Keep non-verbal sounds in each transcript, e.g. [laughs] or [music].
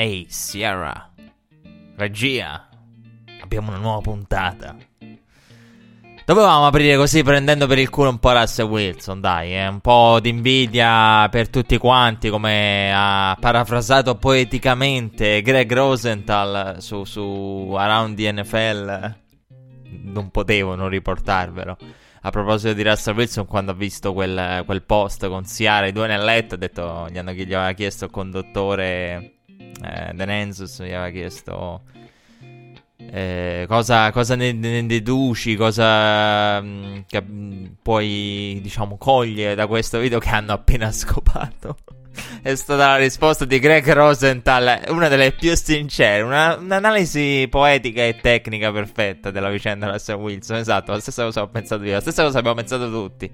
Ehi, Sierra. Regia. Abbiamo una nuova puntata. Dovevamo aprire così prendendo per il culo un po' Russell Wilson, dai, eh? un po' di invidia per tutti quanti, come ha parafrasato poeticamente Greg Rosenthal su, su Around the NFL. Non potevo non riportarvelo. A proposito di Russell Wilson, quando ha visto quel, quel post con Ciara e due nel letto, ha detto, gli, hanno, gli aveva chiesto il conduttore eh, Denenzus, gli aveva chiesto eh, cosa, cosa ne, ne deduci, cosa mh, che, mh, puoi, diciamo, cogliere da questo video che hanno appena [laughs] scopato. È stata la risposta di Greg Rosenthal, una delle più sincere, una, un'analisi poetica e tecnica perfetta della vicenda Russell Wilson. Esatto, la stessa cosa ho pensato io, la stessa cosa abbiamo pensato tutti.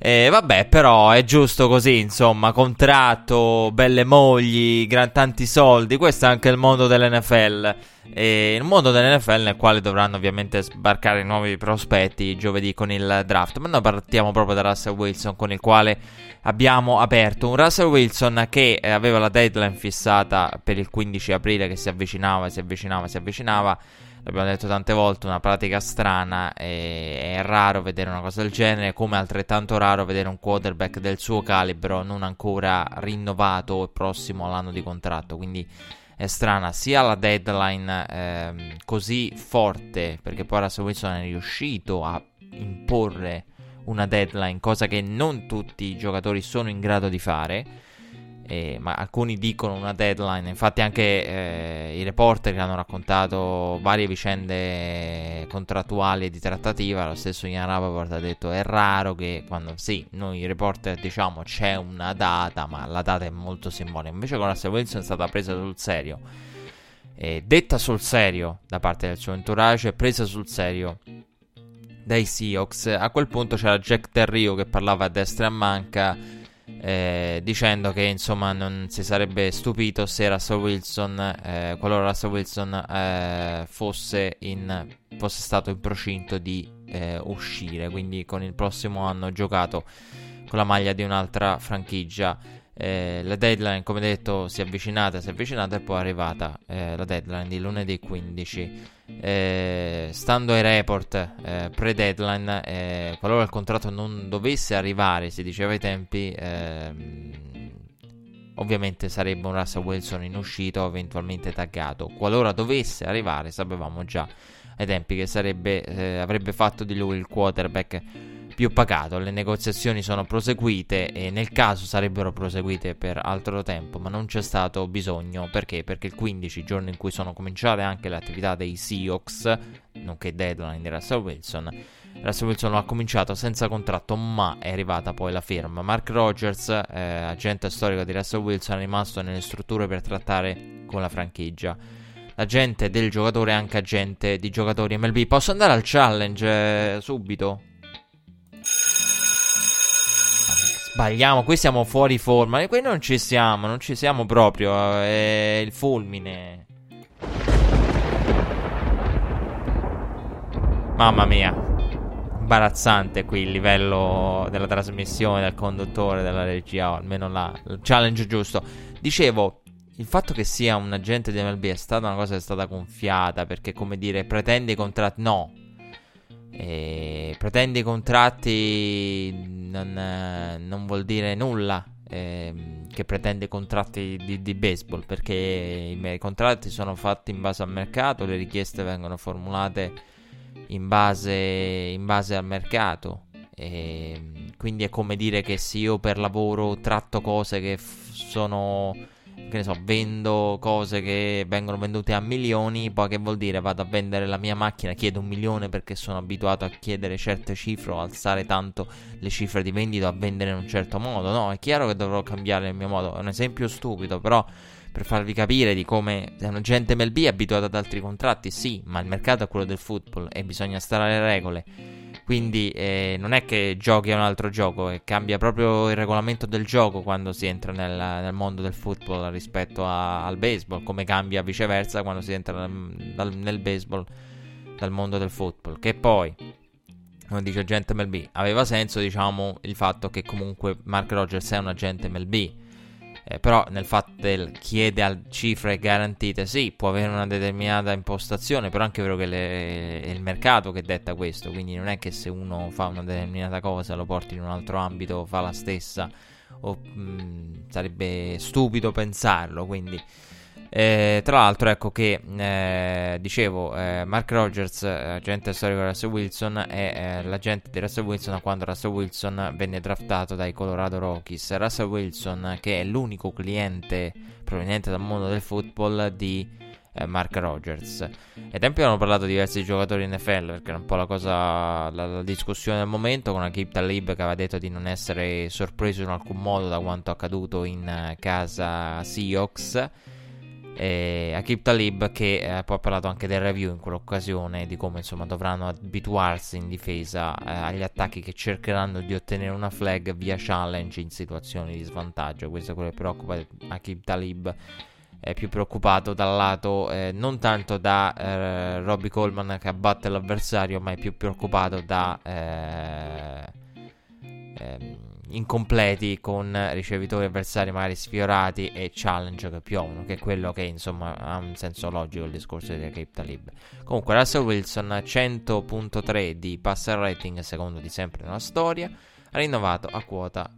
E vabbè, però è giusto così, insomma, contratto, belle mogli, gran tanti soldi, questo è anche il mondo dell'NFL. E il mondo dell'NFL nel quale dovranno ovviamente sbarcare nuovi prospetti giovedì con il draft. Ma noi partiamo proprio da Russell Wilson, con il quale abbiamo aperto un Russell Wilson che eh, aveva la deadline fissata per il 15 aprile, che si avvicinava, si avvicinava, si avvicinava. L'abbiamo detto tante volte, una pratica strana. È raro vedere una cosa del genere, come altrettanto raro vedere un quarterback del suo calibro non ancora rinnovato e prossimo all'anno di contratto. Quindi è strana sia la deadline ehm, così forte, perché poi Russell Wilson è riuscito a imporre una deadline, cosa che non tutti i giocatori sono in grado di fare. Eh, ma alcuni dicono una deadline. Infatti, anche eh, i reporter che hanno raccontato varie vicende contrattuali e di trattativa. Lo stesso Ian Rapoport ha detto: È raro che quando sì, noi reporter diciamo c'è una data, ma la data è molto simbolica. Invece, con Russell Wilson è stata presa sul serio. Eh, detta sul serio da parte del suo entourage, presa sul serio dai Seahawks. A quel punto c'era Jack Terrio che parlava a destra e a manca eh, dicendo che insomma non si sarebbe stupito se Russell Wilson, eh, qualora Russell Wilson eh, fosse, in, fosse stato in procinto di eh, uscire, quindi con il prossimo anno giocato con la maglia di un'altra franchigia. Eh, la deadline, come detto, si è avvicinata, si è avvicinata e poi è arrivata eh, la deadline di lunedì 15. Eh, stando ai report eh, pre-deadline, eh, qualora il contratto non dovesse arrivare, si diceva ai tempi, ehm, ovviamente sarebbe un Russell Wilson in uscita o eventualmente taggato. Qualora dovesse arrivare, sapevamo già ai tempi che sarebbe, eh, avrebbe fatto di lui il quarterback più pagato. Le negoziazioni sono proseguite e nel caso sarebbero proseguite per altro tempo, ma non c'è stato bisogno. Perché? Perché il 15, giorno in cui sono cominciate anche le attività dei Seahawks, nonché deadline di Russell Wilson, Russell Wilson ha cominciato senza contratto, ma è arrivata poi la firma. Mark Rogers, eh, agente storico di Russell Wilson, è rimasto nelle strutture per trattare con la franchigia. L'agente del giocatore è anche agente di giocatori MLB. Posso andare al challenge eh, subito? Sbagliamo, qui siamo fuori forma. E qui non ci siamo, non ci siamo proprio. È il fulmine. Mamma mia. Imbarazzante qui il livello della trasmissione, del conduttore, della regia, o almeno là. Il challenge giusto. Dicevo, il fatto che sia un agente di MLB è stata una cosa che è stata gonfiata. Perché, come dire, pretende i contratti. No, e pretende i contratti non, non vuol dire nulla eh, che pretende contratti di, di, baseball perché i, i contratti sono fatti in base al mercato, le richieste vengono formulate in base, in base al mercato. E quindi è come dire che se io per lavoro tratto cose che f- sono che ne so, vendo cose che vengono vendute a milioni, poi che vuol dire vado a vendere la mia macchina, chiedo un milione perché sono abituato a chiedere certe cifre o alzare tanto le cifre di vendita a vendere in un certo modo. No, è chiaro che dovrò cambiare il mio modo. È un esempio stupido, però per farvi capire di come è un agente MLB abituato ad altri contratti, sì, ma il mercato è quello del football e bisogna stare alle regole. Quindi eh, non è che giochi a un altro gioco, eh, cambia proprio il regolamento del gioco quando si entra nel, nel mondo del football rispetto a, al baseball, come cambia viceversa quando si entra nel, dal, nel baseball dal mondo del football. Che poi, come dice agente MLB, aveva senso diciamo il fatto che comunque Mark Rogers è un agente MLB eh, però nel fatto del chiede a cifre garantite, sì, può avere una determinata impostazione, però è anche vero che le, è il mercato che detta questo, quindi non è che se uno fa una determinata cosa lo porti in un altro ambito, fa la stessa, o mh, mm, sarebbe stupido pensarlo, quindi... Eh, tra l'altro, ecco che eh, dicevo, eh, Mark Rogers, eh, agente storico di Russell Wilson, è eh, l'agente di Russell Wilson quando Russell Wilson venne draftato dai Colorado Rockies. Russell Wilson, che è l'unico cliente proveniente dal mondo del football di eh, Mark Rogers. Ai tempi hanno parlato diversi giocatori NFL, perché era un po' la cosa, la, la discussione del momento, con Akib Talib che aveva detto di non essere sorpreso in alcun modo da quanto accaduto in casa Seahawks eh, Akib Talib che eh, poi ha parlato anche del review in quell'occasione di come insomma dovranno abituarsi in difesa eh, agli attacchi che cercheranno di ottenere una flag via challenge in situazioni di svantaggio. Questo è quello che preoccupa Akib Talib è più preoccupato dal lato eh, non tanto da eh, Robbie Coleman che abbatte l'avversario ma è più preoccupato da eh, ehm, incompleti con ricevitori avversari magari sfiorati e challenge che piovono, che è quello che insomma ha un senso logico il discorso di Cape Talib. Comunque Russell Wilson 100.3 di passer rating, secondo di sempre nella storia, ha rinnovato a quota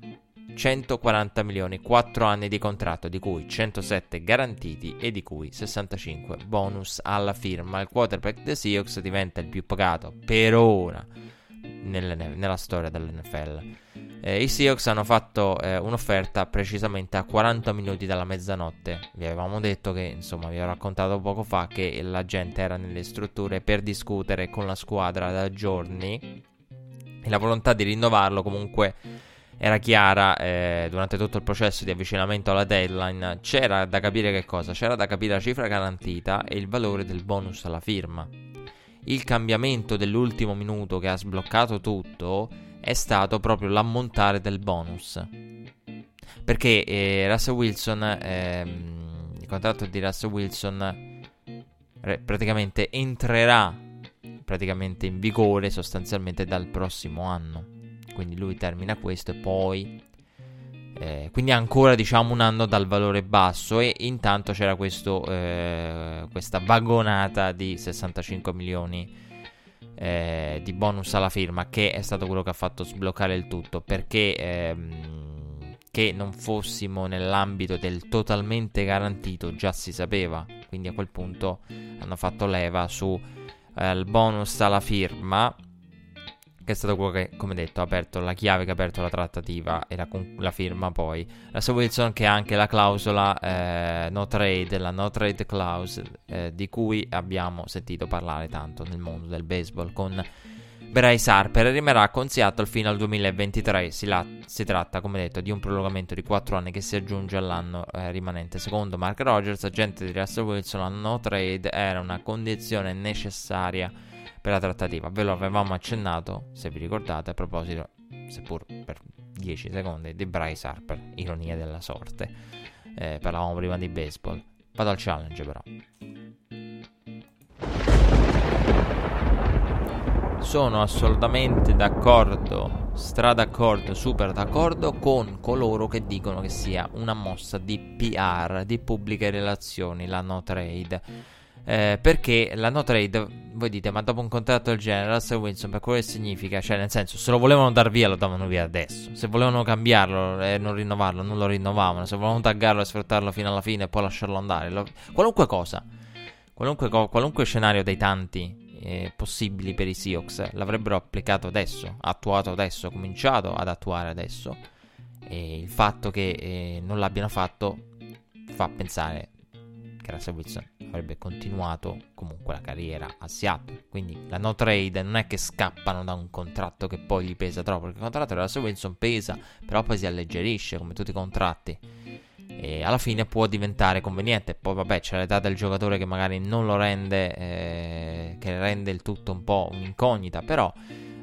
140 milioni, 4 anni di contratto, di cui 107 garantiti e di cui 65 bonus alla firma. Il quarterback dei Seahawks diventa il più pagato per ora nella storia dell'NFL. Eh, I Seahawks hanno fatto eh, un'offerta precisamente a 40 minuti dalla mezzanotte. Vi avevamo detto che, insomma, vi ho raccontato poco fa che la gente era nelle strutture per discutere con la squadra da giorni e la volontà di rinnovarlo comunque era chiara eh, durante tutto il processo di avvicinamento alla deadline. C'era da capire che cosa? C'era da capire la cifra garantita e il valore del bonus alla firma. Il cambiamento dell'ultimo minuto che ha sbloccato tutto è stato proprio l'ammontare del bonus. Perché eh, Russell Wilson, ehm, il contratto di Russell Wilson re, praticamente entrerà praticamente in vigore sostanzialmente dal prossimo anno. Quindi lui termina questo e poi... Eh, quindi ancora diciamo un anno dal valore basso e intanto c'era questo, eh, questa vagonata di 65 milioni eh, di bonus alla firma, che è stato quello che ha fatto sbloccare il tutto, perché ehm, che non fossimo nell'ambito del totalmente garantito già si sapeva, quindi a quel punto hanno fatto leva sul eh, bonus alla firma che è stato quello che, come detto, ha aperto la chiave che ha aperto la trattativa e la, la firma poi. Russell Wilson che ha anche la clausola eh, no trade, la no trade clause, eh, di cui abbiamo sentito parlare tanto nel mondo del baseball con Bryce Harper rimarrà con Seattle fino al 2023. Si, la, si, tratta, come detto, di un prolungamento di 4 anni che si aggiunge all'anno eh, rimanente. Secondo Mark Rogers, agente di Russell Wilson, la no trade era una condizione necessaria per la trattativa. Ve lo avevamo accennato, se vi ricordate, a proposito, seppur per 10 secondi, di Bryce Harper, ironia della sorte. Eh, parlavamo prima di baseball. Vado al challenge però. Sono assolutamente d'accordo, stra d'accordo, super d'accordo con coloro che dicono che sia una mossa di PR, di pubbliche relazioni, la no trade eh, perché la no trade, voi dite, ma dopo un contratto del genere, Russell Wilson, per quello che significa, cioè nel senso, se lo volevano dar via, lo davano via adesso. Se volevano cambiarlo e non rinnovarlo, non lo rinnovavano. Se volevano taggarlo e sfruttarlo fino alla fine e poi lasciarlo andare, lo... qualunque cosa, qualunque, co- qualunque scenario dei tanti eh, possibili per i Seahawks l'avrebbero applicato adesso, attuato adesso, cominciato ad attuare adesso. E il fatto che eh, non l'abbiano fatto fa pensare Russell Wilson avrebbe continuato comunque la carriera a Seattle. Quindi la no trade non è che scappano da un contratto che poi gli pesa troppo, perché il contratto di Russell Wilson pesa, però poi si alleggerisce come tutti i contratti. E alla fine può diventare conveniente. Poi, vabbè, c'è l'età del giocatore che magari non lo rende, eh, che rende il tutto un po' un'incognita. Però,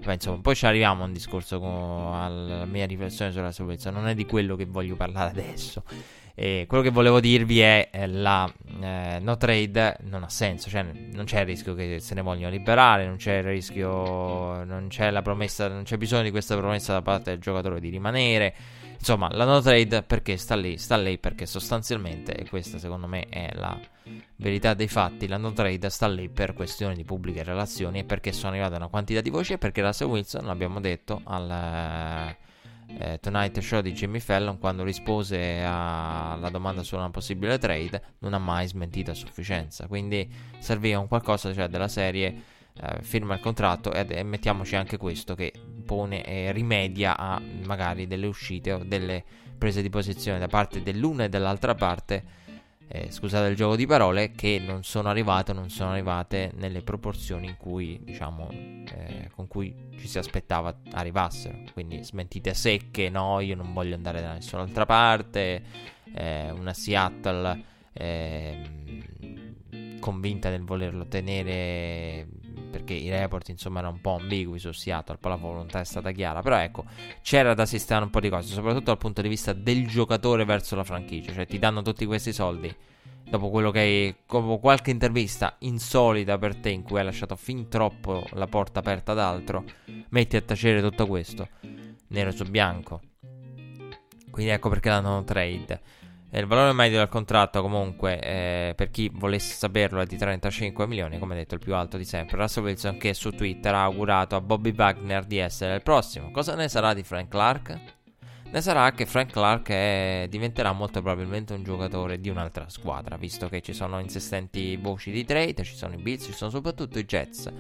beh, insomma, poi ci arriviamo a un discorso con, alla mia riflessione sulla Wilson. Non è di quello che voglio parlare adesso. E quello che volevo dirvi è eh, la eh, no trade non ha senso, cioè non c'è il rischio che se ne vogliono liberare, non c'è il rischio, non c'è la promessa, non c'è bisogno di questa promessa da parte del giocatore di rimanere. Insomma, la no trade perché sta lì? Sta lì perché sostanzialmente, e questa secondo me è la verità dei fatti, la no trade sta lì per questioni di pubbliche relazioni e perché sono arrivate una quantità di voci e perché Russell Wilson, l'abbiamo detto, al eh, Tonight Show di Jimmy Fallon quando rispose alla domanda su una possibile trade non ha mai smentito a sufficienza. Quindi serviva un qualcosa cioè della serie eh, firma il contratto e, e, mettiamoci anche questo che pone e rimedia a magari delle uscite o delle prese di posizione da parte dell'una e dell'altra parte eh, scusate il gioco di parole, che non sono arrivate, non sono arrivate nelle proporzioni in cui, diciamo, eh, con cui ci si aspettava arrivassero. Quindi smentite secche, no, io non voglio andare da nessun'altra parte, eh, una Seattle ehm, convinta nel volerlo tenere perché i report insomma erano un po' ambigui su Seattle, poi la volontà è stata chiara, però ecco, c'era da sistemare un po' di cose, soprattutto dal punto di vista del giocatore verso la franchigia, cioè ti danno tutti questi soldi dopo quello che hai, dopo qualche intervista insolita per te in cui hai lasciato fin troppo la porta aperta ad altro, metti a tacere tutto questo, nero su bianco. Quindi ecco perché l'hanno trade. Il valore medio del contratto, comunque, eh, per chi volesse saperlo, è di 35 milioni, come detto, il più alto di sempre. Russell Wilson, che su Twitter ha augurato a Bobby Wagner di essere il prossimo. Cosa ne sarà di Frank Clark? Ne sarà che Frank Clark è, diventerà molto probabilmente un giocatore di un'altra squadra, visto che ci sono insistenti voci di trade, ci sono i Bills, ci sono soprattutto i Jets.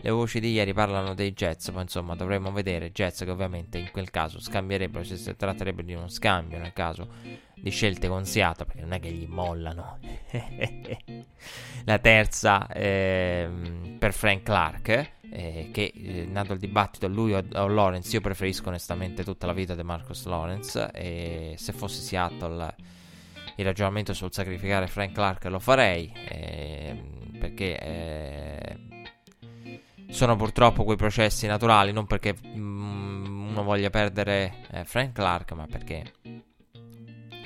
Le voci di ieri parlano dei Jets, ma insomma dovremmo vedere Jets che ovviamente in quel caso scambierebbero, se si tratterebbe di uno scambio nel caso di scelte con Seattle, perché non è che gli mollano. [laughs] La terza eh, per Frank Clark, eh, che eh, nato il dibattito lui o, o, Lawrence, io preferisco onestamente tutta la vita di Marcus Lawrence e se fossi Seattle il ragionamento sul sacrificare Frank Clark lo farei ehm, perché eh, sono purtroppo quei processi naturali, non perché mm, uno voglia perdere eh, Frank Clark, ma perché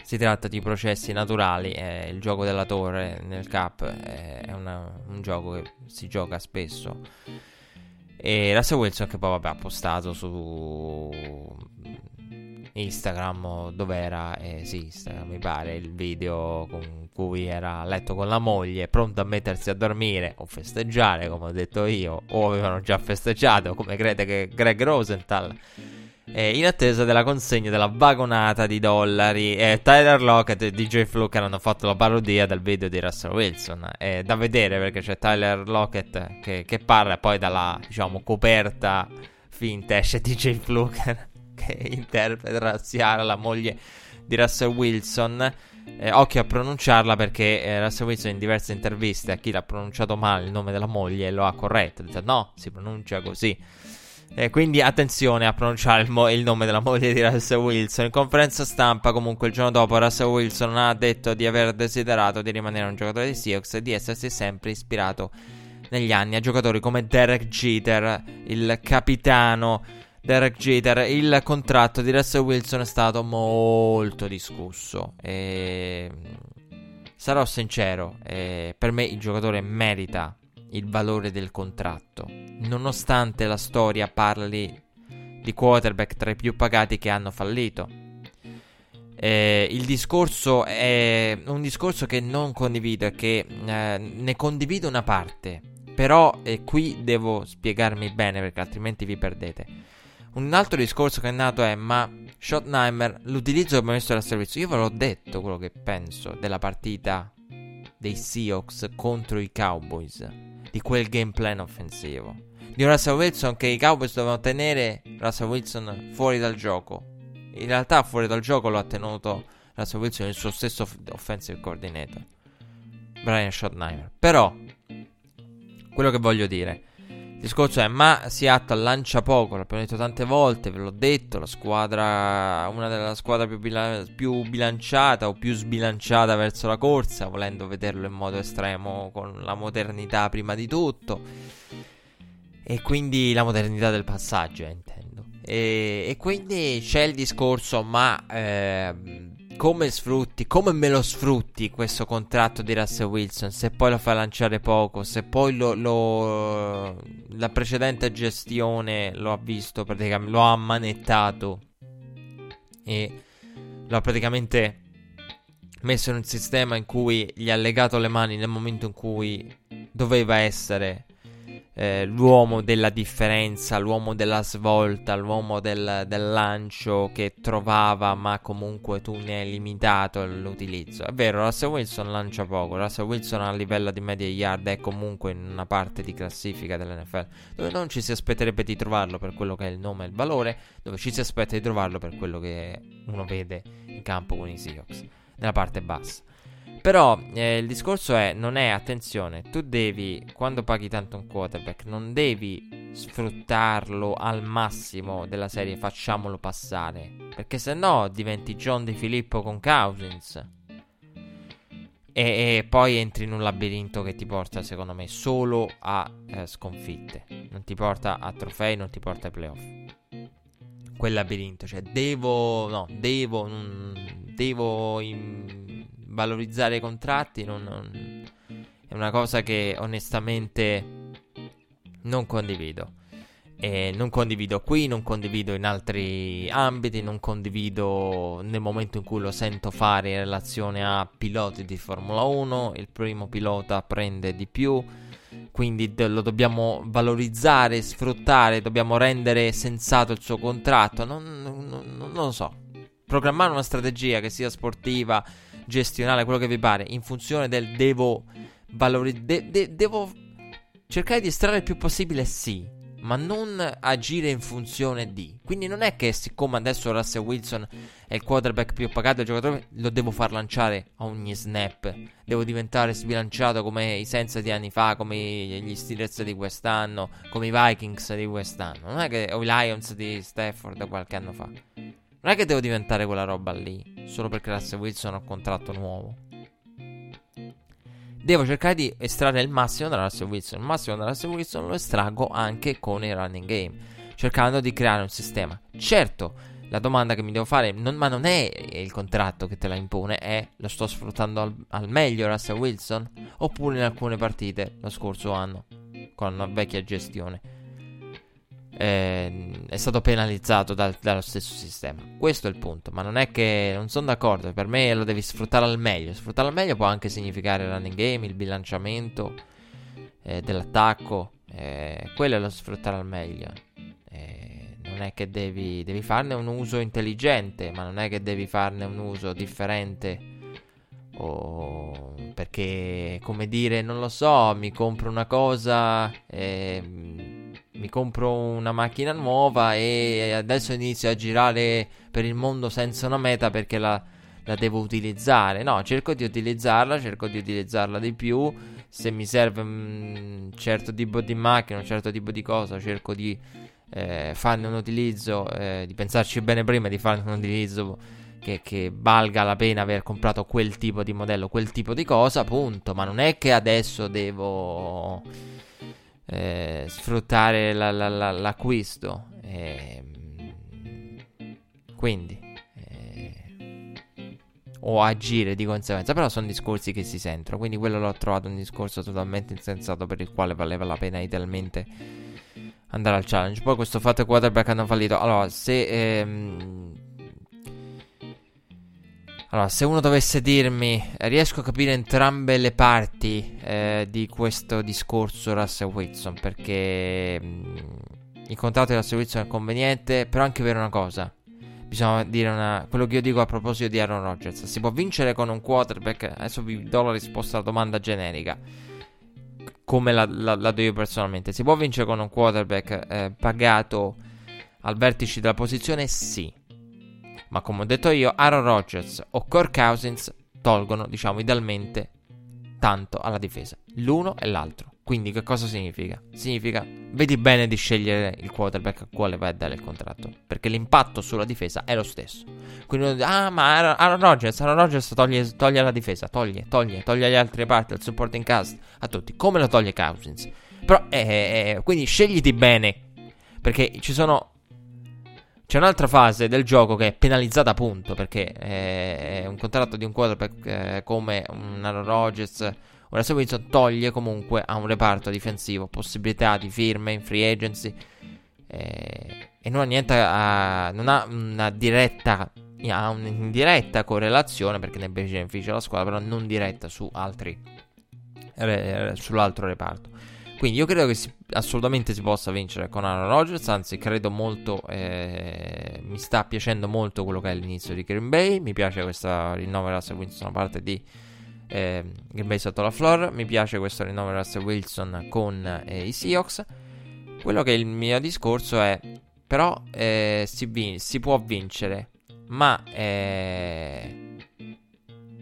si tratta di processi naturali. Eh, il gioco della torre nel Cup eh, è una, un gioco che si gioca spesso. E Russell Wilson che poi vabbè, ha postato su Instagram dove era, eh, sì, Instagram mi pare, il video con cui era a letto con la moglie, pronto a mettersi a dormire o festeggiare, come ho detto io, o avevano già festeggiato, come crede che Greg Rosenthal eh, in attesa della consegna della vagonata di dollari. Eh, Tyler Lockett e DJ Fluke hanno fatto la parodia del video di Russell Wilson. È da vedere perché c'è Tyler Lockett che, che parla poi dalla diciamo, coperta finta esce DJ Fluke [laughs] che interpreta Ciara, la moglie di Russell Wilson. Eh, occhio a pronunciarla perché eh, Russell Wilson in diverse interviste a chi l'ha pronunciato male il nome della moglie lo ha corretto. Dice no, si pronuncia così. Eh, quindi attenzione a pronunciare il, mo- il, nome della moglie di Russell Wilson. In conferenza stampa, comunque, il giorno dopo, Russell Wilson ha detto di aver desiderato di rimanere un giocatore di Seahawks e di essersi sempre ispirato negli anni a giocatori come Derek Jeter, il capitano Derek Jeter. Il contratto di Russell Wilson è stato molto discusso. E... Sarò sincero, eh, per me il giocatore merita il valore del contratto, nonostante la storia parli di quarterback tra i più pagati che hanno fallito. Eh, il discorso è un discorso che non condivido, che eh, ne condivido una parte, però eh, qui devo spiegarmi bene perché altrimenti vi perdete. Un altro discorso che è nato è: ma Schottenheimer, l'utilizzo come messo al servizio. Io ve l'ho detto quello che penso della partita dei Seahawks contro i Cowboys di quel game plan offensivo. Di Russell Wilson che i Cowboys dovevano tenere Russell Wilson fuori dal gioco. In realtà fuori dal gioco lo ha tenuto Russell Wilson il suo stesso offensive coordinator, Brian Schottenheimer. Però, quello che voglio dire, il discorso è, ma Seattle lancia poco, l'abbiamo detto tante volte, ve l'ho detto, la squadra, una delle squadre più, bila- più bilanciata o più sbilanciata verso la corsa, volendo vederlo in modo estremo con la modernità prima di tutto. E quindi la modernità del passaggio, intendo. E, e quindi c'è il discorso, ma eh, come sfrutti, come me lo sfrutti questo contratto di Russell Wilson? Se poi lo fai lanciare poco, se poi lo, lo, la precedente gestione lo ha visto praticamente, lo ha ammanettato e lo ha praticamente messo in un sistema in cui gli ha legato le mani nel momento in cui doveva essere eh, l'uomo della differenza, l'uomo della svolta, l'uomo del, del, lancio che trovava, ma comunque tu ne hai limitato l'utilizzo. È vero, Russell Wilson lancia poco, Russell Wilson a livello di media yard è comunque in una parte di classifica dell'NFL dove non ci si aspetterebbe di trovarlo per quello che è il nome e il valore, dove ci si aspetta di trovarlo per quello che uno vede in campo con i Seahawks, nella parte bassa. Però eh, il discorso è, non è, attenzione, tu devi, quando paghi tanto un quarterback, non devi sfruttarlo al massimo della serie, facciamolo passare. Perché se no diventi John Di Filippo con Cousins. E, e, poi entri in un labirinto che ti porta, secondo me, solo a eh, sconfitte. Non ti porta a trofei, non ti porta ai playoff. Quel labirinto, cioè devo, no, devo, non, devo... In, valorizzare i contratti non, non, è una cosa che onestamente non condivido. E non condivido qui, non condivido in altri ambiti, non condivido nel momento in cui lo sento fare in relazione a piloti di Formula 1. Il primo pilota prende di più, quindi lo dobbiamo valorizzare, sfruttare, dobbiamo rendere sensato il suo contratto. Non, non, non, lo so. Programmare una strategia che sia sportiva gestionale, quello che vi pare, in funzione del devo valorizzare. De- de- devo cercare di estrarre il più possibile, sì, ma non agire in funzione di. Quindi non è che siccome adesso Russell Wilson è il quarterback più pagato del giocatore, lo devo far lanciare a ogni snap. Devo diventare sbilanciato come i Senza di anni fa, come gli Steelers di quest'anno, come i Vikings di quest'anno. Non è che o i Lions di Stafford qualche anno fa. Non è che devo diventare quella roba lì, solo perché Russell Wilson ha un contratto nuovo. Devo cercare di estrarre il massimo da Russell Wilson. Il massimo da Russell Wilson lo estraggo anche con il running game, cercando di creare un sistema. Certo, la domanda che mi devo fare, non, ma non è il contratto che te la impone, è lo sto sfruttando al, al meglio Russell Wilson? Oppure in alcune partite lo scorso anno, con una vecchia gestione è stato penalizzato dal, dallo stesso sistema. Questo è il punto, ma non è che non sono d'accordo, per me lo devi sfruttare al meglio. Sfruttare al meglio può anche significare il running game, il bilanciamento eh, dell'attacco, eh, quello è lo sfruttare al meglio. Eh, non è che devi, devi farne un uso intelligente, ma non è che devi farne un uso differente o perché come dire non lo so mi compro una cosa e mi compro una macchina nuova e adesso inizio a girare per il mondo senza una meta perché la, la devo utilizzare. No, cerco di utilizzarla, cerco di utilizzarla di più. Se mi serve un certo tipo di macchina, un certo tipo di cosa, cerco di eh, farne un utilizzo, eh, di pensarci bene prima di farne un utilizzo che, che, valga la pena aver comprato quel tipo di modello, quel tipo di cosa, punto. Ma non è che adesso devo eh, sfruttare la, la, la, l'acquisto. Eh, quindi, eh, o agire di conseguenza. Però sono discorsi che si sentono. Quindi, quello l'ho trovato un discorso totalmente insensato per il quale valeva la pena idealmente andare al challenge. Poi, questo fatto che quarterback hanno fallito. Allora, se. Ehm, allora, se uno dovesse dirmi, riesco a capire entrambe le parti eh, di questo discorso Russell Wilson, perché mh, mm, il contratto di Russell Wilson è conveniente, però anche vero una cosa. Bisogna dire una, quello che io dico a proposito di Aaron Rodgers. Si può vincere con un quarterback, adesso vi do la risposta alla domanda generica, come la, la, la do io personalmente. Si può vincere con un quarterback eh, pagato al vertice della posizione? Sì Ma come ho detto io, Aaron Rodgers o Kirk Cousins tolgono, diciamo, idealmente tanto alla difesa. L'uno e l'altro. Quindi che cosa significa? Significa vedi bene di scegliere il quarterback a quale vai a dare il contratto, perché l'impatto sulla difesa è lo stesso. Quindi ah, ma Aaron, Rodgers, Aaron Rodgers toglie, toglie la difesa, toglie, toglie, toglie agli altri parti, al supporting cast, a tutti, come lo toglie Cousins. Però eh, eh, eh, quindi scegliti bene, perché ci sono c'è un'altra fase del gioco che è penalizzata appunto perché è un contratto di un quarterback eh, come un Aaron Rodgers Ora se Wilson toglie comunque a un reparto difensivo possibilità di firme in free agency eh, e non ha a, non ha una diretta ha un'indiretta correlazione perché ne beneficia la squadra però non diretta su altri eh, sull'altro reparto quindi io credo che si, assolutamente si possa vincere con Aaron Rodgers anzi credo molto eh, mi sta piacendo molto quello che è l'inizio di Green Bay mi piace questa rinnovo Russell Wilson da parte di eh, Green Bay sotto la floor. Mi piace questo rinnovo Russell Wilson con eh, i Seahawks. Quello che è il mio discorso è, però eh, si, vin- si, può vincere, ma eh,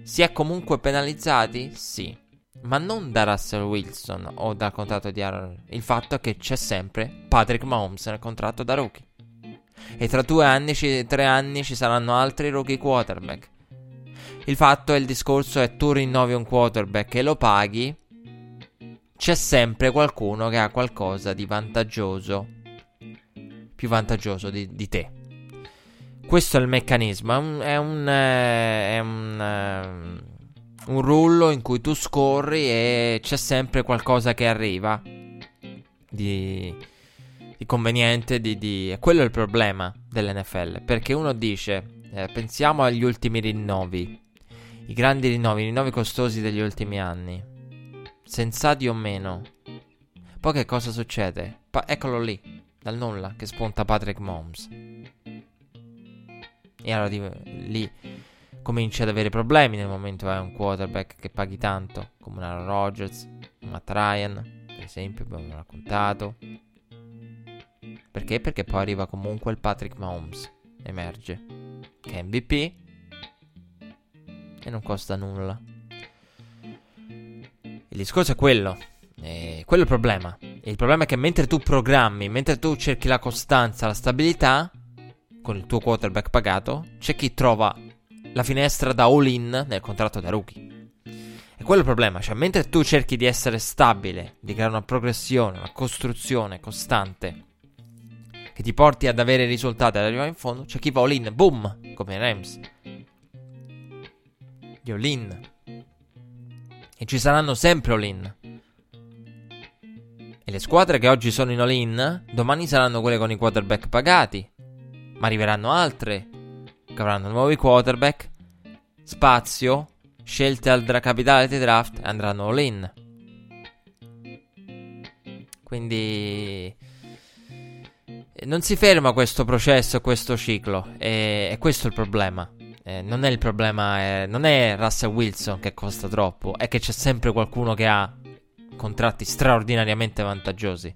si è comunque penalizzati? Sì. Ma non da Russell Wilson o dal contratto di Aaron. Il fatto è che c'è sempre Patrick Mahomes nel contratto da rookie. E tra due anni, ci, tre anni ci saranno altri rookie quarterback. Il fatto è il discorso è tu rinnovi un quarterback e lo paghi, c'è sempre qualcuno che ha qualcosa di vantaggioso, più vantaggioso di, di te. Questo è il meccanismo, è un, è un, è un, un rullo in cui tu scorri e c'è sempre qualcosa che arriva di, di conveniente, di, di... quello è il problema dell'NFL, perché uno dice, eh, pensiamo agli ultimi rinnovi, i grandi rinnovi, i rinnovi costosi degli ultimi anni. Sensati o meno. Poi che cosa succede? Pa- eccolo lì, dal nulla, che spunta Patrick Mahomes. E allora lì cominci ad avere problemi nel momento hai un quarterback che paghi tanto, come un Aaron Rodgers, un Matt Ryan, per esempio, abbiamo raccontato. Perché? Perché poi arriva comunque il Patrick Mahomes, emerge, che è MVP e non costa nulla. Il discorso è quello. E quello è il problema. il problema è che mentre tu programmi, mentre tu cerchi la costanza, la stabilità, con il tuo quarterback pagato, c'è chi trova la finestra da all-in nel contratto da rookie. E quello è il problema. Cioè, mentre tu cerchi di essere stabile, di creare una progressione, una costruzione costante, che ti porti ad avere risultati ad arrivare in fondo, c'è chi va all-in, boom, come i Rams gli all-in. E ci saranno sempre all-in. E le squadre che oggi sono in all-in, domani saranno quelle con i quarterback pagati. Ma arriveranno altre che avranno nuovi quarterback, spazio, scelte al dra- capitale di draft e andranno all-in. Quindi non si ferma questo processo, questo ciclo. E, e questo è il problema. Eh, non è il problema, eh, non è Russell Wilson che costa troppo, è che c'è sempre qualcuno che ha contratti straordinariamente vantaggiosi.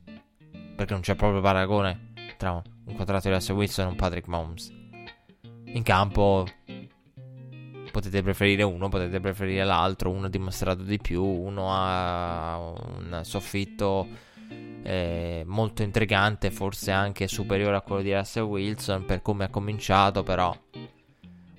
Perché non c'è proprio paragone tra un contratto di Russell Wilson e un Patrick Mahomes. In campo potete preferire uno, potete preferire l'altro, uno ha dimostrato di più, uno ha un soffitto eh, molto intrigante, forse anche superiore a quello di Russell Wilson per come ha cominciato, però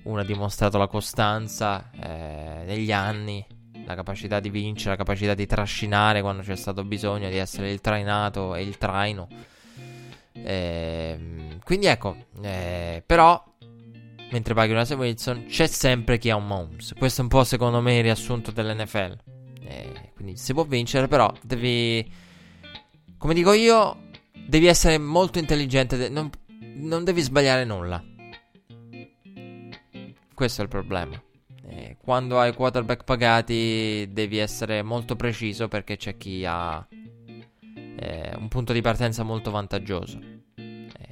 uno ha dimostrato la costanza eh, negli anni, la capacità di vincere, la capacità di trascinare quando c'è stato bisogno, di essere il trainato e il traino. Eh, quindi ecco, eh, però mentre paghi una Wilson c'è sempre chi ha un Mahomes. Questo è un po' secondo me il riassunto dell'NFL. Eh, quindi si può vincere, però devi, come dico io, devi essere molto intelligente, non, non devi sbagliare nulla. Questo è il problema. Eh, quando hai quarterback pagati devi essere molto preciso perché c'è chi ha eh, un punto di partenza molto vantaggioso.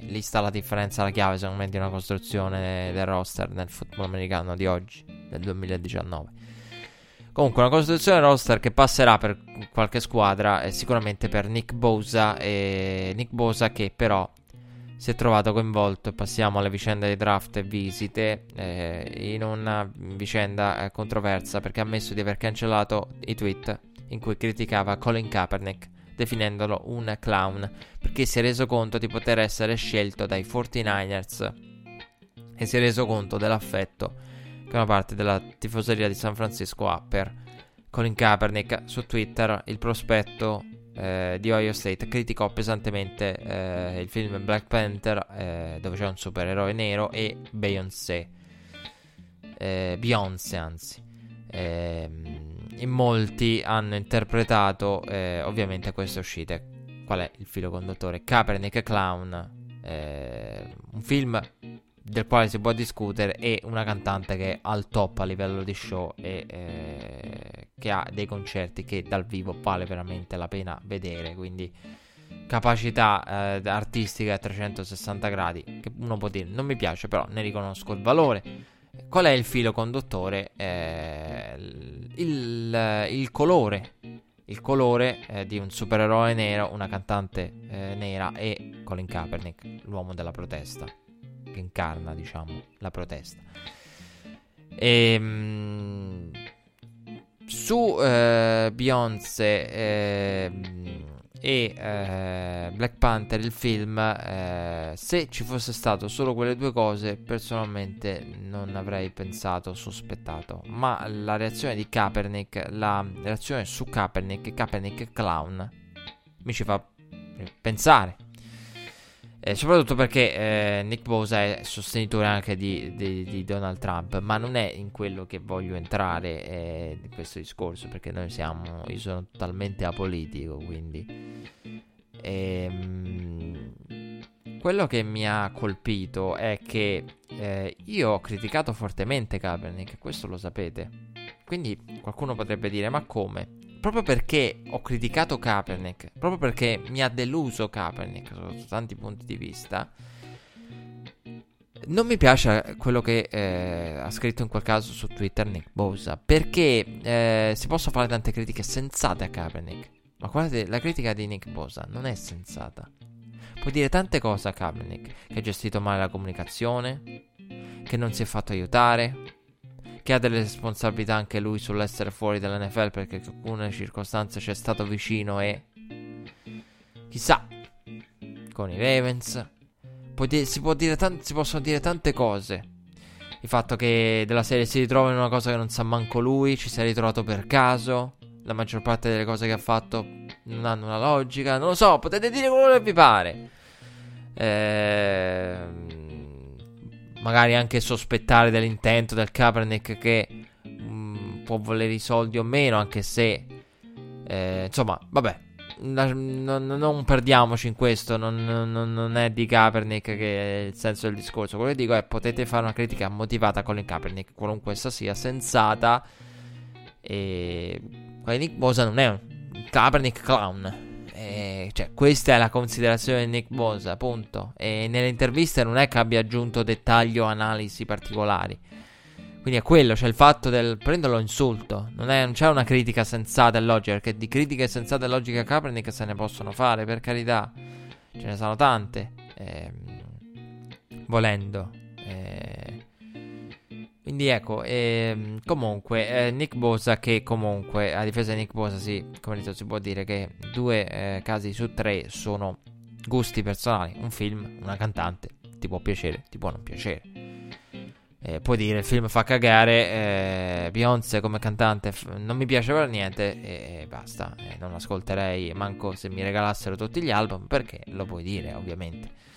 Lì sta la differenza, la chiave secondo me di una costruzione del roster nel football americano di oggi, del 2019. Comunque una costruzione del roster che passerà per qualche squadra è sicuramente per Nick Bosa e Nick Bosa che però si è trovato coinvolto, passiamo alle vicende di draft e visite, eh, in una vicenda eh, controversa perché ha ammesso di aver cancellato i tweet in cui criticava Colin Kaepernick definendolo un clown perché si è reso conto di poter essere scelto dai 49ers e si è reso conto dell'affetto che una parte della tifoseria di San Francisco ha per Colin Kaepernick su Twitter il prospetto eh, di Ohio State criticò pesantemente eh, il film Black Panther eh, dove c'è un supereroe nero e Beyoncé eh, Beyoncé anzi. Ehm, in molti hanno interpretato eh, ovviamente queste uscite qual è il filo conduttore? Kaepernick Clown eh, un film del quale si può discutere e una cantante che è al top a livello di show e eh, che ha dei concerti che dal vivo vale veramente la pena vedere quindi capacità eh, artistica a 360 gradi che uno può dire non mi piace però ne riconosco il valore qual è il filo conduttore eh, il, il, colore il colore eh, di un supereroe nero una cantante eh, nera e Colin Kaepernick l'uomo della protesta che incarna, diciamo, la protesta. E, ehm, su eh, Beyoncé eh, e eh, Black Panther, il film, eh, se ci fosse stato solo quelle due cose, personalmente non avrei pensato, sospettato. Ma la reazione di Kaepernick, la reazione su Kaepernick, Kaepernick clown, mi ci fa pensare eh, soprattutto perché eh, Nick Bosa è sostenitore anche di, di, di, Donald Trump, ma non è in quello che voglio entrare eh, di questo discorso, perché noi siamo, io sono totalmente apolitico, quindi... Ehm, quello che mi ha colpito è che eh, io ho criticato fortemente Kaepernick, questo lo sapete. Quindi qualcuno potrebbe dire, ma come? Proprio perché ho criticato Kaepernick, proprio perché mi ha deluso Kaepernick sotto tanti punti di vista, non mi piace quello che eh, ha scritto in quel caso su Twitter Nick Bosa, perché eh, si possono fare tante critiche sensate a Kaepernick, ma guardate, la critica di Nick Bosa non è sensata. Può dire tante cose a Kaepernick, che ha gestito male la comunicazione, che non si è fatto aiutare, che ha delle responsabilità anche lui sull'essere fuori dall'NFL perché in alcune circostanze c'è stato vicino e chissà con i Ravens. Di- si, tan- si possono dire tante cose. Il fatto che della serie si ritrova in una cosa che non sa manco lui ci si è ritrovato per caso. La maggior parte delle cose che ha fatto non hanno una logica. Non lo so potete dire quello che vi pare. Ehm magari anche sospettare dell'intento del Kaepernick che mh, mm, può volere i soldi o meno, anche se eh, insomma, vabbè. Non, non, perdiamoci in questo, non, non, non, è di Kaepernick che è il senso del discorso. Quello che dico è potete fare una critica motivata con il Kaepernick, qualunque essa sia, sensata. E Nick Bosa non è un Kaepernick clown. Eh, cioè, questa è la considerazione di Nick Bosa, appunto. E nelle interviste non è che abbia aggiunto dettagli o analisi particolari. Quindi è quello, cioè il fatto del prenderlo insulto. Non, è, non c'è una critica sensata e logica, perché di critiche sensate e logiche a Kaepernick se ne possono fare, per carità. Ce ne sono tante. Eh, volendo. Quindi ecco, ehm, comunque, eh, Nick Bosa che comunque, a difesa di Nick Bosa, sì, come detto si può dire che due eh, casi su tre sono gusti personali. Un film, una cantante, ti può piacere, ti può non piacere. Eh, puoi dire il film fa cagare, eh, Beyoncé come cantante f- non mi piace per niente e, e basta, eh, non ascolterei manco se mi regalassero tutti gli album perché lo puoi dire ovviamente.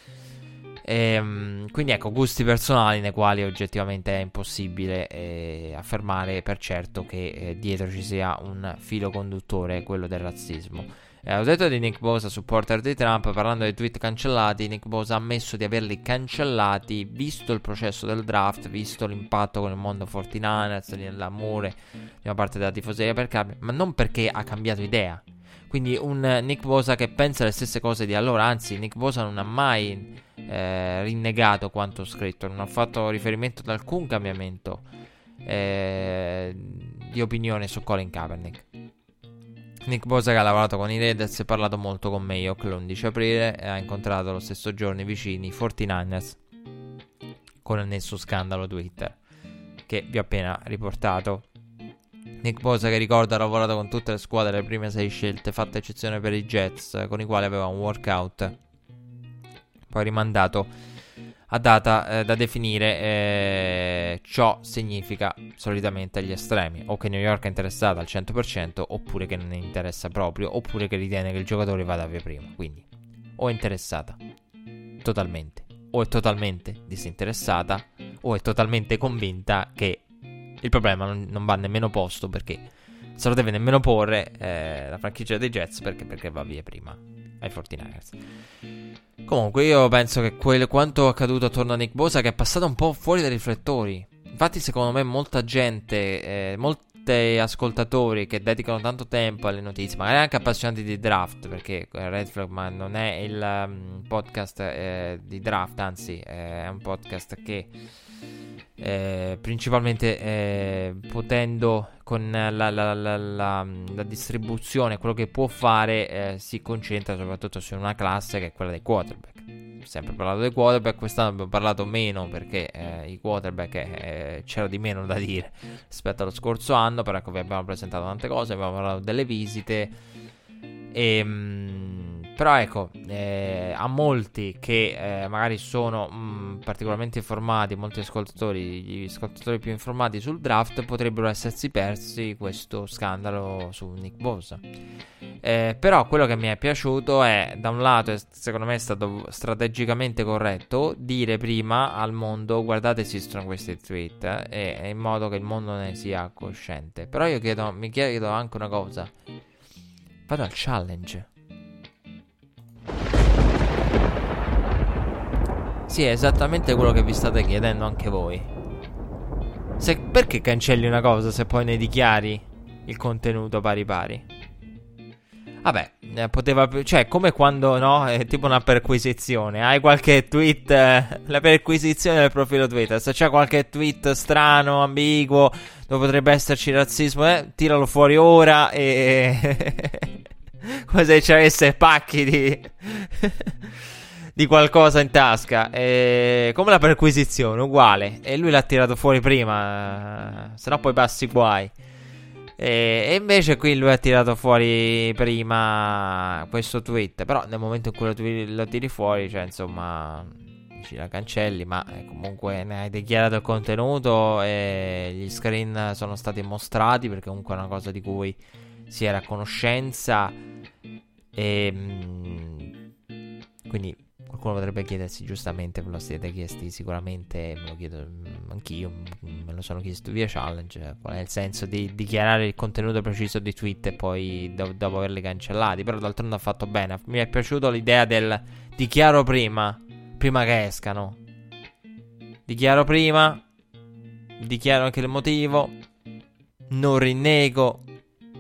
E, ehm, quindi ecco, gusti personali nei quali oggettivamente è impossibile eh, affermare per certo che eh, dietro ci sia un filo conduttore, quello del razzismo. Eh, ho detto di Nick Bosa, supporter di Trump, parlando dei tweet cancellati, Nick Bosa ha ammesso di averli cancellati, visto il processo del draft, visto l'impatto con il mondo 49ers, l'amore di una parte della tifoseria per Cambio, ma non perché ha cambiato idea. Quindi un Nick Bosa che pensa le stesse cose di allora, anzi Nick Bosa non ha mai eh, rinnegato quanto scritto, non ha fatto riferimento ad alcun cambiamento eh, di opinione su Colin Kaepernick. Nick Bosa che ha lavorato con i Raiders e ha parlato molto con Mayock l'11 aprile e ha incontrato lo stesso giorno i vicini 49ers con il suo scandalo Twitter che vi ho appena riportato. Nick Bosa che ricorda ha lavorato con tutte le squadre le prime sei scelte, fatta eccezione per i Jets con i quali aveva un workout poi rimandato a data eh, da definire. Eh, ciò significa solitamente agli estremi, o che New York è interessata al 100%, oppure che non ne interessa proprio, oppure che ritiene che il giocatore vada via prima. Quindi, o è interessata totalmente, o è totalmente disinteressata, o è totalmente convinta che il problema non, non va nemmeno posto perché se lo deve nemmeno porre eh, la franchigia dei Jets perché, perché va via prima ai 49ers. Comunque, io penso che quel, quanto accaduto attorno a Nick Bosa, che è passato un po' fuori dai riflettori. Infatti, secondo me, molta gente, eh, molti ascoltatori che dedicano tanto tempo alle notizie, magari anche appassionati di draft, perché Red Flag ma non è il um, podcast eh, di draft, anzi, è un podcast che eh, principalmente eh, potendo con la, la, la, la, distribuzione, quello che può fare, eh, si concentra soprattutto su una classe che è quella dei quarterback. Sempre parlato dei quarterback, quest'anno abbiamo parlato meno perché eh, i quarterback eh, c'era di meno da dire rispetto allo scorso anno, però ecco vi abbiamo presentato tante cose, abbiamo parlato delle visite e... Mh, però ecco, eh, a molti che eh, magari sono mh, mm, particolarmente informati, molti ascoltatori, gli ascoltatori più informati sul draft, potrebbero essersi persi questo scandalo su Nick Bosa. Eh, però quello che mi è piaciuto è, da un lato, secondo me è stato strategicamente corretto dire prima al mondo guardate esistono questi tweet eh, in modo che il mondo ne sia cosciente. Però io chiedo, mi chiedo anche una cosa. Vado al challenge. Sì, è esattamente quello che vi state chiedendo anche voi. Se, perché cancelli una cosa se poi ne dichiari il contenuto pari pari? Vabbè, eh, poteva. Cioè, come quando no? È tipo una perquisizione. Hai qualche tweet. Eh, la perquisizione del profilo Twitter. Se c'è qualche tweet strano, ambiguo, dove potrebbe esserci razzismo, eh, tiralo fuori ora e. [laughs] [laughs] come ci avesse pacchi di di qualcosa in tasca. E... Come la perquisizione, uguale. E lui l'ha tirato fuori prima, se no poi passi guai. E... e, invece qui lui ha tirato fuori prima questo tweet. Però nel momento in cui lo, tiri, lo tiri fuori, cioè insomma, ci la cancelli. Ma eh, comunque ne hai dichiarato il contenuto e gli screen sono stati mostrati perché comunque è una cosa di cui si era a conoscenza. E... Quindi Qualcuno potrebbe chiedersi giustamente, ve lo siete chiesti sicuramente, me lo chiedo mm, anch'io, mm, me lo sono chiesto via challenge, qual è il senso di dichiarare il contenuto preciso di tweet e poi do- dopo averli cancellati, però d'altronde ha fatto bene, mi è piaciuto l'idea del dichiaro prima, prima che escano, dichiaro prima, dichiaro anche il motivo, non rinnego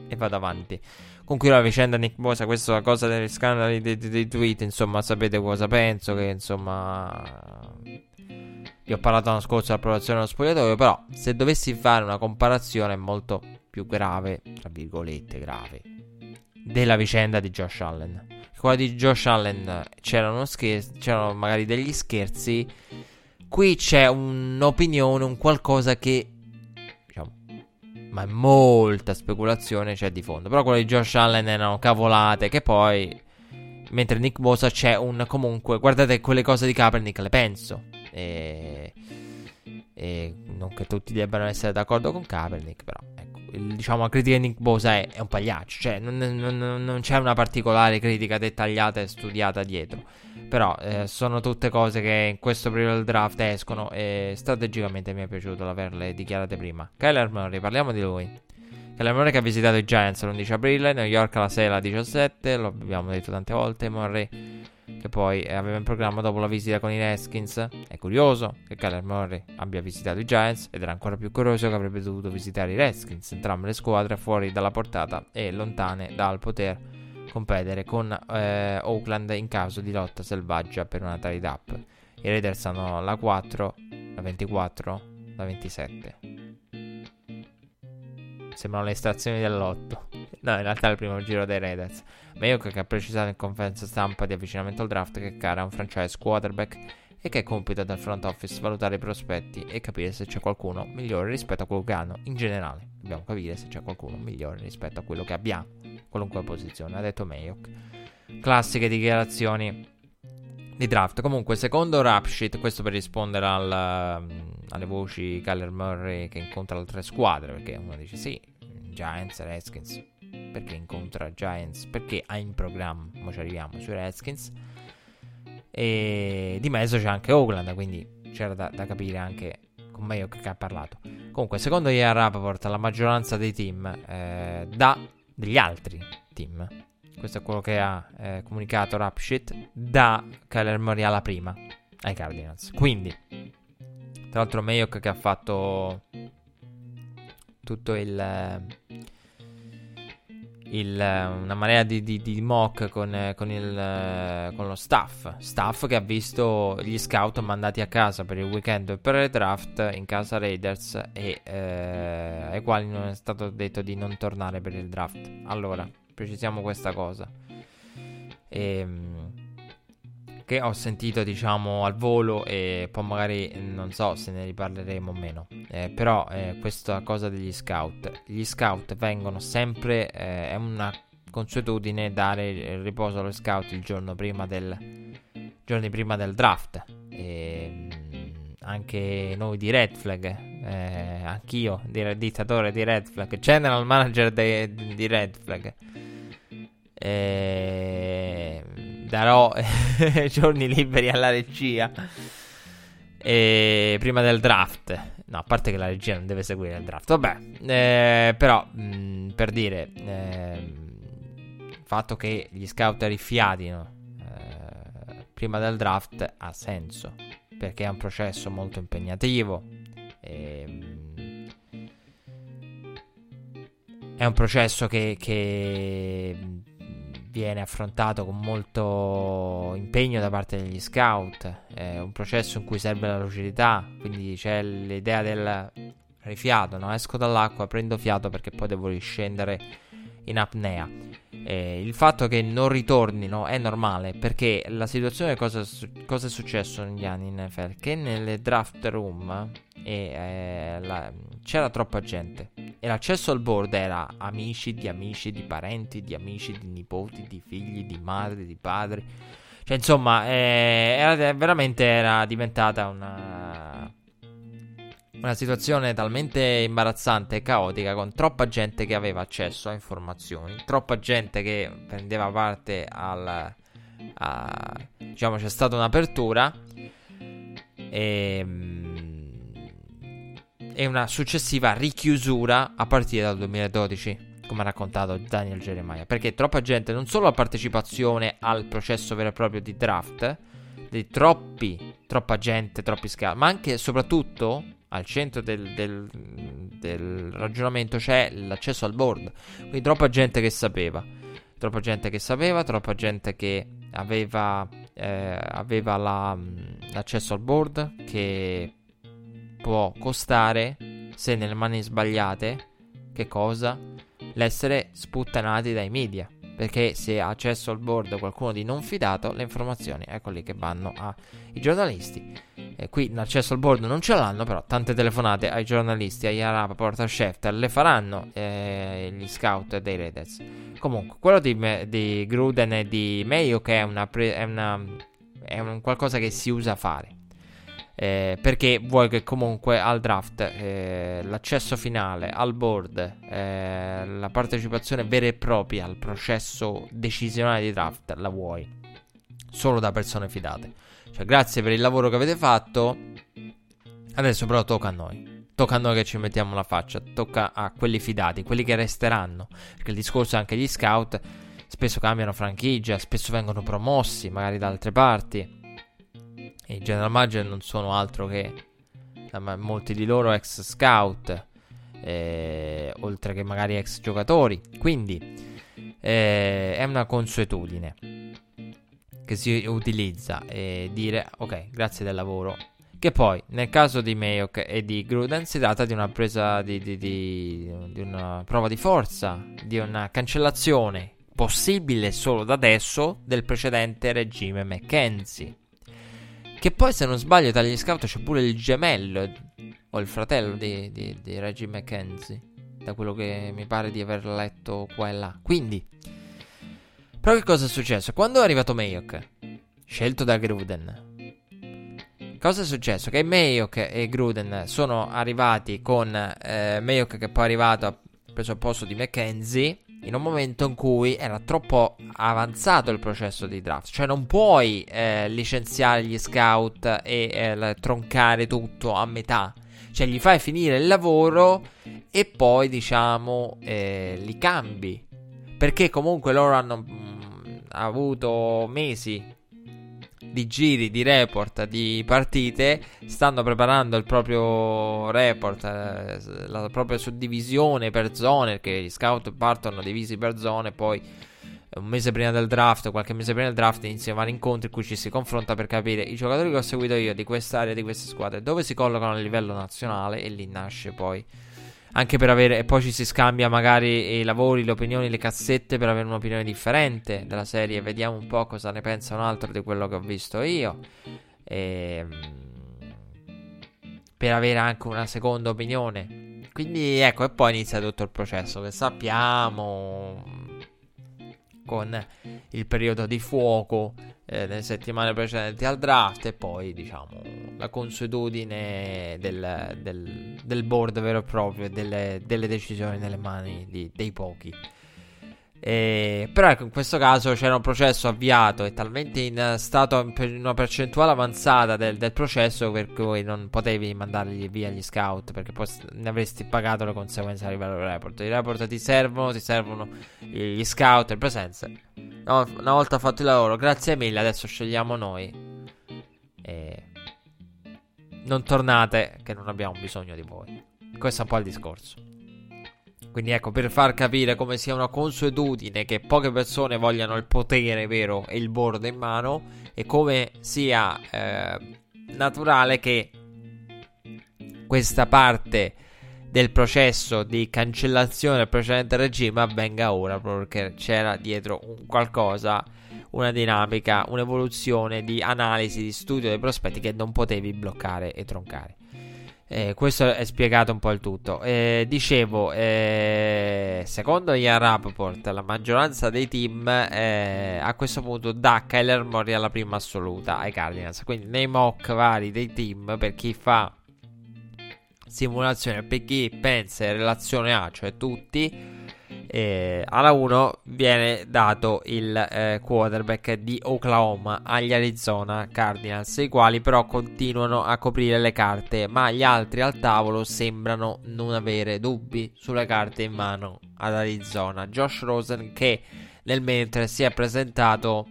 e vado avanti. Comunque la vicenda Nick Bosa, questa cosa degli scandali dei, dei, tweet, insomma, sapete cosa penso, che insomma... Vi ho parlato l'anno scorso dell'approvazione dello spogliatoio, però se dovessi fare una comparazione molto più grave, tra virgolette grave, della vicenda di Josh Allen. Quella di Josh Allen c'erano, scherzi, c'erano magari degli scherzi, qui c'è un'opinione, un qualcosa che ma molta speculazione c'è di fondo. Però quello di Josh Allen erano cavolate che poi... Mentre Nick Bosa c'è un comunque... Guardate quelle cose di Kaepernick, le penso. E... E non che tutti debbano essere d'accordo con Kaepernick, però ecco, il, diciamo la critica di Nick Bosa è, è un pagliaccio, cioè non, non, non, c'è una particolare critica dettagliata e studiata dietro. Però eh, sono tutte cose che in questo periodo del draft escono e strategicamente mi è piaciuto averle dichiarate prima. Kyler Murray, parliamo di lui. Kyler Murray che ha visitato i Giants l'11 aprile, New York alla 6 alla 17, lo abbiamo detto tante volte, Murray che poi aveva in programma dopo la visita con i Redskins. È curioso che Kyler Murray abbia visitato i Giants ed era ancora più curioso che avrebbe dovuto visitare i Redskins, entrambe le squadre fuori dalla portata e lontane dal poter competere con eh, Oakland in caso di lotta selvaggia per una trade up. I Raiders hanno la 4, la 24, la 27. Sembrano le estrazioni dell'otto. [laughs] no, in realtà è il primo giro dei Raiders. Mayock che ha precisato in conferenza stampa di avvicinamento al draft che Cara è un franchise quarterback e che è compito del front office valutare i prospetti e capire se c'è qualcuno migliore rispetto a quello che hanno in generale. Dobbiamo capire se c'è qualcuno migliore rispetto a quello che abbiamo, qualunque posizione, ha detto Mayock. Classiche dichiarazioni di draft. Comunque, secondo Rapsheet, questo per rispondere al, alle voci Kyler Murray che incontra altre squadre, perché uno dice sì, Giants, Redskins, perché incontra Giants, perché ha in programma, ma ci arriviamo, sui Redskins. E di mezzo c'è anche Oakland, quindi c'era da, da capire anche con Mayock che ha parlato. Comunque, secondo Ian Rappaport, la maggioranza dei team eh, da degli altri team, questo è quello che ha eh, comunicato Rapshit, da Kyler Murray alla prima ai Cardinals. Quindi, tra l'altro, Mayock che ha fatto tutto il il, una marea di, di, di mock con, con, il, con, lo staff. Staff che ha visto gli scout mandati a casa per il weekend e per il draft in casa Raiders e eh, ai quali non è stato detto di non tornare per il draft. Allora, precisiamo questa cosa. E, ehm, che ho sentito diciamo al volo e poi magari non so se ne riparleremo o meno. Eh, però eh, questa cosa degli scout. Gli scout vengono sempre eh, è una consuetudine dare il riposo allo scout il giorno prima del giorni prima del draft. E, anche noi di Red Flag eh, anch'io di, dittatore di Red Flag general manager di Red Flag. Eh, darò [laughs] giorni liberi alla regia. E prima del draft, no, a parte che la regia non deve seguire il draft, vabbè, eh, però mh, mm, per dire, eh, il fatto che gli scout rifiatino eh, prima del draft ha senso perché è un processo molto impegnativo. E, mm, è un processo che, che viene affrontato con molto impegno da parte degli scout, è un processo in cui serve la lucidità, quindi c'è l'idea del rifiato, no? esco dall'acqua, prendo fiato perché poi devo riscendere in apnea. Eh, il fatto che non ritornino è normale perché la situazione, cosa, cosa è successo negli anni in NFL? Che nelle draft room eh, la, c'era troppa gente e l'accesso al board era amici di amici, di parenti, di amici, di nipoti, di figli, di madri, di padri. Cioè, insomma, eh, era, veramente era diventata una una situazione talmente imbarazzante e caotica con troppa gente che aveva accesso a informazioni, troppa gente che prendeva parte al... A, diciamo c'è stata un'apertura e, e una successiva richiusura a partire dal 2012 come ha raccontato Daniel Jeremiah. Perché troppa gente non solo la partecipazione al processo vero e proprio di draft di troppi troppa gente troppi scavi ma anche e soprattutto al centro del, del, del, ragionamento c'è l'accesso al board. Quindi troppa gente che sapeva. Troppa gente che sapeva, troppa gente che aveva, eh, aveva la, l'accesso al board che può costare, se nelle mani sbagliate, che cosa? L'essere sputtanati dai media. Perché se ha accesso al board qualcuno di non fidato, le informazioni ecco lì che vanno ai giornalisti. E qui l'accesso al board non ce l'hanno, però tante telefonate ai giornalisti, agli Araba, Porta Schefter le faranno eh, gli scout dei Raiders. Comunque, quello di, di, Gruden e di Mayo che è, una pre- è, una, è un qualcosa che si usa fare. Eh, perché vuoi che comunque al draft eh, l'accesso finale al board, eh, la partecipazione vera e propria al processo decisionale di draft la vuoi solo da persone fidate. Cioè, grazie per il lavoro che avete fatto. Adesso però tocca a noi. Tocca a noi che ci mettiamo la faccia. Tocca a quelli fidati, quelli che resteranno. Perché il discorso è anche gli scout. Spesso cambiano franchigia, spesso vengono promossi, magari da altre parti. I general manager non sono altro che molti di loro ex scout, eh, oltre che magari ex giocatori. Quindi eh, è una consuetudine che si utilizza e dire ok, grazie del lavoro Che poi, nel caso di Mayok e di Gruden, si tratta di una presa di, di, di, di una prova di forza, di una cancellazione possibile solo da adesso del precedente regime McKenzie. Che poi, se non sbaglio, tra gli scout c'è pure il gemello o il fratello di, di, di Reggie McKenzie. Da quello che mi pare di aver letto qua e là. Quindi, però, che cosa è successo? Quando è arrivato Mayok, scelto da Gruden, cosa è successo? Che Mayok e Gruden sono arrivati con eh, Mayok che poi è arrivato, ha preso il posto di McKenzie in un momento in cui era troppo avanzato il processo di draft. Cioè non puoi eh, licenziare gli scout e eh, troncare tutto a metà. Cioè gli fai finire il lavoro e poi diciamo eh, li cambi. Perché comunque loro hanno mh, mm, avuto mesi di giri, di report, di partite, stanno preparando il proprio report, eh, la propria suddivisione per zone, perché gli scout partono divisi per zone, poi un mese prima del draft, qualche mese prima del draft, iniziano vari incontri in cui ci si confronta per capire i giocatori che ho seguito io di quest'area, di queste squadre, dove si collocano a livello nazionale e lì nasce poi anche per avere, e poi ci si scambia magari i lavori, le opinioni, le cassette per avere un'opinione differente della serie. Vediamo un po' cosa ne pensa un altro di quello che ho visto io. E, ehm, per avere anche una seconda opinione. Quindi ecco, e poi inizia tutto il processo che sappiamo con il periodo di fuoco eh, nelle settimane precedenti al draft e poi diciamo la consuetudine del, del, del board vero e proprio e delle, delle decisioni nelle mani di, dei pochi. E, però ecco, in questo caso c'era un processo avviato e talmente in stato in una percentuale avanzata del, del, processo per cui non potevi mandargli via gli scout perché poi ne avresti pagato le conseguenze a livello report. I report ti servono, ti servono gli scout e presenze. No, una volta fatto il lavoro, grazie mille, adesso scegliamo noi. E non tornate che non abbiamo bisogno di voi. Questo è un po' il discorso. Quindi ecco, per far capire come sia una consuetudine che poche persone vogliano il potere vero e il board in mano e come sia eh, naturale che questa parte del processo di cancellazione del precedente regime avvenga ora perché c'era dietro un qualcosa, una dinamica, un'evoluzione di analisi, di studio dei prospetti che non potevi bloccare e troncare. Eh, questo è spiegato un po' il tutto. Eh, dicevo, eh, secondo Ian Rappaport, la maggioranza dei team eh, a questo punto dà Kyler Murray alla prima assoluta ai Cardinals. Quindi nei mock vari dei team, per chi fa simulazione, per chi pensa in relazione a, cioè tutti eh, alla 1 viene dato il eh, quarterback di Oklahoma agli Arizona Cardinals, i quali però continuano a coprire le carte, ma gli altri al tavolo sembrano non avere dubbi sulle carte in mano ad Arizona. Josh Rosen che nel mentre si è presentato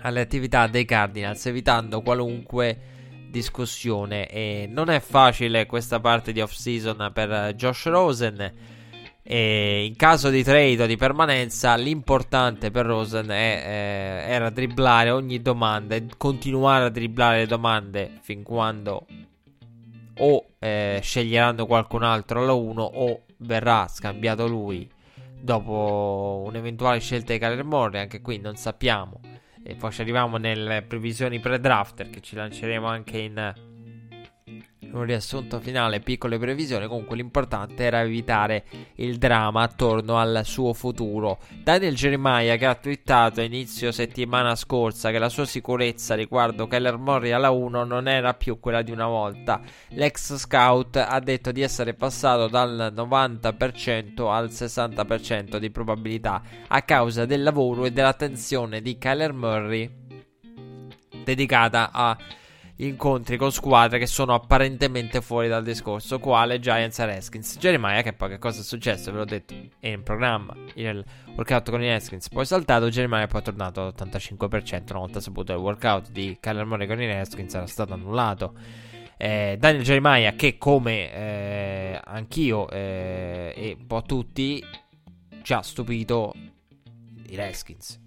alle attività dei Cardinals evitando qualunque discussione e non è facile questa parte di off season per Josh Rosen e in caso di trade o di permanenza, l'importante per Rosen è, eh, era dribblare ogni domanda e continuare a dribblare le domande fin quando o eh, sceglieranno qualcun altro alla 1 o verrà scambiato lui dopo un'eventuale scelta di Kyler Murray. Anche qui non sappiamo. E poi ci arriviamo nelle previsioni pre-drafter che ci lanceremo anche in un riassunto finale, piccole previsioni. Comunque, l'importante era evitare il dramma attorno al suo futuro. Daniel Jeremiah, che ha twittato inizio settimana scorsa che la sua sicurezza riguardo Keller Murray alla 1 non era più quella di una volta. L'ex scout ha detto di essere passato dal 90% al 60% di probabilità a causa del lavoro e dell'attenzione di Kyler Murray dedicata a incontri con squadre che sono apparentemente fuori dal discorso, quale Giants e Redskins. Jeremiah, che poi che cosa è successo? Ve l'ho detto, è in programma il workout con i Redskins, poi saltato, Jeremiah poi tornato all'85%, una volta saputo il workout di Kyler Murray con i Redskins era stato annullato. Eh, Daniel Jeremiah che come eh, anch'io eh, e un po' tutti ci ha stupito i Redskins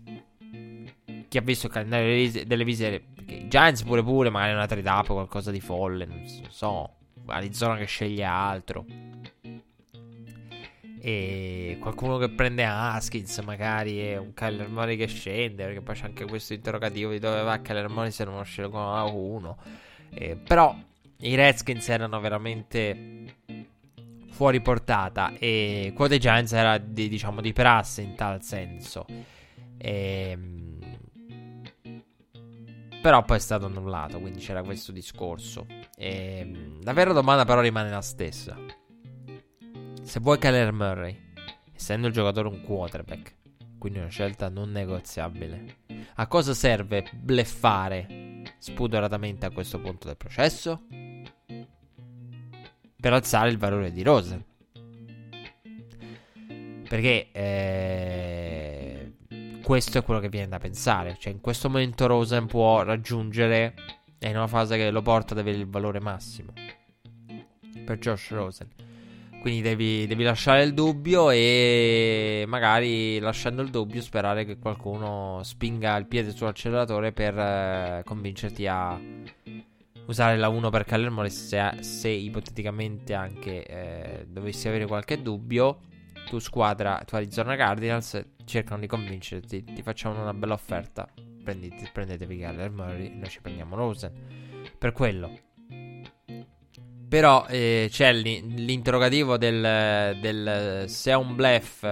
chi ha visto il calendario delle visite Perché Giants pure pure, magari una trade up qualcosa di folle, non so. Arizona che sceglie altro. E qualcuno che prende Haskins, magari, e un Kyler Murray che scende. Perché poi c'è anche questo interrogativo di dove va Kyler Murray se non scelgono 1. Eh, però i Redskins erano veramente fuori portata e quote Giants era di, diciamo di prassi in tal senso. Ehm, però poi è stato annullato, quindi c'era questo discorso. E, ehm, la vera domanda però rimane la stessa. Se vuoi Kyler Murray, essendo il giocatore un quarterback, quindi una scelta non negoziabile, a cosa serve bleffare spudoratamente a questo punto del processo? Per alzare il valore di Rosen. Perché eh, questo è quello che viene da pensare. Cioè, in questo momento Rosen può raggiungere, è in una fase che lo porta ad avere il valore massimo. Per Josh Rosen. Quindi devi, devi, lasciare il dubbio e magari lasciando il dubbio sperare che qualcuno spinga il piede sull'acceleratore per eh, convincerti a usare la 1 per Kyler se, se, ipoteticamente anche eh, dovessi avere qualche dubbio tu squadra, tu Arizona Cardinals, cercano di convincerti, ti facciamo una bella offerta, prendete, prendetevi Kyler Murray, noi ci prendiamo Rosen. Per quello. Però eh, c'è l'interrogativo del, del, se è un bluff,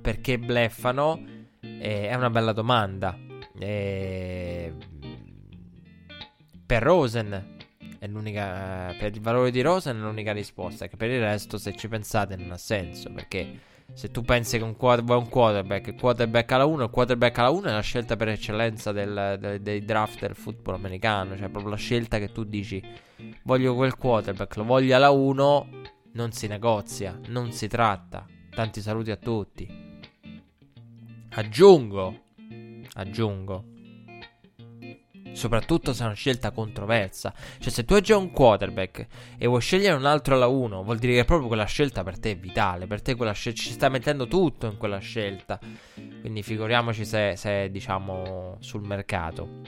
perché bleffano, eh, è una bella domanda. Eh, per Rosen è l'unica. Per il valore di Rosen è l'unica risposta. Che per il resto, se ci pensate, non ha senso. Perché se tu pensi che un, quarter, un quarterback, quarterback alla 1, il quarterback alla 1 è la scelta per eccellenza del, del, dei draft del football americano. Cioè, proprio la scelta che tu dici: Voglio quel quarterback, lo voglio alla 1. Non si negozia, non si tratta. Tanti saluti a tutti. Aggiungo, aggiungo Soprattutto se è una scelta controversa. Cioè, se tu hai già un quarterback e vuoi scegliere un altro alla 1, vuol dire che proprio quella scelta per te è vitale. Per te quella scelta ci sta mettendo tutto in quella scelta. Quindi figuriamoci se, se diciamo sul mercato.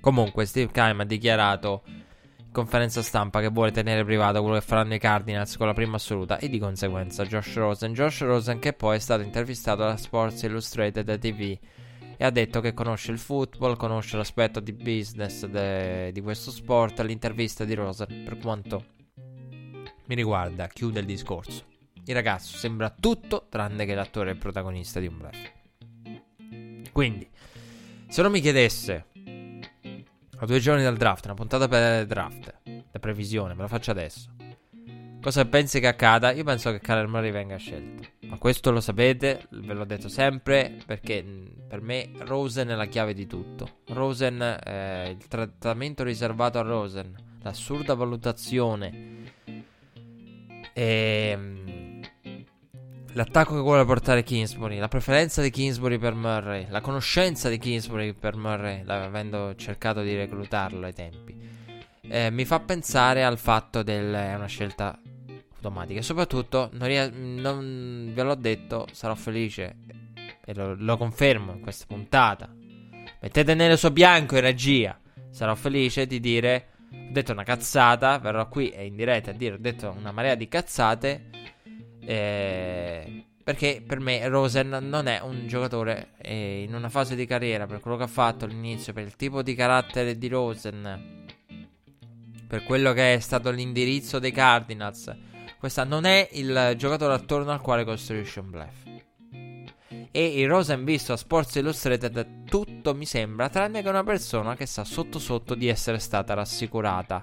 Comunque, Steve Kime ha dichiarato in conferenza stampa che vuole tenere privato quello che faranno i Cardinals con la prima assoluta e di conseguenza Josh Rosen. Josh Rosen che poi è stato intervistato da Sports Illustrated TV e ha detto che conosce il football, conosce l'aspetto di business de- di questo sport. L'intervista di Rosen, per quanto mi riguarda, chiude il discorso. Il ragazzo sembra tutto tranne che l'attore è il protagonista di un bluff. Quindi, se non mi chiedesse a due giorni dal draft, una puntata per draft, la previsione, me la faccio adesso. Cosa pensi che accada? Io penso che Kyler Murray venga scelto. Ma questo lo sapete, ve l'ho detto sempre, perché per me Rosen è la chiave di tutto. Rosen, eh, il trattamento riservato a Rosen, l'assurda valutazione e ehm, l'attacco che vuole portare Kingsbury, la preferenza di Kingsbury per Murray, la conoscenza di Kingsbury per Murray, avendo cercato di reclutarlo ai tempi. Eh, mi fa pensare al fatto del è una scelta automatiche. Soprattutto, non, ries- non ve l'ho detto, sarò felice e lo, lo, confermo in questa puntata. Mettete nero su bianco in regia. Sarò felice di dire. Ho detto una cazzata. Verrò qui e in diretta a dire. Ho detto una marea di cazzate. Eh, perché per me Rosen non è un giocatore eh, in una fase di carriera. Per quello che ha fatto all'inizio. Per il tipo di carattere di Rosen. Per quello che è stato l'indirizzo dei Cardinals questa non è il giocatore attorno al quale costruisce un bluff. E il Rosen visto a Sports Illustrated tutto mi sembra, tranne che una persona che sa sotto sotto di essere stata rassicurata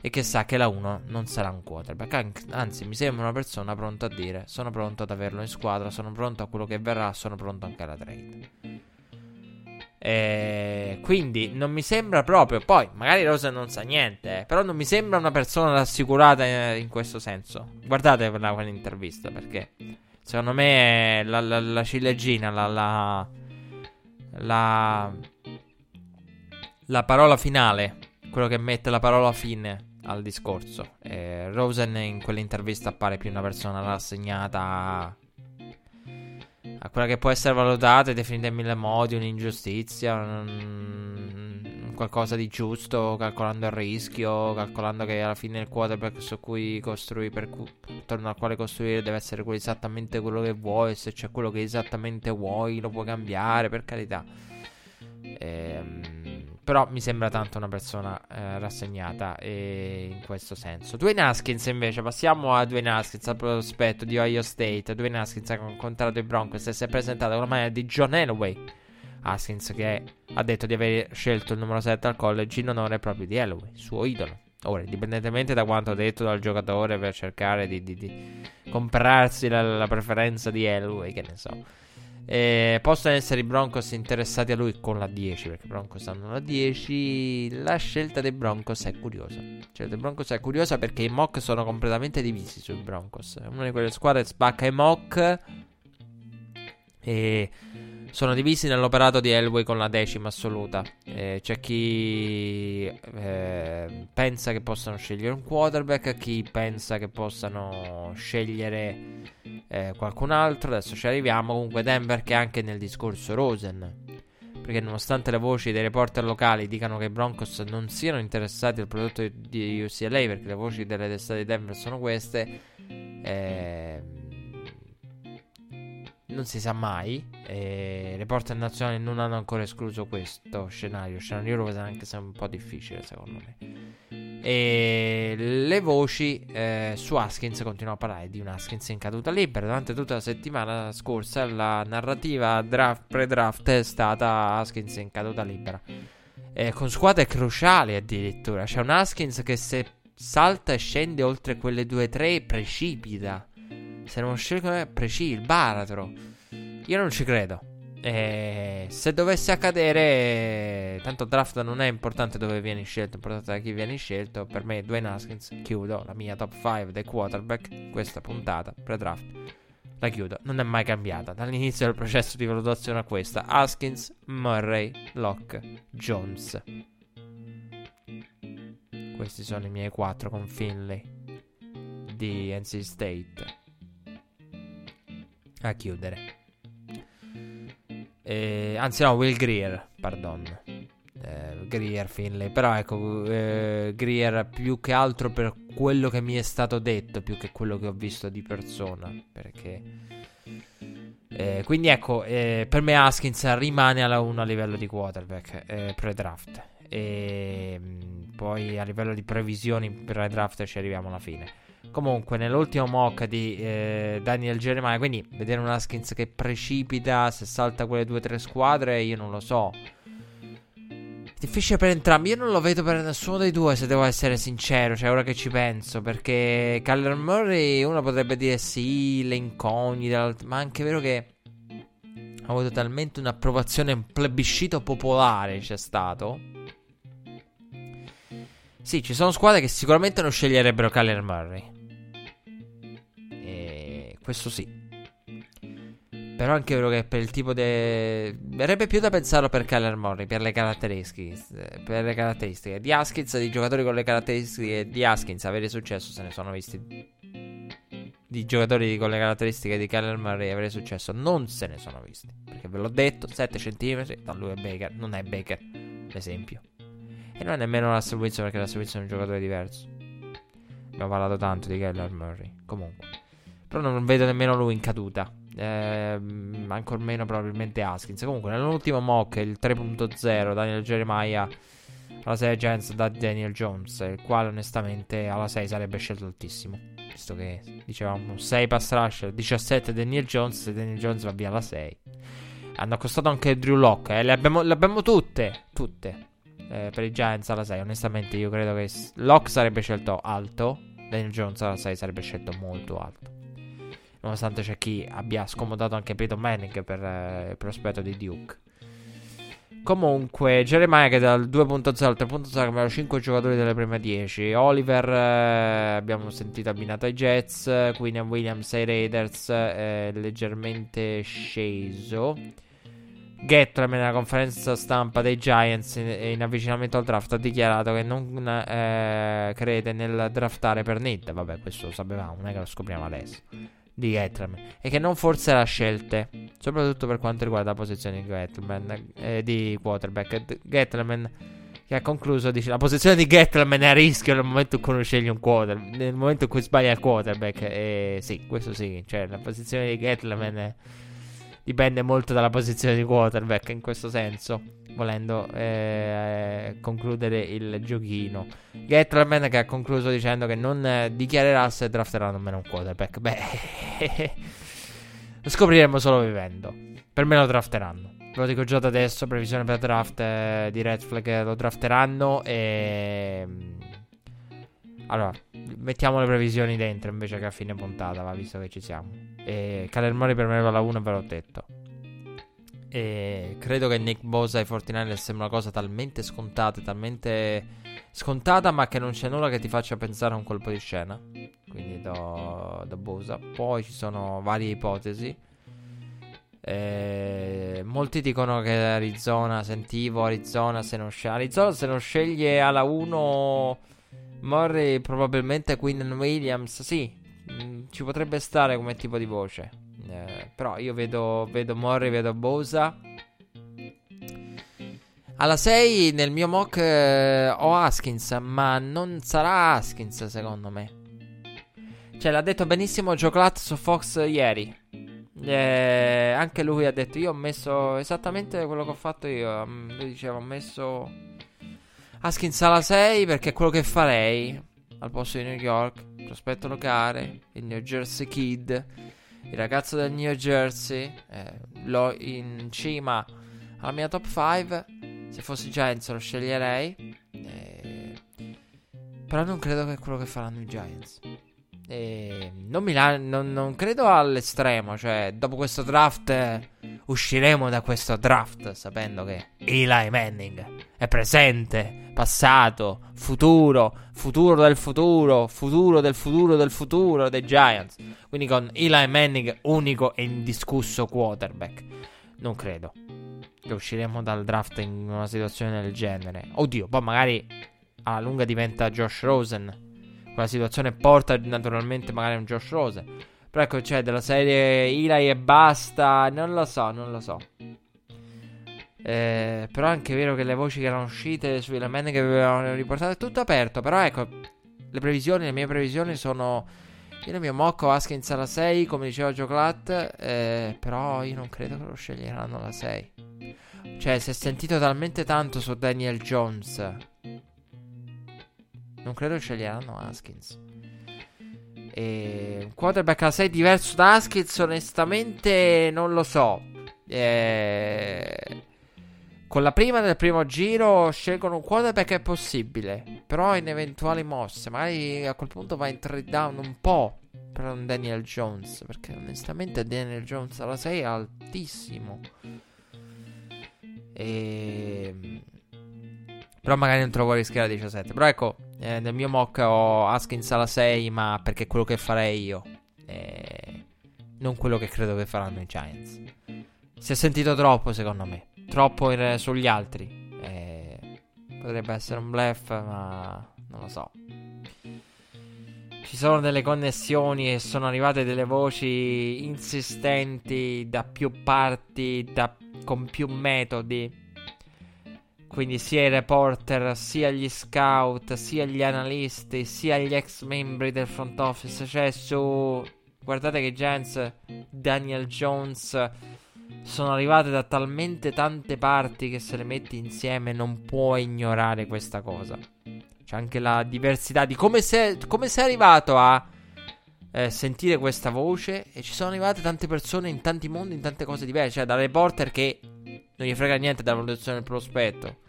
e che sa che la 1 non sarà un quarterback. Anzi, mi sembra una persona pronta a dire: Sono pronto ad averlo in squadra, sono pronto a quello che verrà, sono pronto anche alla trade. E quindi non mi sembra proprio. Poi, magari Rosa non sa niente. Eh, però non mi sembra una persona rassicurata in, in questo senso. Guardate quella, quell'intervista perché secondo me la, la, la ciliegina, la, la, la, la parola finale, quello che mette la parola fine al discorso. Eh, Rosen in quell'intervista appare più una persona rassegnata a quella che può essere valutata e definita in mille modi un'ingiustizia, un, qualcosa di giusto, calcolando il rischio, calcolando che alla fine il quarterback su cui costruire, per cui, attorno al quale costruire deve essere quello esattamente quello che vuoi, se c'è quello che esattamente vuoi lo puoi cambiare, per carità. Ehm, però mi sembra tanto una persona eh, rassegnata in questo senso. Dwayne Haskins invece, passiamo a Dwayne Haskins, al prospetto di Ohio State. Dwayne Haskins ha incontrato i Broncos e si è presentato con la maglia di John Elway. Haskins che ha detto di aver scelto il numero 7 al college in onore proprio di Elway, suo idolo. Ora, indipendentemente da quanto detto dal giocatore per cercare di, di, di comprarsi la, la preferenza di Elway, che ne so. Eh, possono essere i Broncos interessati a lui con la 10, perché i Broncos hanno la 10. La scelta dei Broncos è curiosa. La scelta dei Broncos è curiosa perché i mock sono completamente divisi sui Broncos. Una di quelle squadre spacca i mock. E sono divisi nell'operato di Elway con la decima assoluta. Eh, c'è chi eh, pensa che possano scegliere un quarterback, chi pensa che possano scegliere eh, qualcun altro. Adesso ci arriviamo. Comunque, Denver che anche nel discorso Rosen. Perché nonostante le voci dei reporter locali dicano che i Broncos non siano interessati al prodotto di UCLA, perché le voci delle testate di Denver sono queste, eh, non si sa mai. E i reporter nazionali non hanno ancora escluso questo scenario. Scenario rosa, anche se è un po' difficile, secondo me. E le voci eh, su Haskins continuano a parlare di un Haskins in caduta libera. Durante tutta la settimana scorsa, la narrativa draft, pre-draft è stata Haskins in caduta libera. Eh, con squadre cruciali addirittura. C'è un Haskins che se salta e scende oltre quelle 2-3 precipita. Se non scelgono, precipita il baratro. Io non ci credo. E se dovesse accadere, tanto il draft non è importante dove vieni scelto, è importante da chi vieni scelto. Per me, Dwayne Haskins, chiudo la mia top 5 dei quarterback. Questa puntata pre-draft la chiudo. Non è mai cambiata dall'inizio del processo di valutazione a questa. Haskins, Murray, Locke, Jones. Questi sono i miei quattro con Finley di NC State. A chiudere. Eh, anzi, no, Will Greer, pardon. Eh, Greer, Finley. Però ecco, eh, Greer più che altro per quello che mi è stato detto, più che quello che ho visto di persona. Perché. Eh, quindi ecco, eh, per me Haskins rimane alla 1 a livello di quarterback eh, pre-draft. E mm, poi a livello di previsioni pre-draft ci arriviamo alla fine. Comunque, nell'ultimo mock di eh, Daniel Jeremiah, quindi vedere un Haskins che precipita, se salta quelle due o tre squadre, io non lo so. Difficile per entrambi. Io non lo vedo per nessuno dei due, se devo essere sincero. Cioè, ora che ci penso. Perché Kyler Murray, uno potrebbe dire sì, le incognite. Ma è anche vero che ha avuto talmente un'approvazione, un plebiscito popolare c'è stato. Sì, ci sono squadre che sicuramente non sceglierebbero Kyler Murray. Questo sì. Però anche vero che per il tipo di. Verrebbe più da pensarlo per Kyler Murray, per le caratteristiche. Per le caratteristiche. Di Haskins, di giocatori con le caratteristiche di Haskins, avere successo se ne sono visti. Di giocatori con le caratteristiche di Kyler Murray avere successo non se ne sono visti. Perché ve l'ho detto, 7 cm, da lui è Baker, non è Baker, l'esempio. E non è nemmeno la Wilson perché la Wilson è un giocatore diverso. Abbiamo parlato tanto di Kyler Murray. Comunque. Però non vedo nemmeno lui in caduta. Eh, ancora meno probabilmente Haskins. Comunque, nell'ultimo mock, il 3.0, Daniel Jeremiah alla 6 Giants da Daniel Jones, il quale onestamente alla 6 sarebbe scelto altissimo. Visto che dicevamo 6 pass rush, 17 Daniel Jones, e Daniel Jones va via alla 6. Hanno accostato anche Drew Locke, eh, le, abbiamo, le abbiamo tutte, tutte. Eh, per i Giants alla 6, onestamente io credo che Locke sarebbe scelto alto, Daniel Jones alla 6 sarebbe scelto molto alto nonostante c'è chi abbia scomodato anche Peyton Manning per eh, il prospetto di Duke. Comunque, Jeremiah che dal 2.0 al 3.0 aveva 5 giocatori delle prime 10. Oliver eh, abbiamo sentito abbinato ai Jets. Queen Williams ai Raiders eh, leggermente sceso. Gettleman nella conferenza stampa dei Giants in, in, avvicinamento al draft ha dichiarato che non eh, crede nel draftare per niente. Vabbè, questo lo sapevamo, non è che lo scopriamo adesso di Gettleman e che non forzerà scelte, soprattutto per quanto riguarda la posizione di Gettleman, eh, di quarterback. Gettleman che ha concluso, dice, la posizione di Gettleman è a rischio nel momento in cui non scegli un quarterback, nel momento in cui sbaglia il quarterback. E sì, questo sì, cioè la posizione di Gettleman è, dipende molto dalla posizione di quarterback in questo senso, volendo eh, concludere il giochino. Gettleman che ha concluso dicendo che non eh, dichiarerà se drafteranno o meno un quarterback. Beh, [laughs] lo scopriremo solo vivendo. Per me lo drafteranno. Ve lo dico già da adesso, previsione per draft eh, di Red Flag lo drafteranno e... Mm, allora, mettiamo le previsioni dentro invece che a fine puntata, va, visto che ci siamo. E Murray per me va alla 1, ve l'ho detto. E credo che Nick Bosa ai 49 sembra una cosa talmente scontata, talmente scontata, ma che non c'è nulla che ti faccia pensare a un colpo di scena. Quindi do, do Bosa. Poi ci sono varie ipotesi. Eh, molti dicono che Arizona, sentivo Arizona se non sceglie Arizona se non sceglie alla 1 Murray probabilmente Quinn Williams, sì, mm, ci potrebbe stare come tipo di voce. Eh, però io vedo, vedo Murray, vedo Bosa. Alla 6 nel mio mock eh, ho Haskins, ma non sarà Haskins secondo me. Cioè l'ha detto benissimo Joe su Fox ieri. Eh, anche lui ha detto: Io ho messo esattamente quello che ho fatto io. Mm, lui diceva: Ho messo Haskins alla 6 perché è quello che farei al posto di New York. Prospetto locale, il New Jersey Kid, il ragazzo del New Jersey. Eh, l'ho in cima alla mia top 5. Se fossi Giants lo sceglierei. Eh, però non credo che è quello che faranno i Giants. E non, mi la- non, non, credo all'estremo, cioè dopo questo draft usciremo da questo draft sapendo che Eli Manning è presente, passato, futuro, futuro del futuro, futuro del futuro del futuro dei Giants. Quindi con Eli Manning unico e indiscusso quarterback. Non credo che usciremo dal draft in una situazione del genere. Oddio, poi magari alla lunga diventa Josh Rosen quella situazione porta naturalmente magari un Josh Rose. Però ecco, cioè, della serie Eli e basta. Non lo so, non lo so. Eh, però è anche vero che le voci che erano uscite sui elementi che avevano riportato è tutto aperto. Però ecco, le previsioni, le mie previsioni sono. Io nel mio mocco Haskins alla 6, come diceva Klatt, eh, però io non credo che lo sceglieranno alla 6. Cioè, si è sentito talmente tanto su Daniel Jones non credo sceglieranno Haskins. E un quarterback a 6 diverso da Haskins, onestamente non lo so. E... Con la prima del primo giro scelgono un quarterback è possibile. Però in eventuali mosse, magari a quel punto va in trade down un po' per un Daniel Jones. Perché onestamente Daniel Jones alla 6 è altissimo. E... Però magari non trovo rischiare a 17. Però ecco, eh, nel mio mock ho Haskins alla 6, ma perché è quello che farei io. Eh, non quello che credo che faranno i Giants. Si è sentito troppo, secondo me. Troppo in, sugli altri. Eh, potrebbe essere un bluff, ma non lo so. Ci sono delle connessioni e sono arrivate delle voci insistenti da più parti, da, con più metodi quindi sia i reporter, sia gli scout, sia gli analisti, sia gli ex membri del front office. Cioè, su. Guardate che Giants, Daniel Jones sono arrivate da talmente tante parti che se le metti insieme non puoi ignorare questa cosa. C'è anche la diversità di come sei, come sei arrivato a eh, sentire questa voce. E ci sono arrivate tante persone in tanti mondi, in tante cose diverse. Cioè, da reporter che non gli frega niente della valutazione del prospetto,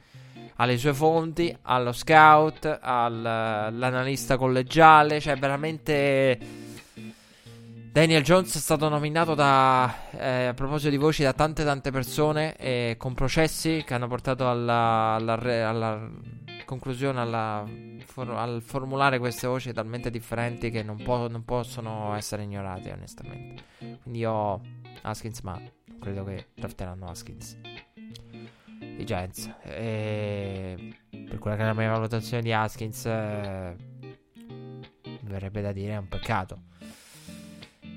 alle sue fonti, allo scout, all'analista collegiale, cioè veramente... Daniel Jones è stato nominato da, eh, a proposito di voci da tante tante persone eh, con processi che hanno portato alla, alla, alla conclusione, alla, for, al formulare queste voci talmente differenti che non, po- non possono essere ignorate onestamente. Quindi io Haskins ma credo che drafteranno Haskins. I Giants. E per quella che è la mia valutazione di Haskins, eh, verrebbe da dire è un peccato.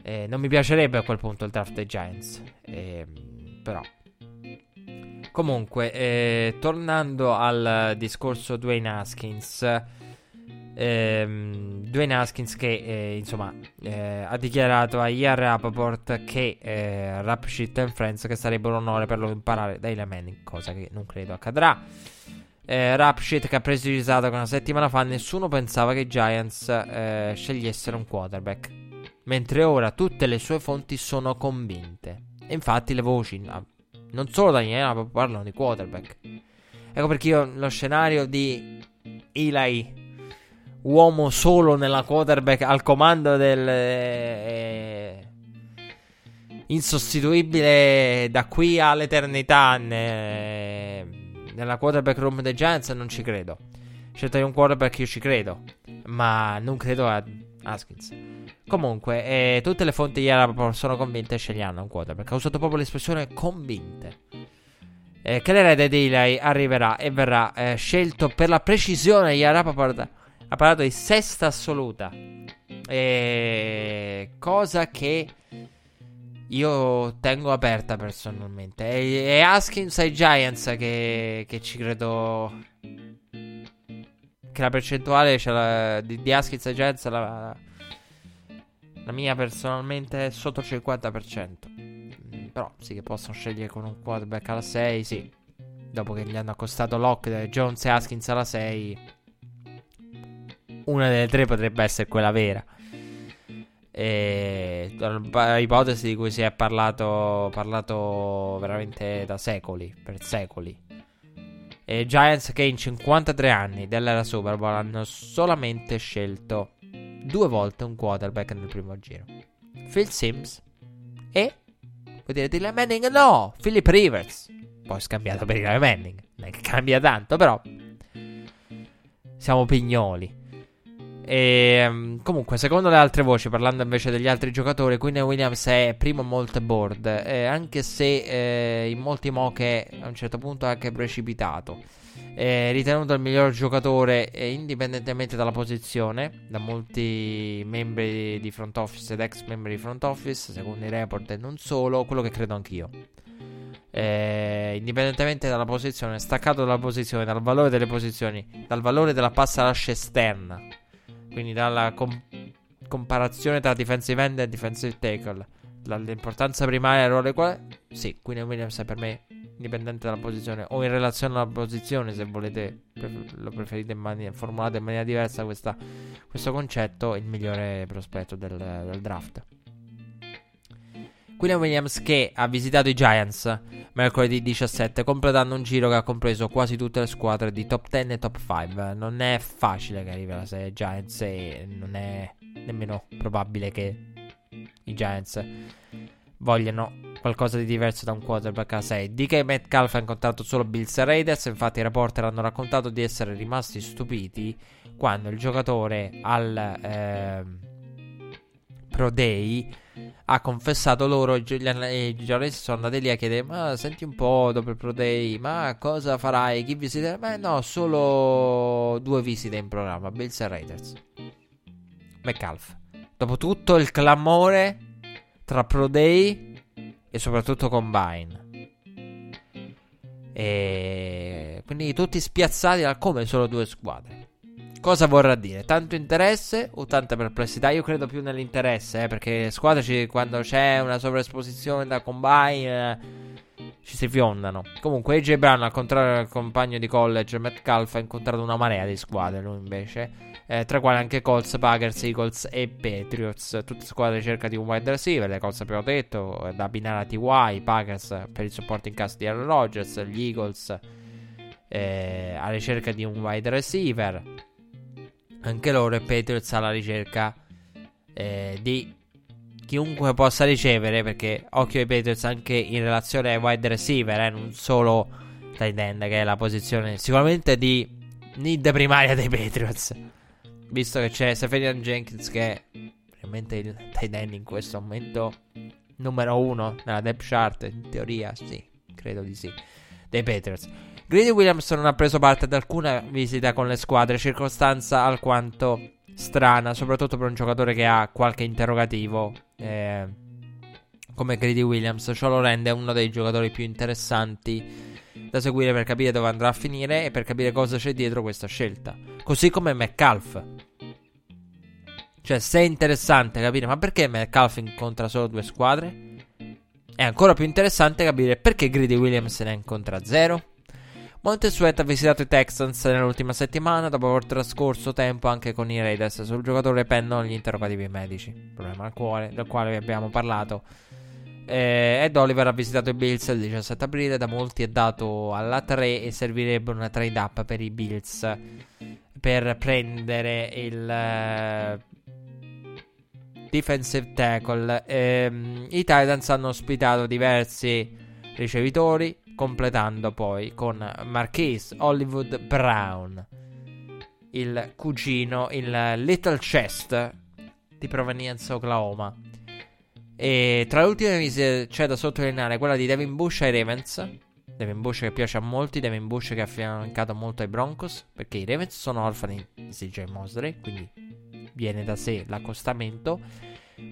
E non mi piacerebbe a quel punto il draft dei Giants. E, però Comunque, eh, tornando al discorso Dwayne Haskins, ehm, Dwayne Haskins che eh, insomma eh, ha dichiarato a Ian Rapoport che eh, Rap Shit and Friends che sarebbe un onore per lui imparare dai Manning, cosa che non credo accadrà. Eh, Rap Shit che ha precisato che una settimana fa nessuno pensava che i Giants eh, scegliessero un quarterback, mentre ora tutte le sue fonti sono convinte. E infatti le voci non solo Daniela, ma parlano di quarterback. Ecco perché io lo scenario di Eli, uomo solo nella quarterback, al comando del... Eh, insostituibile da qui all'eternità ne, nella quarterback room dei Giants non ci credo. Scelta di un quarterback io ci credo, ma non credo a Haskins. Comunque, eh, tutte le fonti ieri sono convinte e sceglieranno un quarterback. Ha usato proprio l'espressione convinte. Eh, che l'erede di Eli arriverà e verrà eh, scelto per la precisione. Ieri ha parlato di sesta assoluta. Eh, cosa che io tengo aperta personalmente. E, e Haskins ai Giants che, che ci credo. Che la percentuale la, di, di Haskins ai Giants la, la mia personalmente è sotto il 50%. Mm, però sì che possono scegliere con un quarterback alla 6, sì. Dopo che gli hanno accostato Locke, Jones e Haskins alla 6. Una delle tre potrebbe essere quella vera. E ipotesi di cui si è parlato, parlato veramente da secoli, per secoli. E Giants che in 53 anni dell'era Super Bowl hanno solamente scelto due volte un quarterback nel primo giro. Phil Sims e... Vuoi dire Dylan Manning? No! Philip Rivers. Poi scambiato per Dylan Manning. Non cambia tanto, però... Siamo pignoli. E, ehm, comunque, secondo le altre voci, parlando invece degli altri giocatori, Quinn Williams è primo molte board, eh, anche se eh, in molti mock è a un certo punto anche precipitato è ritenuto il miglior giocatore eh, indipendentemente dalla posizione da molti membri di front office ed ex membri di front office, secondo i report e non solo, quello che credo anch'io. Eh, indipendentemente dalla posizione, staccato dalla posizione, dal valore delle posizioni, dal valore della passa lascia esterna, quindi dalla com- comparazione tra defensive end e defensive tackle, l'importanza primaria del ruolo quale, sì, Queen Williams è per me indipendente dalla posizione o in relazione alla posizione, se volete, lo preferite in maniera, formulato in maniera diversa questa, questo concetto, il migliore prospetto del, del draft. William Williams che ha visitato i Giants mercoledì 17 completando un giro che ha compreso quasi tutte le squadre di top 10 e top 5 non è facile che arrivi alla serie Giants e non è nemmeno probabile che i Giants vogliono qualcosa di diverso da un quarterback a 6. DK Metcalf ha incontrato solo Bills e Raiders, infatti i reporter hanno raccontato di essere rimasti stupiti quando il giocatore al eh, Pro Day ha confessato loro i giornalisti sono andati lì a chiedere ma senti un po' dopo il Pro Day ma cosa farai chi visiterà ma no solo due visite in programma Bills e Raiders Metcalf dopo tutto il clamore tra Pro Day e soprattutto Combine. E quindi tutti spiazzati da come solo due squadre. Cosa vorrà dire? Tanto interesse o tanta perplessità? Io credo più nell'interesse, eh, perché squadre quando c'è una sovraesposizione da combine eh, ci si fiondano. Comunque AJ Brown, al contrario del compagno di college Metcalf, ha incontrato una marea di squadre, lui invece eh, tra quali anche Colts, Packers, Eagles e Patriots. Tutte squadre ricerca di un wide receiver, le Colts abbiamo detto, da abbinare a TY, Packers per il supporto in caso di Aaron Rodgers, gli Eagles eh, alla ricerca di un wide receiver, anche loro e Patriots alla ricerca eh, di chiunque possa ricevere, perché occhio ai Patriots anche in relazione ai wide receiver, eh, non solo tight end, che è la posizione sicuramente di need primaria dei Patriots visto che c'è Seferian Jenkins che è veramente il tight end in questo momento numero uno nella depth chart, in teoria sì, credo di sì, dei Patriots. Grady Williams non ha preso parte ad alcuna visita con le squadre, circostanza alquanto strana, soprattutto per un giocatore che ha qualche interrogativo. Eh, come Grady Williams, ciò lo rende uno dei giocatori più interessanti da seguire per capire dove andrà a finire e per capire cosa c'è dietro questa scelta. Così come Metcalf. Cioè, se è interessante capire ma perché Metcalf incontra solo due squadre, è ancora più interessante capire perché Greedy Williams ne incontra zero. Montesuet ha visitato i Texans nell'ultima settimana dopo aver trascorso tempo anche con i Raiders. Sul giocatore pendono gli interrogativi medici, problema al cuore, del quale vi abbiamo parlato. Eh, Ed Oliver ha visitato i Bills il 17 aprile, da molti è dato alla 3 e servirebbe una trade up per i Bills per prendere il uh, defensive tackle. Eh, I Titans hanno ospitato diversi ricevitori completando poi con Marquise Hollywood Brown, il cugino, il Little Chest di provenienza Oklahoma. E tra le ultime visite c'è da sottolineare quella di Devin Bush ai Ravens. Devin Bush che piace a molti, Devin Bush che ha affiancato molto ai Broncos, perché i Ravens sono orfani di CJ Mosley, quindi viene da sé l'accostamento.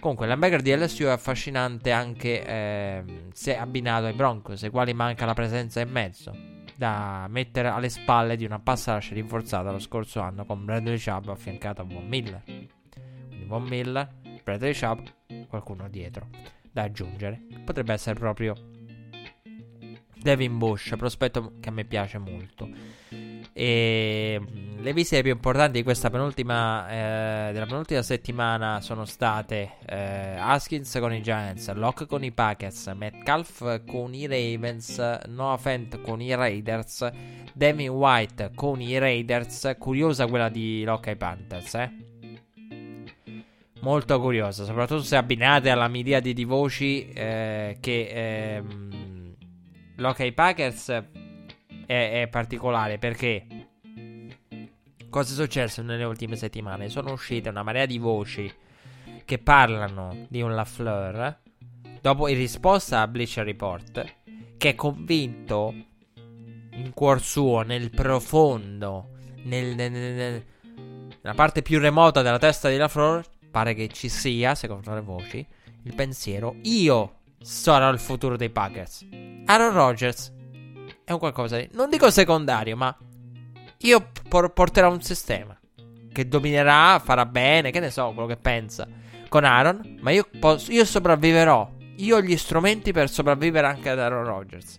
Comunque, l'hamburger di LSU è affascinante anche eh, se abbinato ai Broncos, ai quali manca la presenza in mezzo. Da mettere alle spalle di una passa lascia rinforzata lo scorso anno con Bradley Chubb affiancato a Von Miller. Quindi Von Miller, Bradley Chubb, qualcuno dietro da aggiungere. Potrebbe essere proprio Devin Bush, prospetto che a me piace molto. E mm, le visite più importanti di questa penultima, eh, della penultima settimana sono state eh, Haskins con i Giants, Locke con i Packers, Metcalf con i Ravens, Noah Fent con i Raiders, Devin White con i Raiders. Curiosa quella di Locke ai Panthers, eh? Molto curiosa, soprattutto se abbinate alla miriade di voci eh, che ehm, Ai Packers è, è particolare perché cosa è successo nelle ultime settimane? Sono uscite una marea di voci che parlano di un LaFleur dopo in risposta a Bleacher Report che è convinto in cuor suo, nel profondo, nel, nel, nel, nella parte più remota della testa di LaFleur, pare che ci sia, secondo le voci, il pensiero io sarò il futuro dei Packers. Aaron Rodgers è un qualcosa di... Non dico secondario, ma io por- porterò un sistema che dominerà, farà bene, che ne so, quello che pensa con Aaron, ma io, posso, io sopravviverò. Io ho gli strumenti per sopravvivere anche ad Aaron Rodgers.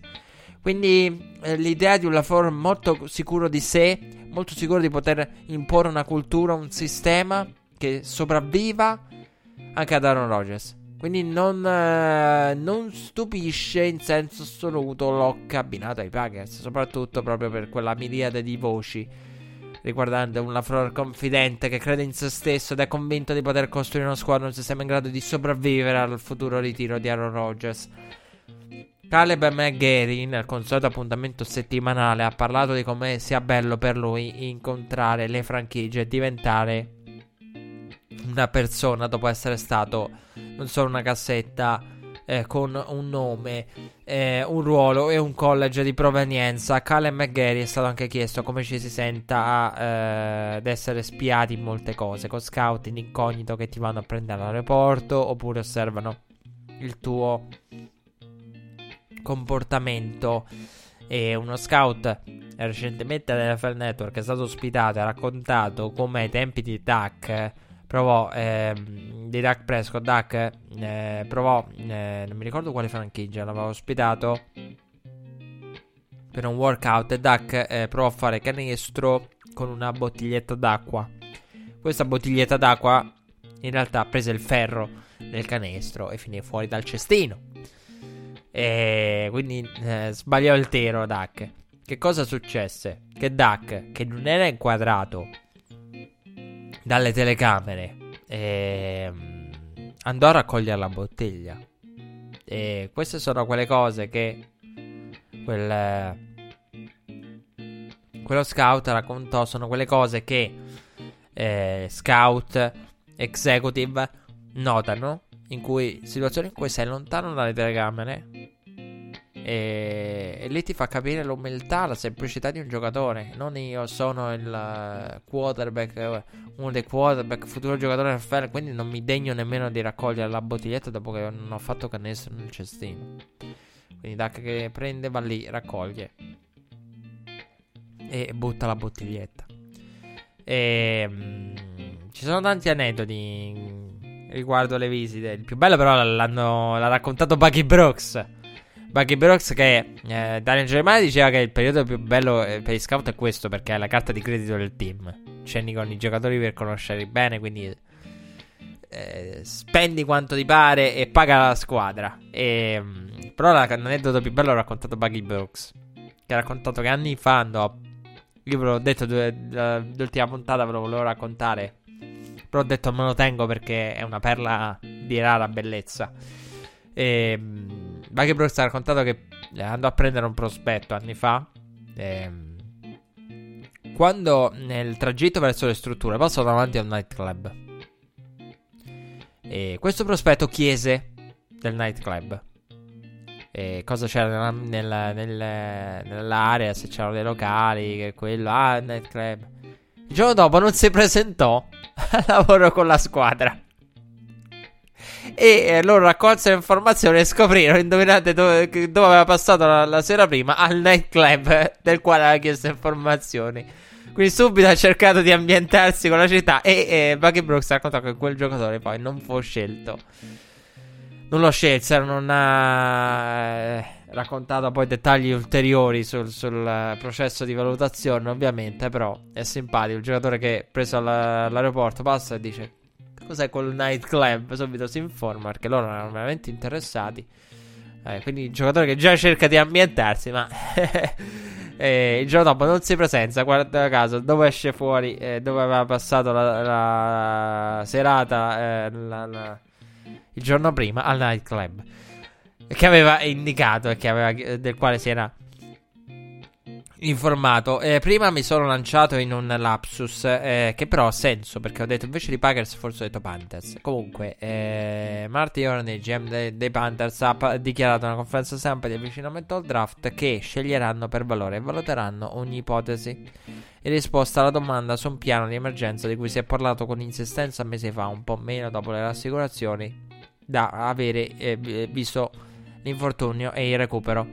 Quindi eh, l'idea di un lavoro molto sicuro di sé, molto sicuro di poter imporre una cultura, un sistema che sopravviva anche ad Aaron Rodgers. Quindi non, eh, non, stupisce in senso assoluto Locke abbinato ai Packers, soprattutto proprio per quella miriade di voci riguardante un Lafleur confidente che crede in se stesso ed è convinto di poter costruire una squadra, un sistema in grado di sopravvivere al futuro ritiro di Aaron Rodgers. Caleb McGarry, nel consueto appuntamento settimanale, ha parlato di come sia bello per lui incontrare le franchigie e diventare una persona dopo essere stato non solo una cassetta eh, con un nome, eh, un ruolo e un college di provenienza. Callum McGarry è stato anche chiesto come ci si senta eh, ad essere spiati in molte cose, con scout in incognito che ti vanno a prendere all'aeroporto oppure osservano il tuo comportamento. E uno scout recentemente all'NFL Network è stato ospitato e ha raccontato come ai tempi di Duck provò ehm, di Duck Prescott. Duck eh, provò, eh, non mi ricordo quale franchigia, l'aveva ospitato per un workout. E Duck eh, provò a fare canestro con una bottiglietta d'acqua. Questa bottiglietta d'acqua in realtà prese il ferro del canestro e finì fuori dal cestino. E quindi eh, sbagliò il tiro Duck. Che cosa successe? Che Duck, che non era inquadrato dalle telecamere. E, andò a raccogliere la bottiglia. E queste sono quelle cose che quel, quello scout raccontò. Sono quelle cose che eh, scout executive notano. In cui situazioni in cui sei lontano dalle telecamere e, e, lì ti fa capire l'umiltà, la semplicità di un giocatore. Non io sono il eh, quarterback, uno dei quarterback, futuro giocatore NFL, quindi non mi degno nemmeno di raccogliere la bottiglietta dopo che non ho fatto canestro nel cestino. Quindi Duck che prende, va lì, raccoglie. e butta la bottiglietta. E, mh, ci sono tanti aneddoti riguardo le visite. Il più bello, però, l'hanno, l'ha raccontato Bucky Brooks. Bucky Brooks, che eh, Daniel Germania diceva che il periodo più bello eh, per gli scout è questo perché è la carta di credito del team. Scendi con i giocatori per conoscerli bene, quindi eh, spendi quanto ti pare e paga la squadra. E, mm, però l'aneddoto più bello l'ha raccontato Bucky Brooks. Che ha raccontato che anni fa andò. Io ve l'ho detto l'ultima puntata, ve lo volevo raccontare. Però ho detto me lo tengo perché è una perla di rara bellezza. E Bucky Brooks ha raccontato che andò a prendere un prospetto anni fa. E, mm, quando nel tragitto verso le strutture passò davanti a un nightclub. E questo prospetto chiese del nightclub. E cosa c'era nella, nella, nella, nell'area, se c'erano dei locali, che quello, ah, il nightclub. Il giorno dopo non si presentò [laughs] al lavoro con la squadra. E eh, loro raccolsero informazioni e scoprirono, indovinate dove, dove aveva passato la, la, sera prima, al nightclub del quale aveva chiesto informazioni. Quindi subito ha cercato di ambientarsi con la città e, e Bucky Brooks ha raccontato che quel giocatore poi non fu scelto. Non lo scelsero, non ha eh, raccontato poi dettagli ulteriori sul, sul, processo di valutazione, ovviamente, però è simpatico. Il giocatore che preso all'aeroporto passa e dice cos'è quel nightclub, subito si informa perché loro erano veramente interessati. Eh, quindi il giocatore che già cerca di ambientarsi, ma [laughs] E il giorno dopo non si presenta, guarda caso, dove esce fuori, eh, dove aveva passato la, la serata eh, la, la, il giorno prima al nightclub. Che aveva indicato e aveva, del quale si era informato. Eh, prima mi sono lanciato in un lapsus eh, che però ha senso perché ho detto invece di Packers forse ho detto Panthers. Comunque, eh, Marty Orney, GM dei, dei Panthers, ha dichiarato una conferenza stampa di avvicinamento al draft che sceglieranno per valore e valuteranno ogni ipotesi. In risposta alla domanda su un piano di emergenza di cui si è parlato con insistenza mesi fa, un po' meno dopo le rassicurazioni da avere eh, visto l'infortunio e il recupero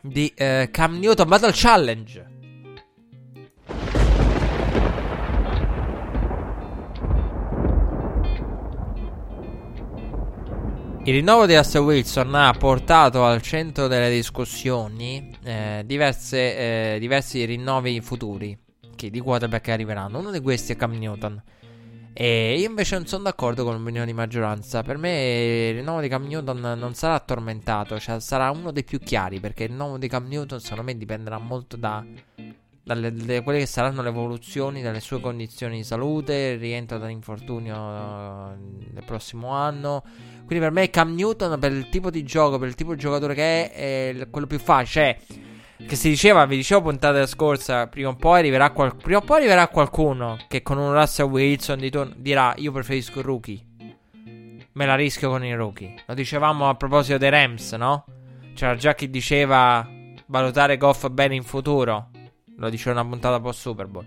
di eh, Cam Newton Battle Challenge. Il rinnovo di Russell Wilson ha portato al centro delle discussioni eh, diverse, eh, diversi rinnovi futuri che di quarterback arriveranno. Uno di questi è Cam Newton. E io invece non sono d'accordo con l'opinione di maggioranza. Per me il rinnovo di Cam Newton non sarà tormentato, cioè sarà uno dei più chiari. Perché il rinnovo di Cam Newton, secondo me, dipenderà molto da, dalle, da quelle che saranno le evoluzioni delle sue condizioni di salute. Il rientro dall'infortunio nel eh, prossimo anno. Quindi per me Cam Newton, per il tipo di gioco, per il tipo di giocatore che è, è quello più facile. Cioè che si diceva, vi dicevo puntata scorsa, prima o poi arriverà, qual- prima o poi arriverà qualcuno che con un Russell Wilson di ton- dirà io preferisco il rookie. Me la rischio con il rookie. Lo dicevamo a proposito dei Rams, no? C'era già chi diceva valutare Goff bene in futuro. Lo diceva una puntata post Super Bowl.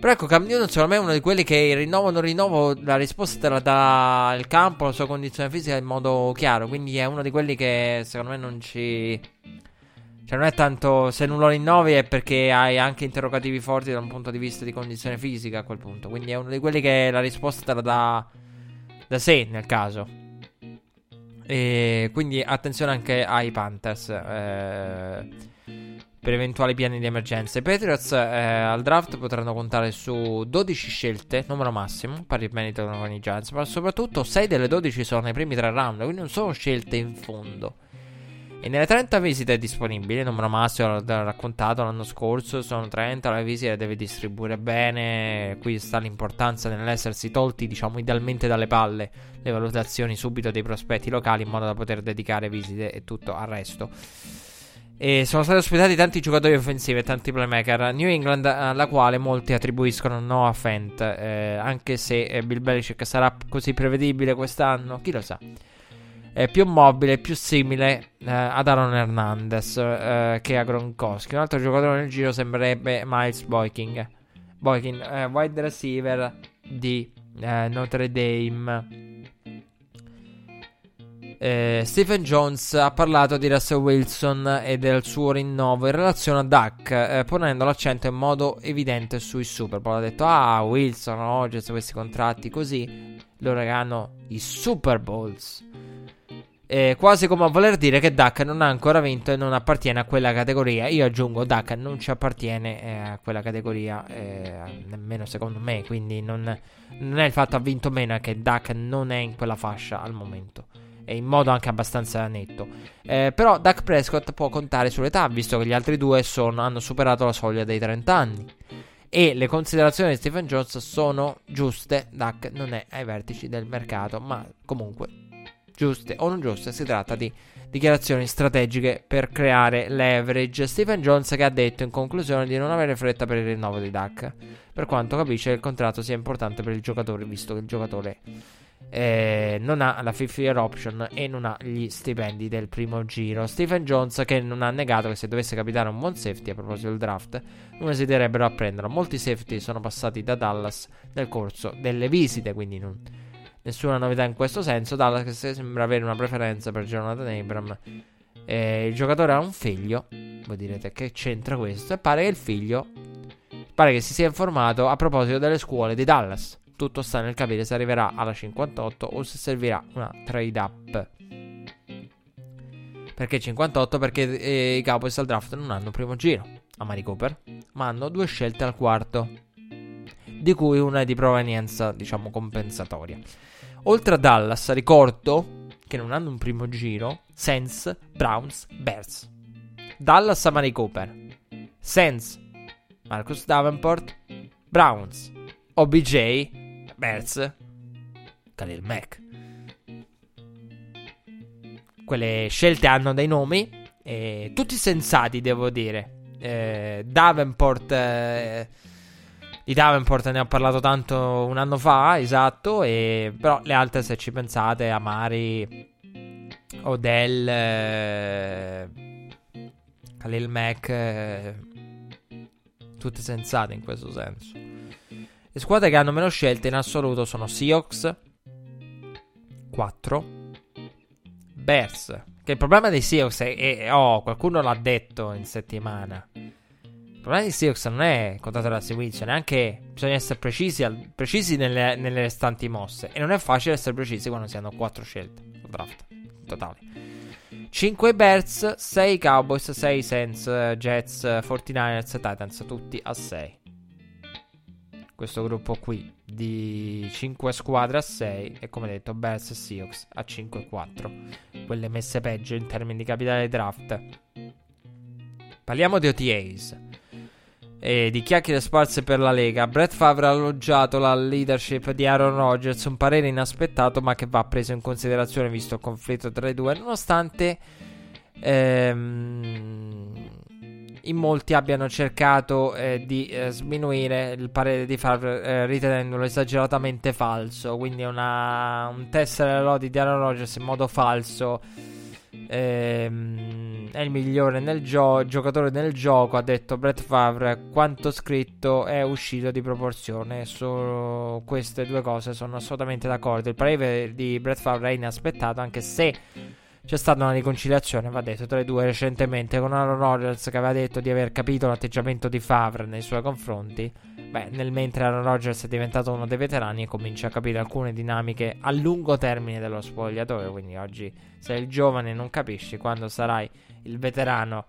Però ecco, Cam Newton secondo me è uno di quelli che il rinnovo o non rinnovo, la risposta te la dà il campo, la sua condizione fisica in modo chiaro. Quindi è uno di quelli che secondo me non ci cioè, non è tanto se non lo rinnovi è perché hai anche interrogativi forti da un punto di vista di condizione fisica a quel punto. Quindi è uno di quelli che la risposta te la dà da sé nel caso. E quindi attenzione anche ai Panthers. Eh, per eventuali piani di emergenza. I Patriots eh, al draft potranno contare su 12 scelte, numero massimo, pari merito con i Giants, ma soprattutto 6 delle 12 sono nei primi tre round, quindi non sono scelte in fondo. E nelle 30 visite disponibili, numero massimo l'ho raccontato l'anno scorso, sono 30, le visite le devi distribuire bene, qui sta l'importanza nell'essersi tolti, diciamo, idealmente dalle palle le valutazioni subito dei prospetti locali in modo da poter dedicare visite e tutto al resto. E sono stati ospitati tanti giocatori offensivi e tanti playmaker. New England, alla quale molti attribuiscono Noah Fent, eh, anche se eh, Bill Belichick sarà così prevedibile quest'anno, chi lo sa è più mobile, più simile eh, ad Aaron Hernandez eh, che a Gronkowski. Un altro giocatore nel giro sembrerebbe Miles Boykin, Boykin eh, wide receiver di eh, Notre Dame. Eh, Stephen Jones ha parlato di Russell Wilson e del suo rinnovo in relazione a Duck, eh, ponendo l'accento in modo evidente sui Super Bowl. Ha detto: Ah, Wilson, Rodgers, questi contratti così loro hanno i Super Bowls. Eh, quasi come a voler dire che Duck non ha ancora vinto e non appartiene a quella categoria. Io aggiungo, Duck non ci appartiene eh, a quella categoria, eh, nemmeno secondo me. Quindi non, non, è il fatto ha vinto meno, è che Duck non è in quella fascia al momento. E in modo anche abbastanza netto. Eh, però Duck Prescott può contare sull'età, visto che gli altri due sono, hanno superato la soglia dei 30 anni. E le considerazioni di Stephen Jones sono giuste. Duck non è ai vertici del mercato, ma comunque giuste o non giuste, si tratta di dichiarazioni strategiche per creare leverage. Stephen Jones che ha detto in conclusione di non avere fretta per il rinnovo di Duck, per quanto capisce che il contratto sia importante per il giocatore, visto che il giocatore eh, non ha la 50 year option e non ha gli stipendi del primo giro. Stephen Jones che non ha negato che se dovesse capitare un buon safety a proposito del draft, non esiterebbero a prenderlo. Molti safety sono passati da Dallas nel corso delle visite, quindi non, nessuna novità in questo senso. Dallas sembra avere una preferenza per Jonathan Abram. Eh, il giocatore ha un figlio. Voi direte che c'entra questo? E pare che il figlio pare che si sia informato a proposito delle scuole di Dallas. Tutto sta nel capire se arriverà alla 58 o se servirà una trade up. Perché 58? Perché eh, i Cowboys al draft non hanno primo giro a Mari Cooper, ma hanno due scelte al quarto, di cui una è di provenienza, diciamo, compensatoria. Oltre a Dallas, ricordo che non hanno un primo giro, Sens, Browns, Bears. Dallas a Mari Cooper, Sens, Marcus Davenport, Browns, OBJ, Bears, Khalil Mack. Quelle scelte hanno dei nomi, eh, tutti sensati, devo dire. Eh, Davenport. Eh, di Davenport ne ho parlato tanto un anno fa, esatto. E, però le altre, se ci pensate, Amari, Odell, eh, Khalil Mack, eh, tutte sensate in questo senso. Le squadre che hanno meno scelte in assoluto sono Seahawks 4 Bears. Che il problema dei Seahawks è, è oh, qualcuno l'ha detto in settimana. Il problema dei Seahawks non è contato da Wilson, è anche bisogna essere precisi, al, precisi nelle, nelle, restanti mosse. E non è facile essere precisi quando si hanno 4 scelte draft totale. 5 Bears, 6 Cowboys, 6 Saints, Jets, 49ers, Titans, tutti a 6 questo gruppo qui di 5 squadre a 6 e come detto Bears e Seahawks a 5 e 4 quelle messe peggio in termini di capitale draft parliamo di OTAs e di chiacchiere sparse per la Lega Brett Favre ha alloggiato la leadership di Aaron Rodgers un parere inaspettato ma che va preso in considerazione visto il conflitto tra i due nonostante ehm, in molti abbiano cercato eh, di eh, sminuire il parere di Favre eh, ritenendolo esageratamente falso. Quindi una, un tessere lodi di Aaron Rodgers in modo falso ehm, è il migliore nel gio- giocatore nel gioco. Ha detto Brett Favre. Quanto scritto è uscito di proporzione. Su queste due cose sono assolutamente d'accordo. Il parere di Brett Favre è inaspettato, anche se c'è stata una riconciliazione, va detto, tra i due recentemente con Aaron Rodgers che aveva detto di aver capito l'atteggiamento di Favre nei suoi confronti. Beh, nel mentre Aaron Rodgers è diventato uno dei veterani e comincia a capire alcune dinamiche a lungo termine dello spogliatoio. Quindi oggi sei il giovane non capisci quando sarai il veterano.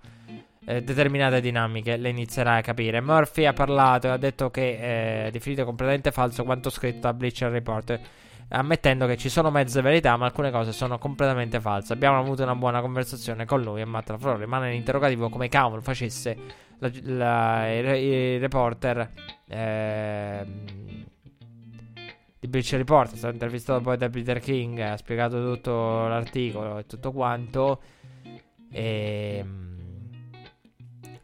Eh, determinate dinamiche le inizierai a capire. Murphy ha parlato e ha detto che eh, è definito completamente falso quanto scritto a Bleacher Report ammettendo che ci sono mezze verità, ma alcune cose sono completamente false. Abbiamo avuto una buona conversazione con lui e Matt LaFleur rimane l'interrogativo come cavolo facesse la, la, il, il, reporter eh, di Bleacher Report. È stato intervistato poi da Peter King, ha spiegato tutto l'articolo e tutto quanto. E ehm,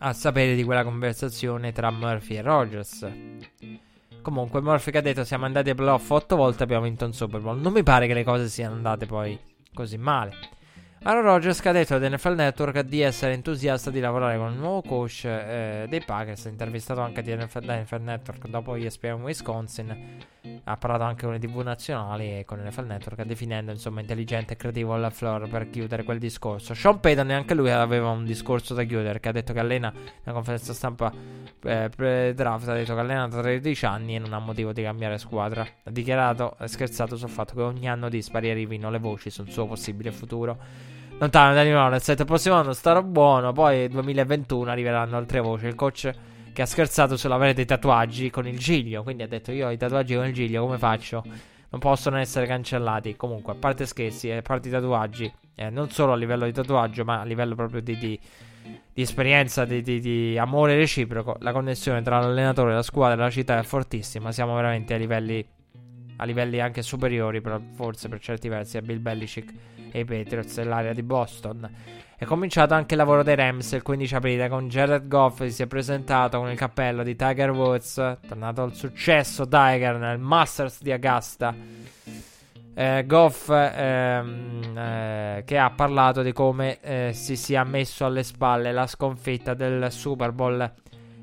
a sapere di quella conversazione tra Murphy e Rogers. Comunque, Murphy ha detto siamo andati ai playoff 8 volte abbiamo vinto un Super Bowl. Non mi pare che le cose siano andate poi così male. Aaron Rodgers ha detto ad NFL Network di essere entusiasta di lavorare con il nuovo coach eh, dei Packers. Intervistato anche da NFL Network dopo ESPN Wisconsin. Ha parlato anche con le tv nazionali e con NFL Network, definendo insomma intelligente e creativo alla floor per chiudere quel discorso. Sean Payton neanche lui aveva un discorso da chiudere, che ha detto che allena nella conferenza stampa eh, pre-draft, ha detto che allena da 13 anni e non ha motivo di cambiare squadra. Ha dichiarato, ha scherzato sul fatto che ogni anno dispari arrivino le voci sul suo possibile futuro. Lontano da New Orleans, il prossimo anno starà buono, poi nel 2021 arriveranno altre voci. Il coach che ha scherzato sull'avere dei tatuaggi con il giglio. Quindi ha detto: Io ho i tatuaggi con il giglio, come faccio? Non possono essere cancellati. Comunque, a parte scherzi, a parte i tatuaggi, eh, non solo a livello di tatuaggio, ma a livello proprio di, di, di esperienza, di, di, amore reciproco, la connessione tra l'allenatore, la squadra e la città è fortissima. Siamo veramente a livelli, a livelli anche superiori, però forse per certi versi, a Bill Belichick e i Patriots dell'area di Boston. È cominciato anche il lavoro dei Rams il 15 aprile con Jared Goff si è presentato con il cappello di Tiger Woods, tornato al successo Tiger nel Masters di Augusta. Eh, Goff ehm, eh, che ha parlato di come eh, si sia messo alle spalle la sconfitta del Super Bowl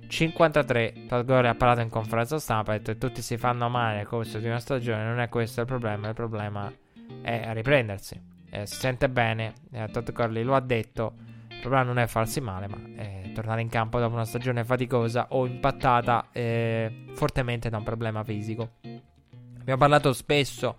53. Todd Gore ha parlato in conferenza stampa e ha detto che tutti si fanno male nel corso di una stagione, non è questo il problema, il problema è riprendersi eh, si sente bene. Eh, Todd Curley lo ha detto. Il problema non è farsi male, ma eh, tornare in campo dopo una stagione faticosa o impattata eh, fortemente da un problema fisico. Abbiamo parlato spesso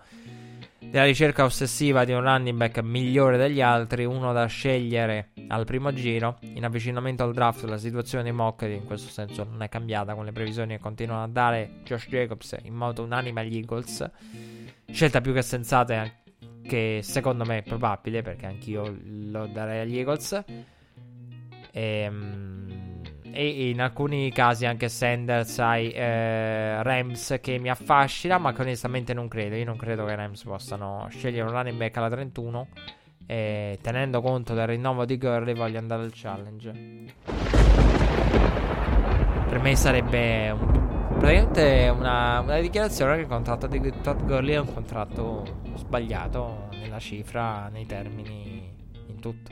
della ricerca ossessiva di un running back migliore degli altri, uno da scegliere al primo giro. In avvicinamento al draft la situazione dei mock in questo senso non è cambiata con le previsioni che continuano a dare Josh Jacobs in modo unanime agli Eagles. Scelta più che sensata che secondo me è probabile perché anch'io lo darei agli Eagles. E, ehm, e in alcuni casi anche Sanders ai eh, Rams che mi affascina, ma che onestamente non credo. Io non credo che i Rams possano scegliere un running back alla 31. E tenendo conto del rinnovo di Gurley, voglio andare al challenge. Per me sarebbe un praticamente una, una dichiarazione che il contratto di Todd Gurley è un contratto sbagliato nella cifra, nei termini, in tutto.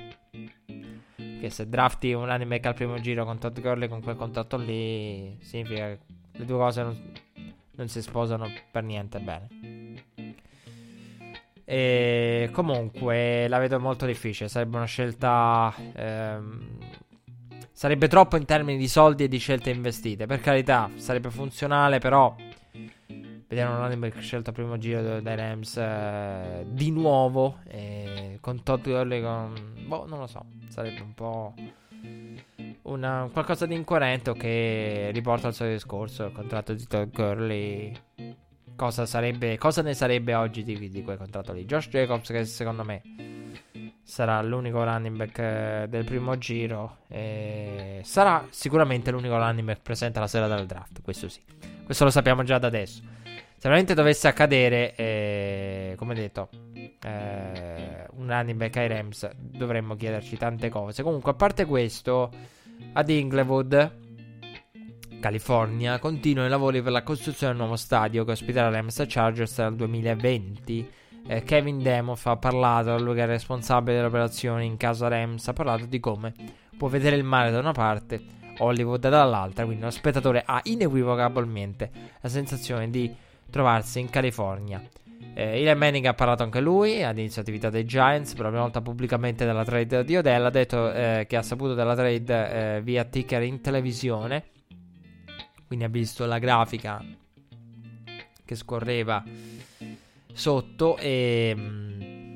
Che se drafti un anime al primo giro con Todd Gurley con quel contratto lì, significa che le due cose non, non si sposano per niente bene. E comunque la vedo molto difficile. Sarebbe una scelta ehm, Sarebbe troppo in termini di soldi e di scelte investite. Per carità, sarebbe funzionale, però. Running back scelto al primo giro dai Rams eh, di nuovo. Eh, con Todd Gurley. Con... Boh, non lo so. Sarebbe un po'. Una, qualcosa di incoerente che riporta al solito discorso. Il contratto di Todd Gurley. Cosa, sarebbe, cosa ne sarebbe oggi di, di quel contratto lì? Josh Jacobs, che secondo me sarà l'unico running back eh, del primo giro. E sarà sicuramente l'unico running back presente la sera del draft. Questo sì, questo lo sappiamo già da adesso. Se veramente dovesse accadere, eh, come detto, eh, un running back ai Rams, dovremmo chiederci tante cose. Comunque, a parte questo, ad Inglewood, California, continuano i lavori per la costruzione del nuovo stadio che ospiterà Rams Chargers dal 2020 eh, Kevin Demoff ha parlato, lui che è responsabile delle operazioni in casa Rams, ha parlato di come può vedere il mare da una parte, Hollywood dall'altra, quindi lo spettatore ha inequivocabilmente la sensazione di trovarsi in California. Eh, Eli Manning ha parlato anche lui all'inizio attività dei Giants, per la prima volta pubblicamente della trade di Odell, ha detto eh, che ha saputo della trade eh, via ticker in televisione, quindi ha visto la grafica che scorreva sotto e, mm,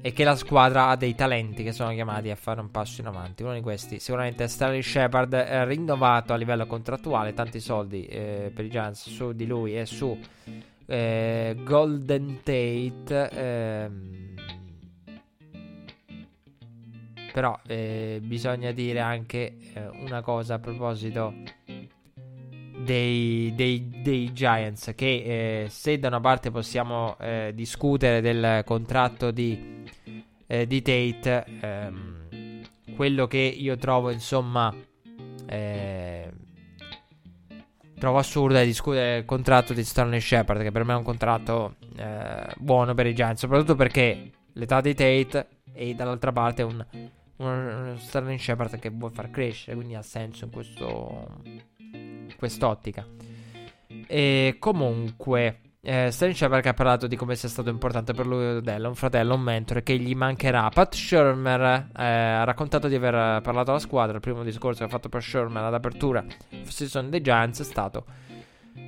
e, che la squadra ha dei talenti che sono chiamati a fare un passo in avanti. Uno di questi sicuramente è Stanley Shepard, eh, rinnovato a livello contrattuale, tanti soldi eh, per i Giants su di lui e su eh, Golden Tate. Ehm, però eh, bisogna dire anche eh, una cosa a proposito dei, dei, dei Giants che eh, se da una parte possiamo eh, discutere del contratto di, eh, di Tate ehm, quello che io trovo insomma eh, trovo assurdo è discutere il contratto di Stanley Shepard che per me è un contratto eh, buono per i Giants soprattutto perché l'età di Tate e dall'altra parte un, un Stanley Shepard che vuole far crescere quindi ha senso in questo quest'ottica. E, comunque, eh, Stanley Shepard ha parlato di come sia stato importante per lui Odell, un fratello, un mentore che gli mancherà. Pat Shermer eh, ha raccontato di aver parlato alla squadra. Il primo discorso che ha fatto per Shermer ad apertura season dei Giants è stato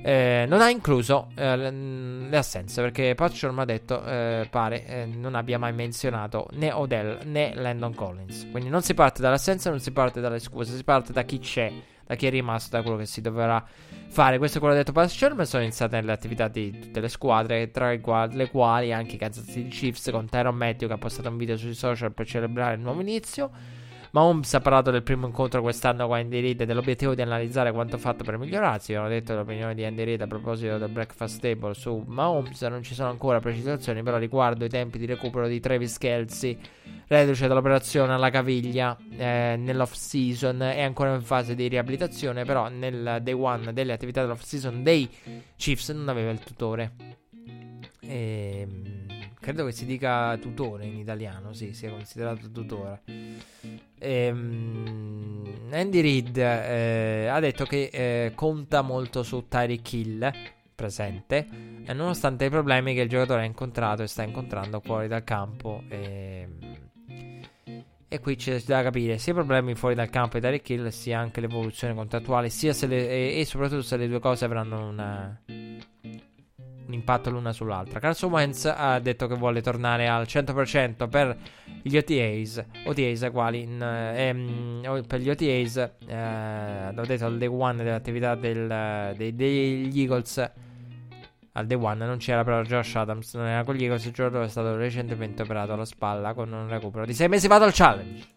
eh, non ha incluso eh, le assenze perché Pat Sherman ha detto, eh, pare, eh, non abbia mai menzionato né Odell né Landon Collins. Quindi non si parte dalle assenze, non si parte dalle scuse, si parte da chi c'è, da chi è rimasto, da quello che si dovrà fare. Questo è quello detto Pat Sherman. Sono iniziate le attività di tutte le squadre, tra le quali anche i Kansas City Chiefs con Tyron Matthew che ha postato un video sui social per celebrare il nuovo inizio. Mahomes ha parlato del primo incontro quest'anno con Andy Reid e dell'obiettivo di analizzare quanto fatto per migliorarsi. Abbiamo detto l'opinione di Andy Reid a proposito del breakfast table su Mahomes. Non ci sono ancora precisazioni, però riguardo i tempi di recupero di Travis Kelsey, reduce dall'operazione alla caviglia eh, nell'off season. È ancora in fase di riabilitazione, però nel day one delle attività dell'off season dei Chiefs non aveva il tutore. Ehm credo che si dica tutore in italiano, sì, sia considerato tutore. Ehm, Andy Reid eh, ha detto che eh, conta molto su Tyreek Hill presente, e nonostante i problemi che il giocatore ha incontrato e sta incontrando fuori dal campo. E, e qui c'è da capire sia i problemi fuori dal campo di Tyreek Hill, sia anche l'evoluzione contrattuale, sia se le, e, e soprattutto se le due cose avranno una un impatto l'una sull'altra. Carson Wentz ha detto che vuole tornare al 100% per gli OTAs, OTAs quali in, ehm, per gli OTAs, eh, l'ho detto al day one dell'attività del, dei, degli Eagles. Al day one non c'era però Josh Adams, non era con gli Eagles, il giorno è stato recentemente operato alla spalla con un recupero di 6 mesi. Vado al challenge.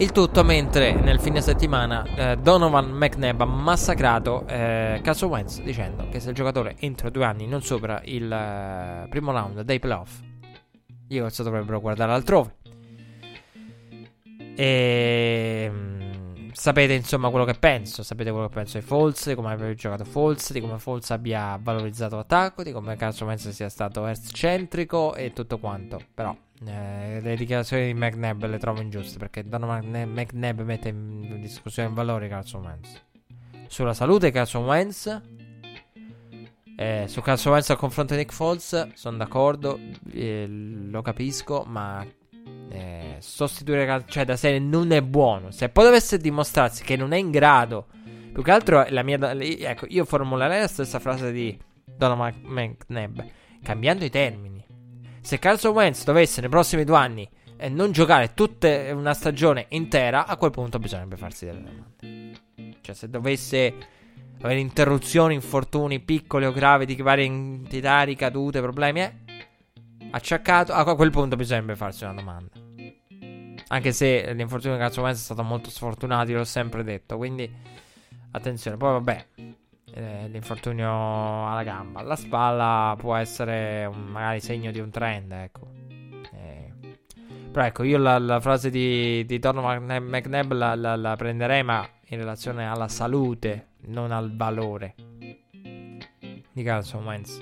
Il tutto mentre nel fine settimana eh, Donovan McNabb ha massacrato eh, Carson Wentz dicendo che se il giocatore entro due anni non supera il eh, primo round dei playoff, gli Eagles dovrebbero guardare altrove. E ehm, sapete insomma quello che penso. Sapete quello che penso di Falls, di come abbia giocato Falls, di come Falls abbia valorizzato l'attacco, di come Carson Wentz sia stato earth-centrico e tutto quanto. Però eh, le dichiarazioni di McNabb le trovo ingiuste perché Donovan McNabb mette in discussione il valore Carson Wentz. Sulla salute Carson Wentz. Eh, su Carson Wentz al confronto di Nick Foles sono d'accordo, eh, lo capisco, ma eh, sostituire cioè da serie non è buono. Se poi dovesse dimostrarsi che non è in grado, più che altro la mia, ecco, io formulerei la stessa frase di Donovan McNabb, cambiando i termini. Se Carson Wentz dovesse nei prossimi due anni eh, non giocare tutta una stagione intera, a quel punto bisognerebbe farsi delle domande. Cioè, se dovesse avere interruzioni, infortuni piccoli o gravi di varie entità, ricadute, problemi, eh, acciaccato, a quel punto bisognerebbe farsi una domanda. Anche se l'infortunio di Carson Wentz è stato molto sfortunato, l'ho sempre detto. Quindi, attenzione. Poi, vabbè, eh, l'infortunio alla gamba. La spalla può essere un, magari segno di un trend, ecco. Eh, però ecco, io la, la frase di, di Donovan McNabb la, la, la, prenderei, ma in relazione alla salute, non al valore di Carson Wentz.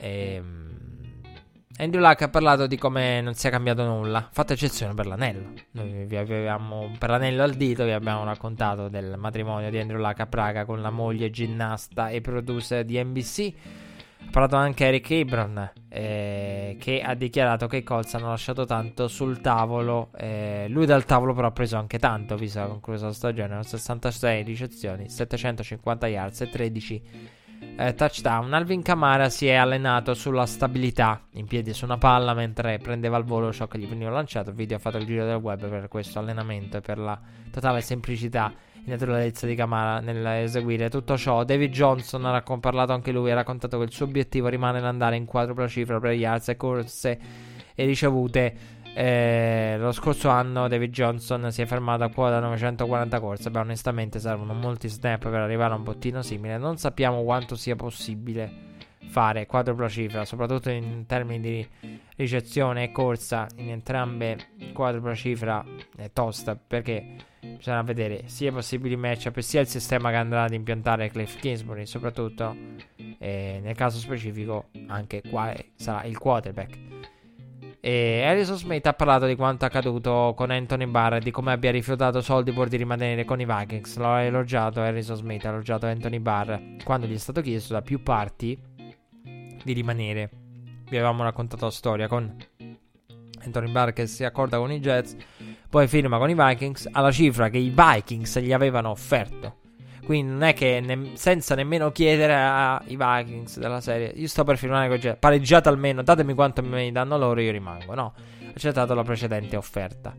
Ehm Andrew Luck ha parlato di come non sia cambiato nulla, fatta eccezione per l'anello. Noi vi avevamo per l'anello al dito, vi abbiamo raccontato del matrimonio di Andrew Luck a Praga con la moglie ginnasta e producer di NBC. Ha parlato anche Eric Ebron, eh, che ha dichiarato che i Colts hanno lasciato tanto sul tavolo. Eh, lui dal tavolo però ha preso anche tanto, visto la conclusa la stagione, 66 ricezioni, 750 yards e 13 eh, touchdown. Alvin Kamara si è allenato sulla stabilità in piedi su una palla mentre prendeva il volo ciò che gli veniva lanciato. Il video ha fatto il giro del web per questo allenamento e per la totale semplicità e naturalezza di Kamara nell'eseguire tutto ciò. David Johnson ha parlato anche lui ha raccontato che il suo obiettivo rimane l'andare in quadrupla cifra per yards e corse e ricevute eh, lo scorso anno David Johnson si è fermato a quota 940 corse. Beh, onestamente servono molti snap per arrivare a un bottino simile. Non sappiamo quanto sia possibile fare quadrupla cifra, soprattutto in termini di ricezione e corsa. In entrambe quadrupla cifra è tosta perché bisogna vedere sia i possibili matchup sia il sistema che andrà ad impiantare Cliff Kingsbury. Soprattutto eh, nel caso specifico, anche quale sarà il quarterback. E Harrison Smith ha parlato di quanto accaduto con Anthony Barr e di come abbia rifiutato soldi pur di rimanere con i Vikings. Lo ha elogiato Harrison Smith, ha elogiato Anthony Barr quando gli è stato chiesto da più parti di rimanere. Vi avevamo raccontato la storia con Anthony Barr che si accorda con i Jets, poi firma con i Vikings alla cifra che i Vikings gli avevano offerto. Quindi non è che ne- senza nemmeno chiedere ai Vikings della serie, io sto per firmare con Jet, pareggiate almeno, datemi quanto mi danno loro, io rimango. No, accettato la precedente offerta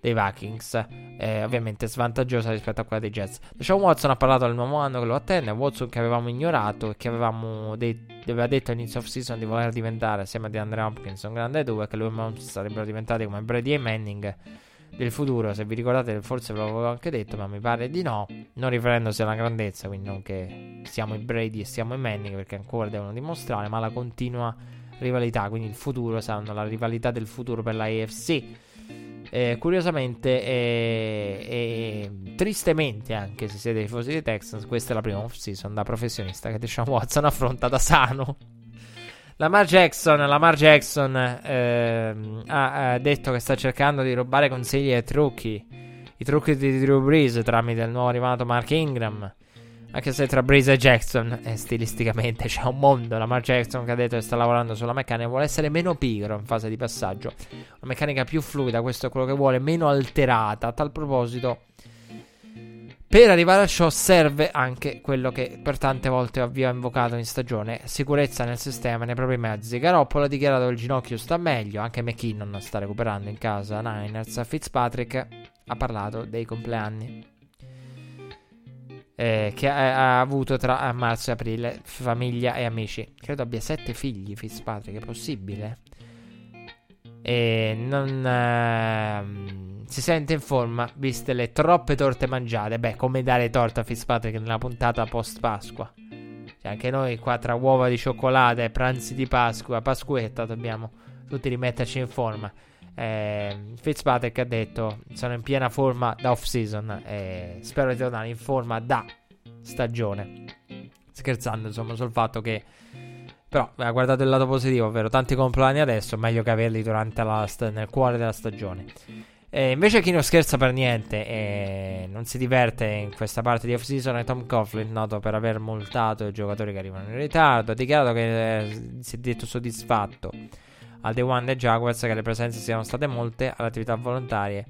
dei Vikings, eh, ovviamente svantaggiosa rispetto a quella dei Jets. Diciamo Watson ha parlato del nuovo anno che lo attende, Watson che avevamo ignorato e che avevamo de- aveva detto all'inizio off season di voler diventare assieme a DeAndre Hopkins un grande due, che lui e Mounts sarebbero diventati come Brady e Manning del futuro. Se vi ricordate, forse ve l'avevo anche detto, ma mi pare di no. Non riferendosi alla grandezza, quindi non che siamo i Brady e siamo i Manning, perché ancora devono dimostrare, ma la continua rivalità. Quindi il futuro saranno la rivalità del futuro per la AFC. Eh, curiosamente e, e, tristemente anche se siete tifosi dei Texans questa è la prima off season da professionista che diciamo Watson affronta da sano Lamar Jackson, Lamar Jackson eh, ha, ha, detto che sta cercando di rubare consigli e trucchi. I trucchi di Drew Brees tramite il nuovo arrivato Mark Ingram. Anche se tra Brees e Jackson eh, stilisticamente c'è un mondo. Lamar Jackson che ha detto che sta lavorando sulla meccanica vuole essere meno pigro in fase di passaggio. Una meccanica più fluida, questo è quello che vuole, meno alterata. A tal proposito per arrivare al show serve anche quello che per tante volte ho invocato in stagione: sicurezza nel sistema, nei propri mezzi. Garoppolo ha dichiarato che il ginocchio sta meglio, anche McKinnon sta recuperando in casa. Niners, Fitzpatrick ha parlato dei compleanni eh, che ha, ha, avuto tra marzo e aprile, famiglia e amici. Credo abbia sette figli Fitzpatrick, è possibile? E non... Eh, si sente in forma, viste le troppe torte mangiate. Beh, come dare torta a Fitzpatrick nella puntata post Pasqua. Cioè, anche noi qua tra uova di cioccolata e pranzi di Pasqua, Pasquetta, dobbiamo tutti rimetterci in forma. Eh, Fitzpatrick ha detto: Sono in piena forma da off season. E spero di tornare in forma da stagione. Scherzando, insomma, sul fatto che. Però ha guardato il lato positivo, ovvero tanti compleanni adesso, meglio che averli durante la st- nel cuore della stagione. E invece chi non scherza per niente e non si diverte in questa parte di off-season è Tom Coughlin, noto per aver multato i giocatori che arrivano in ritardo. Ha dichiarato che eh, si è detto soddisfatto al Day One dei Jaguars che le presenze siano state molte alle attività volontarie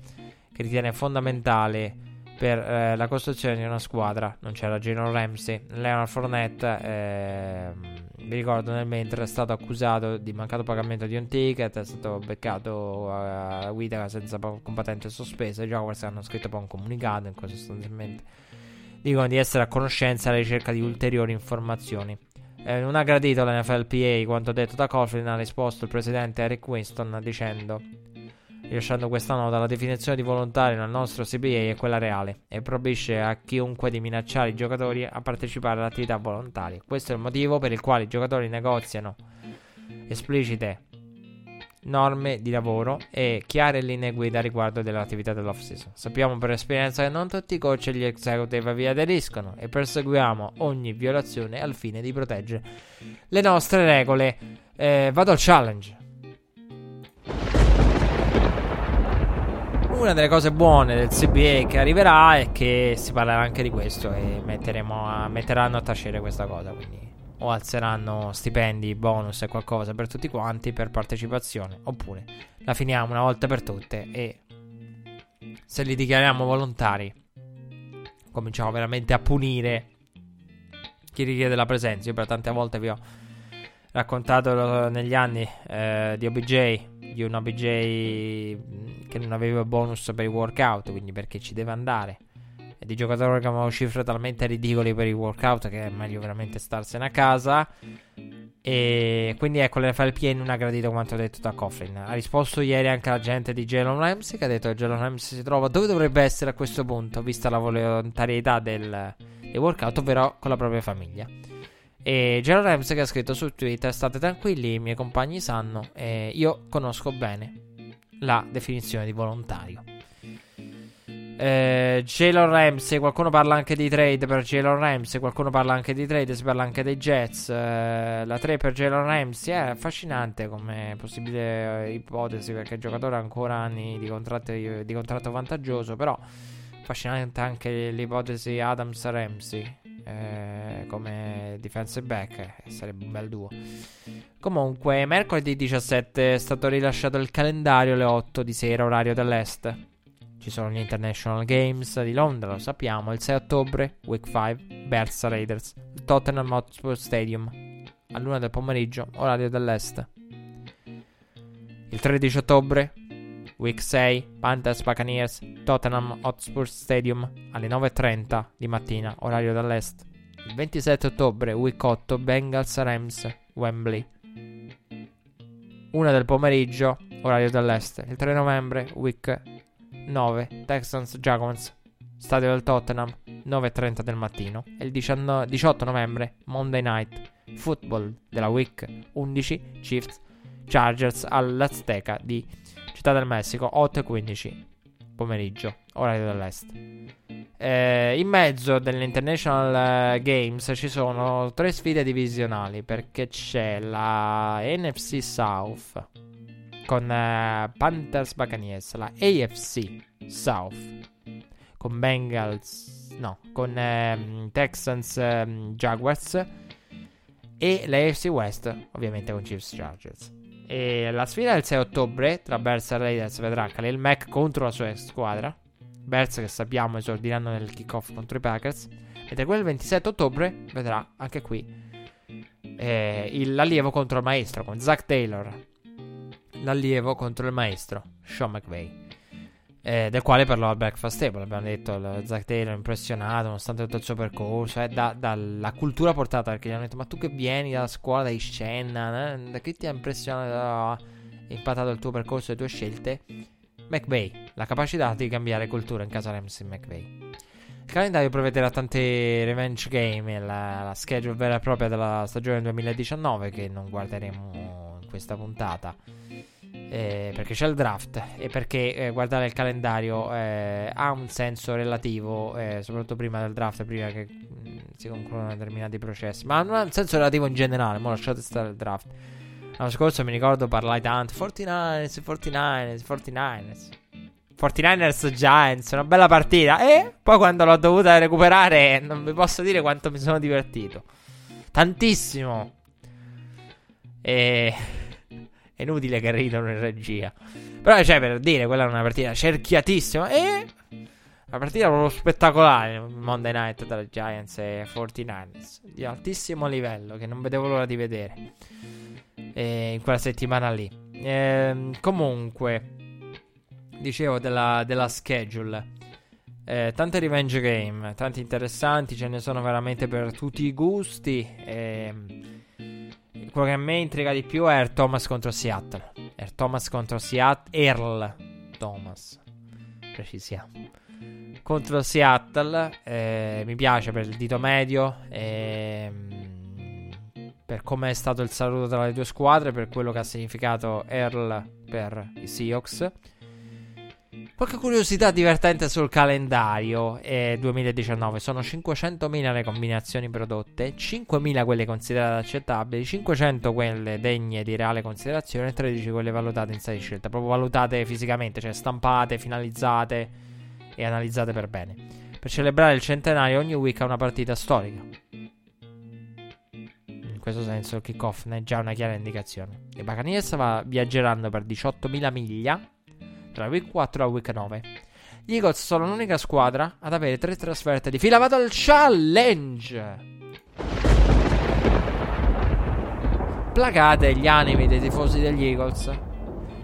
che ritiene fondamentali per eh, la costruzione di una squadra. Non c'era Gino Ramsey, Leonard Fournette. Eh, vi ricordo nel mentre è stato accusato di mancato pagamento di un ticket. È stato beccato a guida senza compatente sospesa. I Jaguars hanno scritto poi un comunicato in cui sostanzialmente dicono di essere a conoscenza alla ricerca di ulteriori informazioni. Eh, non ha gradito l'NFLPA quanto detto da Coughlin, ha risposto il presidente Eric Winston dicendo rilasciando questa nota, la definizione di volontario nel nostro CBA è quella reale e proibisce a chiunque di minacciare i giocatori a partecipare alle attività volontarie. Questo è il motivo per il quale i giocatori negoziano esplicite norme di lavoro e chiare linee guida riguardo dell'attività dell'off-season. Sappiamo per esperienza che non tutti i coach e gli executive vi aderiscono e perseguiamo ogni violazione al fine di proteggere le nostre regole. Eh, vado al challenge. Una delle cose buone del CBA che arriverà è che si parlerà anche di questo e a, metteranno a tacere questa cosa. Quindi o alzeranno stipendi, bonus e qualcosa per tutti quanti per partecipazione, oppure la finiamo una volta per tutte e se li dichiariamo volontari cominciamo veramente a punire chi richiede la presenza. Io per tante volte vi ho raccontato negli anni eh, di OBJ, di un OBJ che non aveva bonus per i workout, quindi perché ci deve andare. E di giocatori che avevano cifre talmente ridicoli per i workout che è meglio veramente starsene a casa. E quindi ecco, l'NFLP non ha gradito quanto ha detto da Coughlin. Ha risposto ieri anche la gente di Jalen Ramsey che ha detto che Jalen Ramsey si trova dove dovrebbe essere a questo punto, vista la volontarietà del, dei workout, ovvero con la propria famiglia. E Gerald Ramsey che ha scritto su Twitter: State tranquilli, i miei compagni sanno. E io conosco bene la definizione di volontario. Eh, Jalen Ramsey, qualcuno parla anche di trade per Jalen Ramsey, qualcuno parla anche di trade, si parla anche dei Jets. Eh, la 3 per Jalen Ramsey è affascinante come possibile eh, ipotesi perché il giocatore ha ancora anni di, di contratto vantaggioso, però affascinante anche l'ipotesi Adams Ramsey eh, come defensive back, eh, sarebbe un bel duo. Comunque, mercoledì 17 è stato rilasciato il calendario alle 8 di sera, orario dell'est. Ci sono gli International Games di Londra, lo sappiamo. Il 6 ottobre, Week 5, Bears Raiders, Tottenham Hotspur Stadium, a luna del pomeriggio, orario dell'est. Il 13 ottobre, Week 6, Panthers Buccaneers, Tottenham Hotspur Stadium, alle 9.30 di mattina, orario dell'est. Il 27 ottobre, Week 8, Bengals Rams, Wembley. Una del pomeriggio, orario dell'est. Il 3 novembre, Week 9, Texans Jaguars, stadio del Tottenham, 9.30 del mattino. E il 19, 18 novembre, Monday Night Football della Week 11, Chiefs Chargers all'Azteca di Città del Messico, 8.15 pomeriggio, orario dell'est. Eh, in mezzo dell'International eh, Games ci sono tre sfide divisionali perché c'è la NFC South con eh, Panthers Buccaneers, la AFC South con Bengals, no, con eh, Texans eh, Jaguars e la AFC West ovviamente con Chiefs Chargers. E la sfida del 6 ottobre tra Bears e Raiders vedrà Khalil Mack contro la sua squadra. Bears che sappiamo esordiranno nel kickoff contro i Packers. Mentre quel 27 ottobre vedrà anche qui eh, l'allievo contro il maestro con Zach Taylor l'allievo contro il maestro, Sean McVay. Eh, del quale parlò al Breakfast Table. Abbiamo detto il Zach Taylor impressionato nonostante tutto il suo percorso. Eh, da, dalla cultura portata perché gli hanno detto: Ma tu che vieni dalla scuola dai Shannon, eh, da che ti ha impressionato? impatato il tuo percorso e le tue scelte. McVay, la capacità di cambiare cultura in casa Ramsey McVay. Il calendario prevederà tante revenge game, la, la schedule vera e propria della stagione 2019 che non guarderemo in questa puntata eh, perché c'è il draft e perché eh, guardare il calendario eh, ha un senso relativo, eh, soprattutto prima del draft, prima che mh, mm, si concludano determinati processi, ma non ha un senso relativo in generale, ma lasciate stare il draft. L'anno scorso mi ricordo parlai tanto 49ers, 49ers, 49ers. 49ers Giants, una bella partita. E poi quando l'ho dovuta recuperare, non vi posso dire quanto mi sono divertito. Tantissimo. E è inutile che ridano in regia. Però, cioè, per dire, quella è una partita cerchiatissima. E. Una partita proprio spettacolare. Monday night tra Giants e 49ers. Di altissimo livello, che non vedevo l'ora di vedere. E in quella settimana lì. E, ehm, comunque, dicevo della, della schedule. Eh, tante revenge game, tanti interessanti, ce ne sono veramente per tutti i gusti. E quello che a me intriga di più è Earl Thomas contro Seattle. Earl Thomas contro Seattle. Earl Thomas. Precisiamo. Contro Seattle. Eh, mi piace per il dito medio. Eh, per come è stato il saluto tra le due squadre. Per quello che ha significato Earl per i Seahawks. Qualche curiosità divertente sul calendario eh, 2019. Sono 500.000 le combinazioni prodotte, 5.000 quelle considerate accettabili, 500 quelle degne di reale considerazione e 13 quelle valutate in sede scelta. Proprio valutate fisicamente, cioè stampate, finalizzate e analizzate per bene. Per celebrare il centenario ogni week ha una partita storica. In questo senso il kickoff ne è già una chiara indicazione. I Buccaneers viaggeranno per 18.000 miglia tra week 4 e week 9. Gli Eagles sono l'unica squadra ad avere tre trasferte di fila. Vado al challenge! Placate gli animi dei tifosi degli Eagles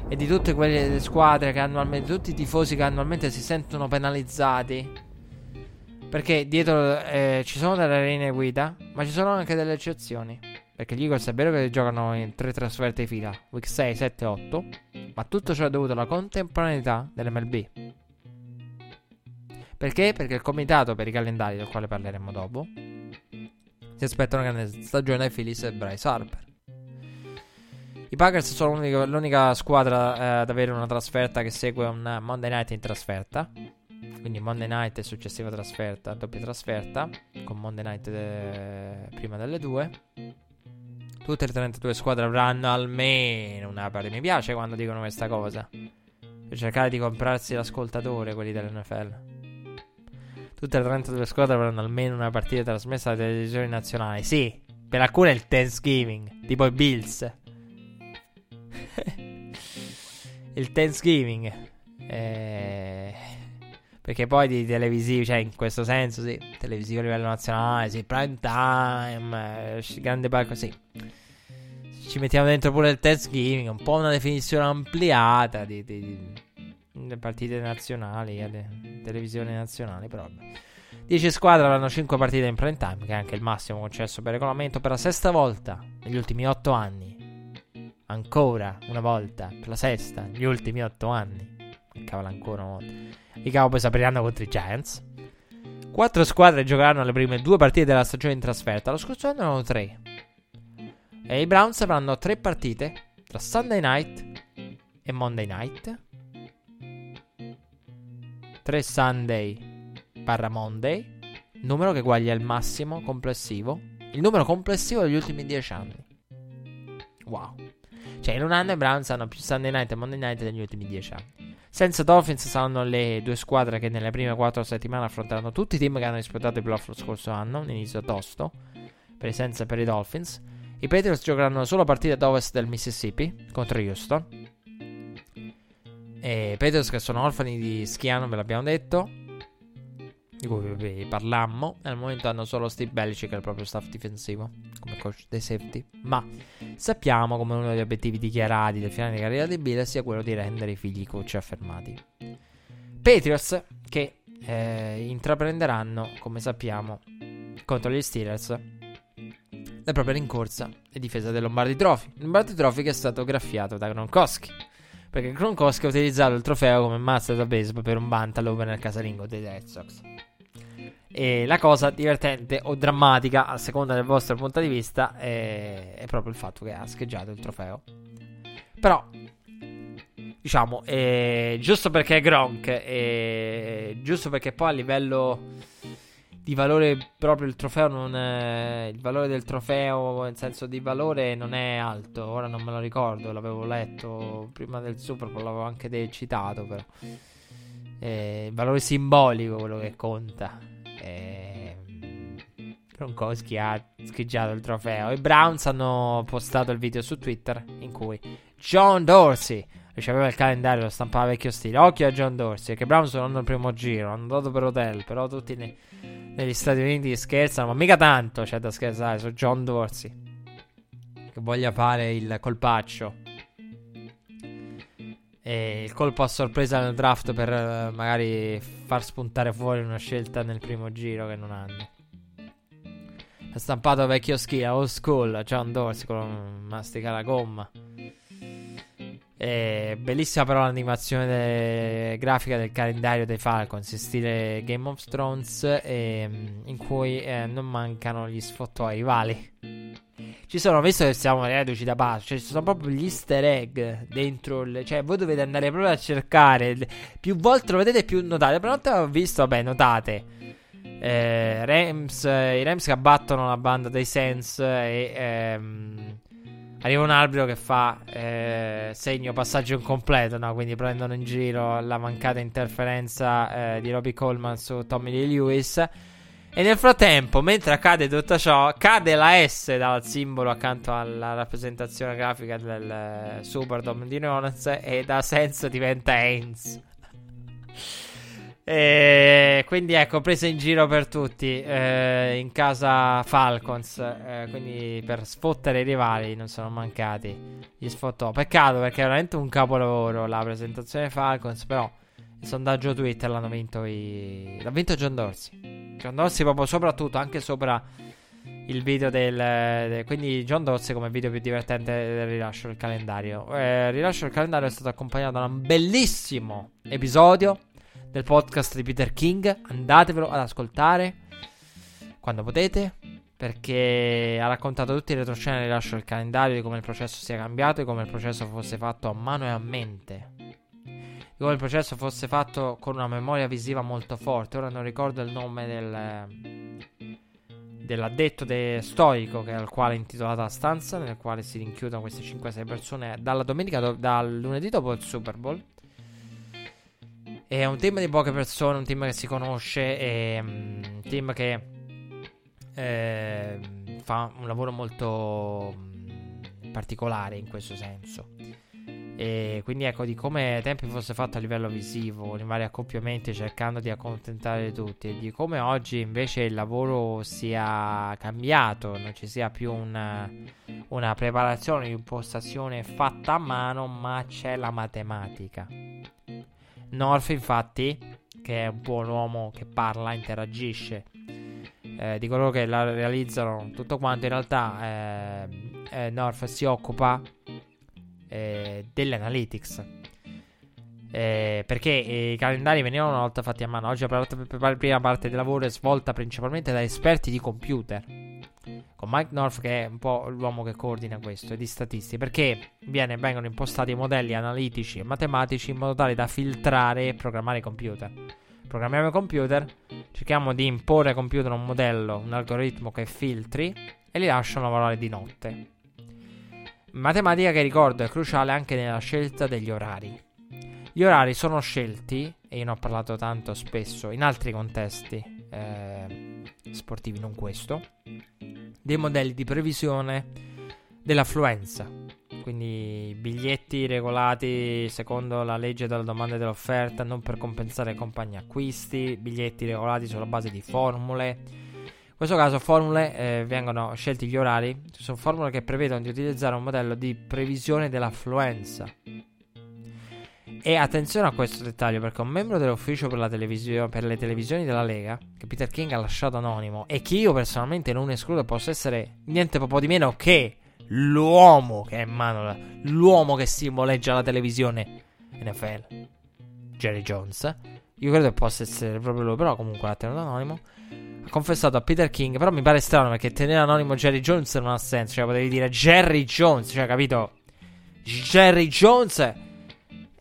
e di tutte quelle squadre che annualmente, tutti i tifosi che annualmente si sentono penalizzati. Perché dietro eh, ci sono delle linee guida, ma ci sono anche delle eccezioni. Perché gli Eagles è vero che giocano in tre trasferte di fila, week 6, 7, 8, ma tutto ciò è dovuto alla contemporaneità dell'MLB. Perché? Perché il comitato per i calendari, del quale parleremo dopo, si aspetta una grande stagione ai Phillies e Bryce Harper. I Packers sono l'unica, l'unica squadra eh, ad avere una trasferta che segue un Monday Night in trasferta. quindi Monday Night e successiva trasferta, doppia trasferta, con Monday Night de- prima delle due. Tutte le 32 squadre avranno almeno una partita. Mi piace quando dicono questa cosa. Per cercare di comprarsi l'ascoltatore, quelli dell'NFL. Tutte le 32 squadre avranno almeno una partita trasmessa alle televisioni nazionali. Sì, per alcune è il Thanksgiving, tipo i Bills. [laughs] il Thanksgiving. Eh, perché poi di televisivi, cioè in questo senso, sì, televisivo a livello nazionale, sì, prime time, eh, grande palco, sì. Ci mettiamo dentro pure il Thanksgiving, un po' una definizione ampliata di, di, di partite nazionali, eh, televisione nazionale, però vabbè. 10 squadre avranno 5 partite in prime time, che è anche il massimo concesso per regolamento, per la sesta volta negli ultimi 8 anni. Ancora una volta, per la sesta, negli ultimi 8 anni. Cavolo, ancora una volta. I Cowboys apriranno contro i Giants. Quattro squadre giocheranno le prime due partite della stagione in trasferta. Lo scorso anno erano tre. E i Browns avranno tre partite tra Sunday night e Monday night. Tre Sunday barra Monday. Numero che eguaglia il massimo complessivo. Il numero complessivo degli ultimi dieci anni. Wow. Cioè, in un anno i Browns hanno più Sunday night e Monday night degli ultimi dieci anni. Senza Dolphins saranno le due squadre che nelle prime quattro settimane affronteranno tutti i team che hanno disputato i playoff lo scorso anno, inizio tosto, per i Senza e per i Dolphins. I Patriots giocheranno solo partite ad ovest del Mississippi contro Houston. E Patriots che sono orfani di Schiano, ve l'abbiamo detto, di cui vi parlammo. Al momento hanno solo Steve Belichick che è il proprio staff difensivo come coach dei safety. Ma sappiamo come uno degli obiettivi dichiarati del finale di carriera di Bill sia quello di rendere i figli coach affermati. Patriots che eh, intraprenderanno, come sappiamo, contro gli Steelers la propria rincorsa e difesa del Lombardi Trophy. Lombardi Trophy che è stato graffiato da Gronkowski. Perché Gronkowski ha utilizzato il trofeo come mazza da baseball per un bunt all'opener casalingo dei Red Sox. E la cosa divertente o drammatica, a seconda del vostro punto di vista, è, è proprio il fatto che ha scheggiato il trofeo. Però, diciamo, è giusto perché è Gronk, e giusto perché poi a livello di valore proprio il trofeo non è, il valore del trofeo in senso di valore non è alto ora non me lo ricordo l'avevo letto prima del Super Bowl l'avevo anche citato però è il valore simbolico quello che conta e... Gronkowski ha scheggiato il trofeo i Browns hanno postato il video su Twitter in cui John Dorsey riceveva il calendario lo stampava vecchio stile occhio a John Dorsey che Browns sono al primo giro hanno dato per hotel però tutti ne negli Stati Uniti scherzano, ma mica tanto c'è da scherzare su John Dorsey. Che voglia fare il colpaccio. E il colpo a sorpresa nel draft per uh, magari far spuntare fuori una scelta nel primo giro che non hanno. Ha stampato vecchio schia, old school, John Dorsey con mastica la gomma. E bellissima però l'animazione de- grafica del calendario dei Falcons in stile Game of Thrones e, in cui eh, non mancano gli sfottò ai rivali. Ci sono, visto che siamo reduci da basso, cioè ci sono proprio gli easter egg dentro il, Cioè voi dovete andare proprio a cercare, più volte lo vedete più notate. Per una ho visto, vabbè, notate. Eh, Rams, eh, I Rams che abbattono la banda dei Sens e... Ehm, Arriva un arbitro che fa eh, segno passaggio incompleto, no? quindi prendono in giro la mancata interferenza eh, di Robbie Coleman su Tommy Lee Lewis. E nel frattempo, mentre accade tutto ciò, cade la S dal simbolo accanto alla rappresentazione grafica del eh, Superdome di Nonez e da senso diventa Heinz. E quindi ecco, presa in giro per tutti eh, in casa Falcons. Eh, quindi per sfottere i rivali non sono mancati. Gli sfottò. Peccato perché è veramente un capolavoro la presentazione Falcons. Però il sondaggio Twitter l'hanno vinto i... L'ha vinto John Dorsey. John Dorsey proprio soprattutto anche sopra il video del, del, quindi John Dorsey come video più divertente del rilascio del calendario. Eh, il rilascio del calendario è stato accompagnato da un bellissimo episodio del podcast di Peter King. Andatevelo ad ascoltare quando potete. Perché ha raccontato tutti i retroscena del rilascio del calendario di come il processo sia cambiato e come il processo fosse fatto a mano e a mente. di come il processo fosse fatto con una memoria visiva molto forte. Ora non ricordo il nome del, dell'addetto de stoico che, al quale è intitolata la stanza, nel quale si rinchiudono queste 5-6 persone dalla domenica, do, dal lunedì dopo il Super Bowl. È un team di poche persone, un team che si conosce, è um, un team che eh, fa un lavoro molto um, particolare in questo senso. E quindi ecco di come tempi fosse fatto a livello visivo, in vari accoppiamenti cercando di accontentare tutti, e di come oggi invece il lavoro sia cambiato, non ci sia più una, una preparazione, un'impostazione fatta a mano, ma c'è la matematica. North, infatti, che è un un uomo che parla, interagisce. Eh, di coloro che la realizzano tutto quanto, in realtà eh, eh, North si occupa eh, delle analytics. Eh, perché i calendari venivano una volta fatti a mano. Oggi la prima parte del lavoro è svolta principalmente da esperti di computer. Con Mike North, che è un po' l'uomo che coordina questo, e di statistiche. Perché viene, vengono impostati modelli analitici e matematici in modo tale da filtrare e programmare i computer. Programmiamo i computer, cerchiamo di imporre ai computer un modello, un algoritmo che filtri e li lasciano lavorare di notte. Matematica che ricordo è cruciale anche nella scelta degli orari. Gli orari sono scelti, e io ne ho parlato tanto spesso in altri contesti eh, sportivi, non questo, dei modelli di previsione dell'affluenza. Quindi biglietti regolati secondo la legge della domanda e dell'offerta, non per compensare compagni acquisti, biglietti regolati sulla base di formule in questo caso formule eh, vengono scelti gli orari, sono formule che prevedono di utilizzare un modello di previsione dell'affluenza. E attenzione a questo dettaglio perché un membro dell'ufficio per, televisio- per, le televisioni della Lega, che Peter King ha lasciato anonimo, e che io personalmente non escludo possa essere niente po' di meno che l'uomo che è in mano, l'uomo che simboleggia la televisione NFL, Jerry Jones. Io credo che possa essere proprio lui, però comunque l'ha tenuto anonimo ha confessato a Peter King. Però mi pare strano perché tenere anonimo Jerry Jones non ha senso. Cioè, potevi dire Jerry Jones, cioè, capito? Jerry Jones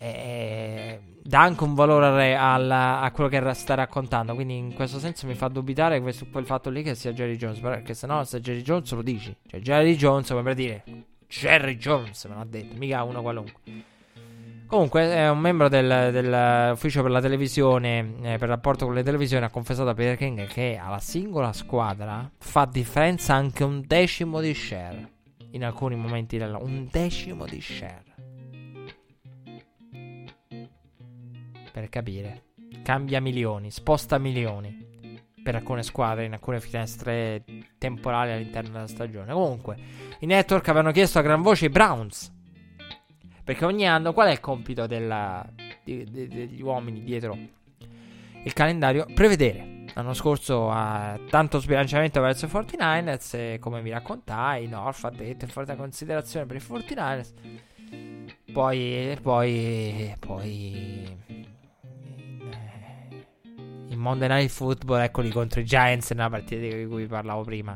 eh, dà anche un valore alla, a quello che sta raccontando. Quindi, in questo senso, mi fa dubitare su quel fatto lì che sia Jerry Jones. Perché se no, se Jerry Jones lo dici, cioè, Jerry Jones, come per dire Jerry Jones, me l'ha detto, mica uno qualunque. Comunque, è un membro del, dell'ufficio per la televisione, eh, per rapporto con le televisioni, ha confessato a Peter King che alla singola squadra fa differenza anche un decimo di share. In alcuni momenti. Un decimo di share. Per capire. Cambia milioni, sposta milioni. Per alcune squadre, in alcune finestre temporali all'interno della stagione. Comunque, i network avevano chiesto a gran voce i Browns perché ogni anno qual è il compito della, di, di, degli uomini dietro il calendario? Prevedere. L'anno scorso ha tanto sbilanciamento verso i 49ers e come vi raccontai, North ha detto in forte considerazione per i 49ers. Poi, poi, poi Monday Night Football, eccoli contro i Giants nella partita di cui vi parlavo prima.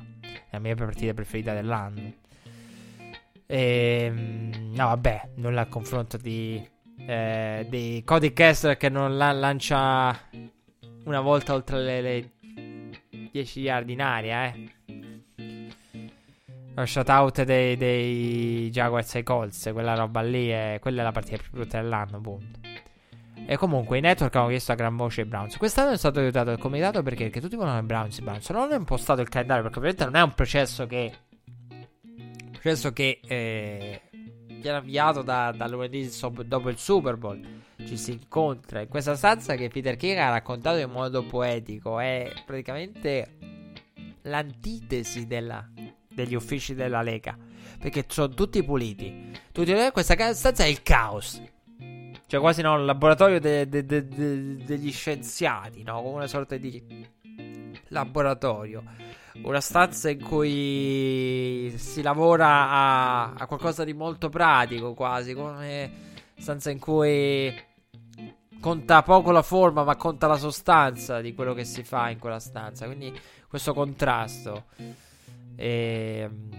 La mia partita preferita dell'anno. E, ehm, no, vabbè, nulla a confronto di, eh, di Cody Kessler che non la lancia una volta oltre le, le 10 yard in aria, eh. Lo shutout dei, dei Jaguars ai Colts, quella roba lì, è, quella è la partita più brutta dell'anno, punto. E comunque i network hanno chiesto a gran voce i Browns. Quest'anno è stato aiutato il comitato perché, tutti vogliono i Browns. I Browns non hanno impostato il calendario perché ovviamente non è un processo che Penso che eh, viene avviato da, da lunedì dopo il Super Bowl. Ci si incontra in questa stanza che Peter King ha raccontato in modo poetico. È praticamente l'antitesi della, degli uffici della Lega. Perché sono tutti puliti. Tutti, questa stanza è il caos. Cioè, quasi no, il laboratorio de, de, de, degli scienziati, no? Come una sorta di laboratorio una stanza in cui si lavora a, a qualcosa di molto pratico, quasi come stanza in cui conta poco la forma, ma conta la sostanza di quello che si fa in quella stanza. Quindi questo contrasto. Ehm,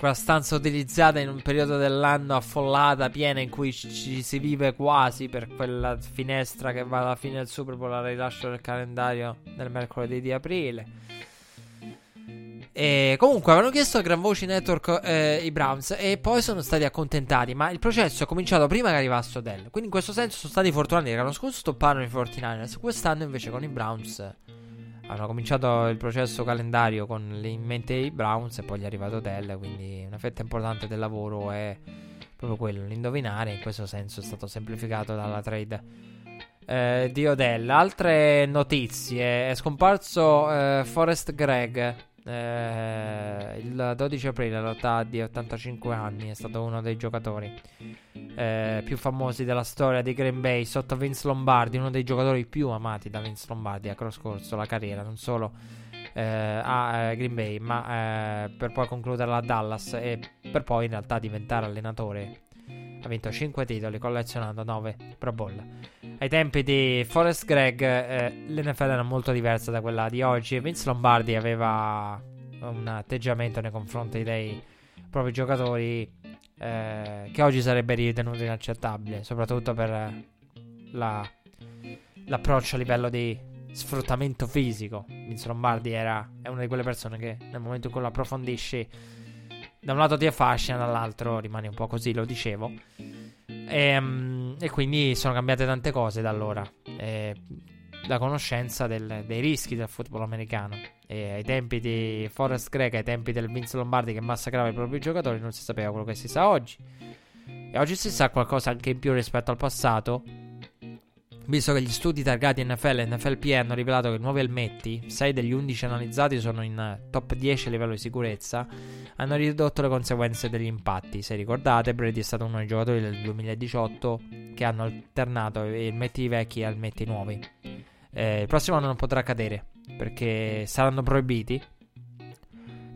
quella stanza utilizzata in un periodo dell'anno affollata, piena, in cui ci si vive quasi per quella finestra che va alla fine del Super Bowl al rilascio del calendario del mercoledì di aprile. E comunque avevano chiesto a gran voce network eh, i Browns e poi sono stati accontentati. Ma il processo è cominciato prima che arrivasse Odell. Quindi in questo senso sono stati fortunati che l'anno scorso stopparono i 49ers. Quest'anno invece con i Browns hanno cominciato il processo calendario con in mente i Browns e poi gli è arrivato Odell. Quindi una fetta importante del lavoro è proprio quello, l'indovinare. In questo senso è stato semplificato dalla trade eh, di Odell. Altre notizie: è scomparso eh, Forrest Gregg. Eh, il 12 aprile all'età di 85 anni è stato uno dei giocatori eh, più famosi della storia di Green Bay sotto Vince Lombardi, uno dei giocatori più amati da Vince Lombardi a trascorso la carriera, non solo eh, a eh, Green Bay, ma eh, per poi concluderla a Dallas e per poi in realtà diventare allenatore. Ha vinto 5 titoli, collezionando 9 Pro Bowl. Ai tempi di Forrest Gregg, eh, l'NFL era molto diversa da quella di oggi. Vince Lombardi aveva un atteggiamento nei confronti dei propri giocatori eh, che oggi sarebbe ritenuto inaccettabile, soprattutto per la, l'approccio a livello di sfruttamento fisico. Vince Lombardi era, è una di quelle persone che nel momento in cui lo approfondisci, da un lato ti affascina, dall'altro rimani un po' così, lo dicevo. E, um, e quindi sono cambiate tante cose da allora. E, la conoscenza del, dei rischi del football americano. E ai tempi di Forrest Gregg, ai tempi del Vince Lombardi che massacrava i propri giocatori, non si sapeva quello che si sa oggi. E oggi si sa qualcosa anche in più rispetto al passato. Visto che gli studi targati NFL e NFLP hanno rivelato che i nuovi elmetti, 6 degli 11 analizzati sono in top 10 a livello di sicurezza, hanno ridotto le conseguenze degli impatti. Se ricordate, Brady è stato uno dei giocatori del 2018 che hanno alternato elmetti vecchi e elmetti nuovi. Eh, il prossimo anno non potrà cadere perché saranno proibiti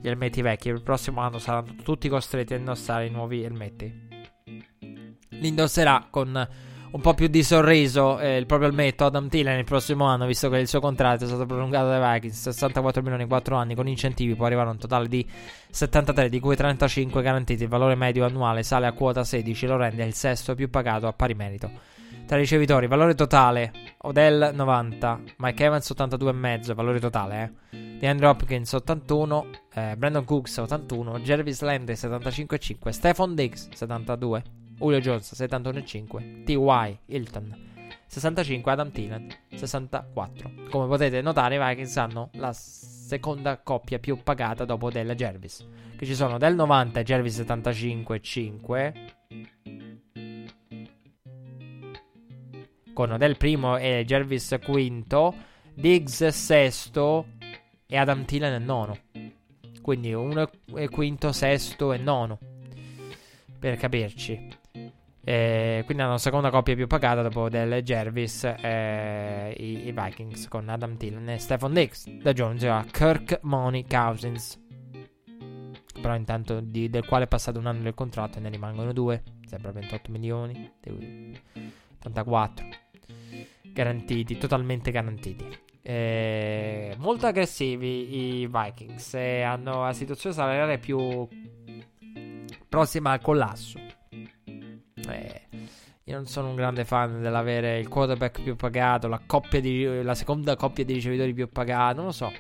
gli elmetti vecchi. Il prossimo anno saranno tutti costretti a indossare i nuovi elmetti. Li indosserà con un po' più di sorriso eh, il proprio elmetto Adam Thielen il prossimo anno, visto che il suo contratto è stato prolungato dai Vikings 64 milioni in 4 anni con incentivi, può arrivare a un totale di 73, di cui 35 garantiti. Il valore medio annuale sale a quota 16, lo rende il sesto più pagato a pari merito. Tra i ricevitori, valore totale: Odell 90, Mike Evans 82,5, valore totale, eh. DeAndre Hopkins 81, eh, Brandon Cooks 81, Jervis Landry 75,5, Stephon Diggs 72, Julio Jones 71,5, T.Y. Hilton 65, Adam Thielen 64. Come potete notare, i Vikings hanno la seconda coppia più pagata dopo Odell Jervis. Che ci sono del 90 Jervis 75,5 con Odell primo e Jervis quinto, Diggs sesto e Adam Thielen nono. Quindi uno è quinto, sesto e nono. Per capirci. Eh, quindi hanno la seconda coppia più pagata dopo del Jervis eh, i, i, Vikings con Adam Thielen e Stephon Diggs. Da Jones a Kirk Money Cousins. Però intanto di, del quale è passato un anno del contratto e ne rimangono due. Sembra 28 milioni. 84 garantiti, totalmente garantiti. Eh, molto aggressivi i Vikings hanno la situazione salariale più prossima al collasso. Eh, io non sono un grande fan dell'avere il quarterback più pagato, la, di, la seconda coppia di ricevitori più pagati, non lo so.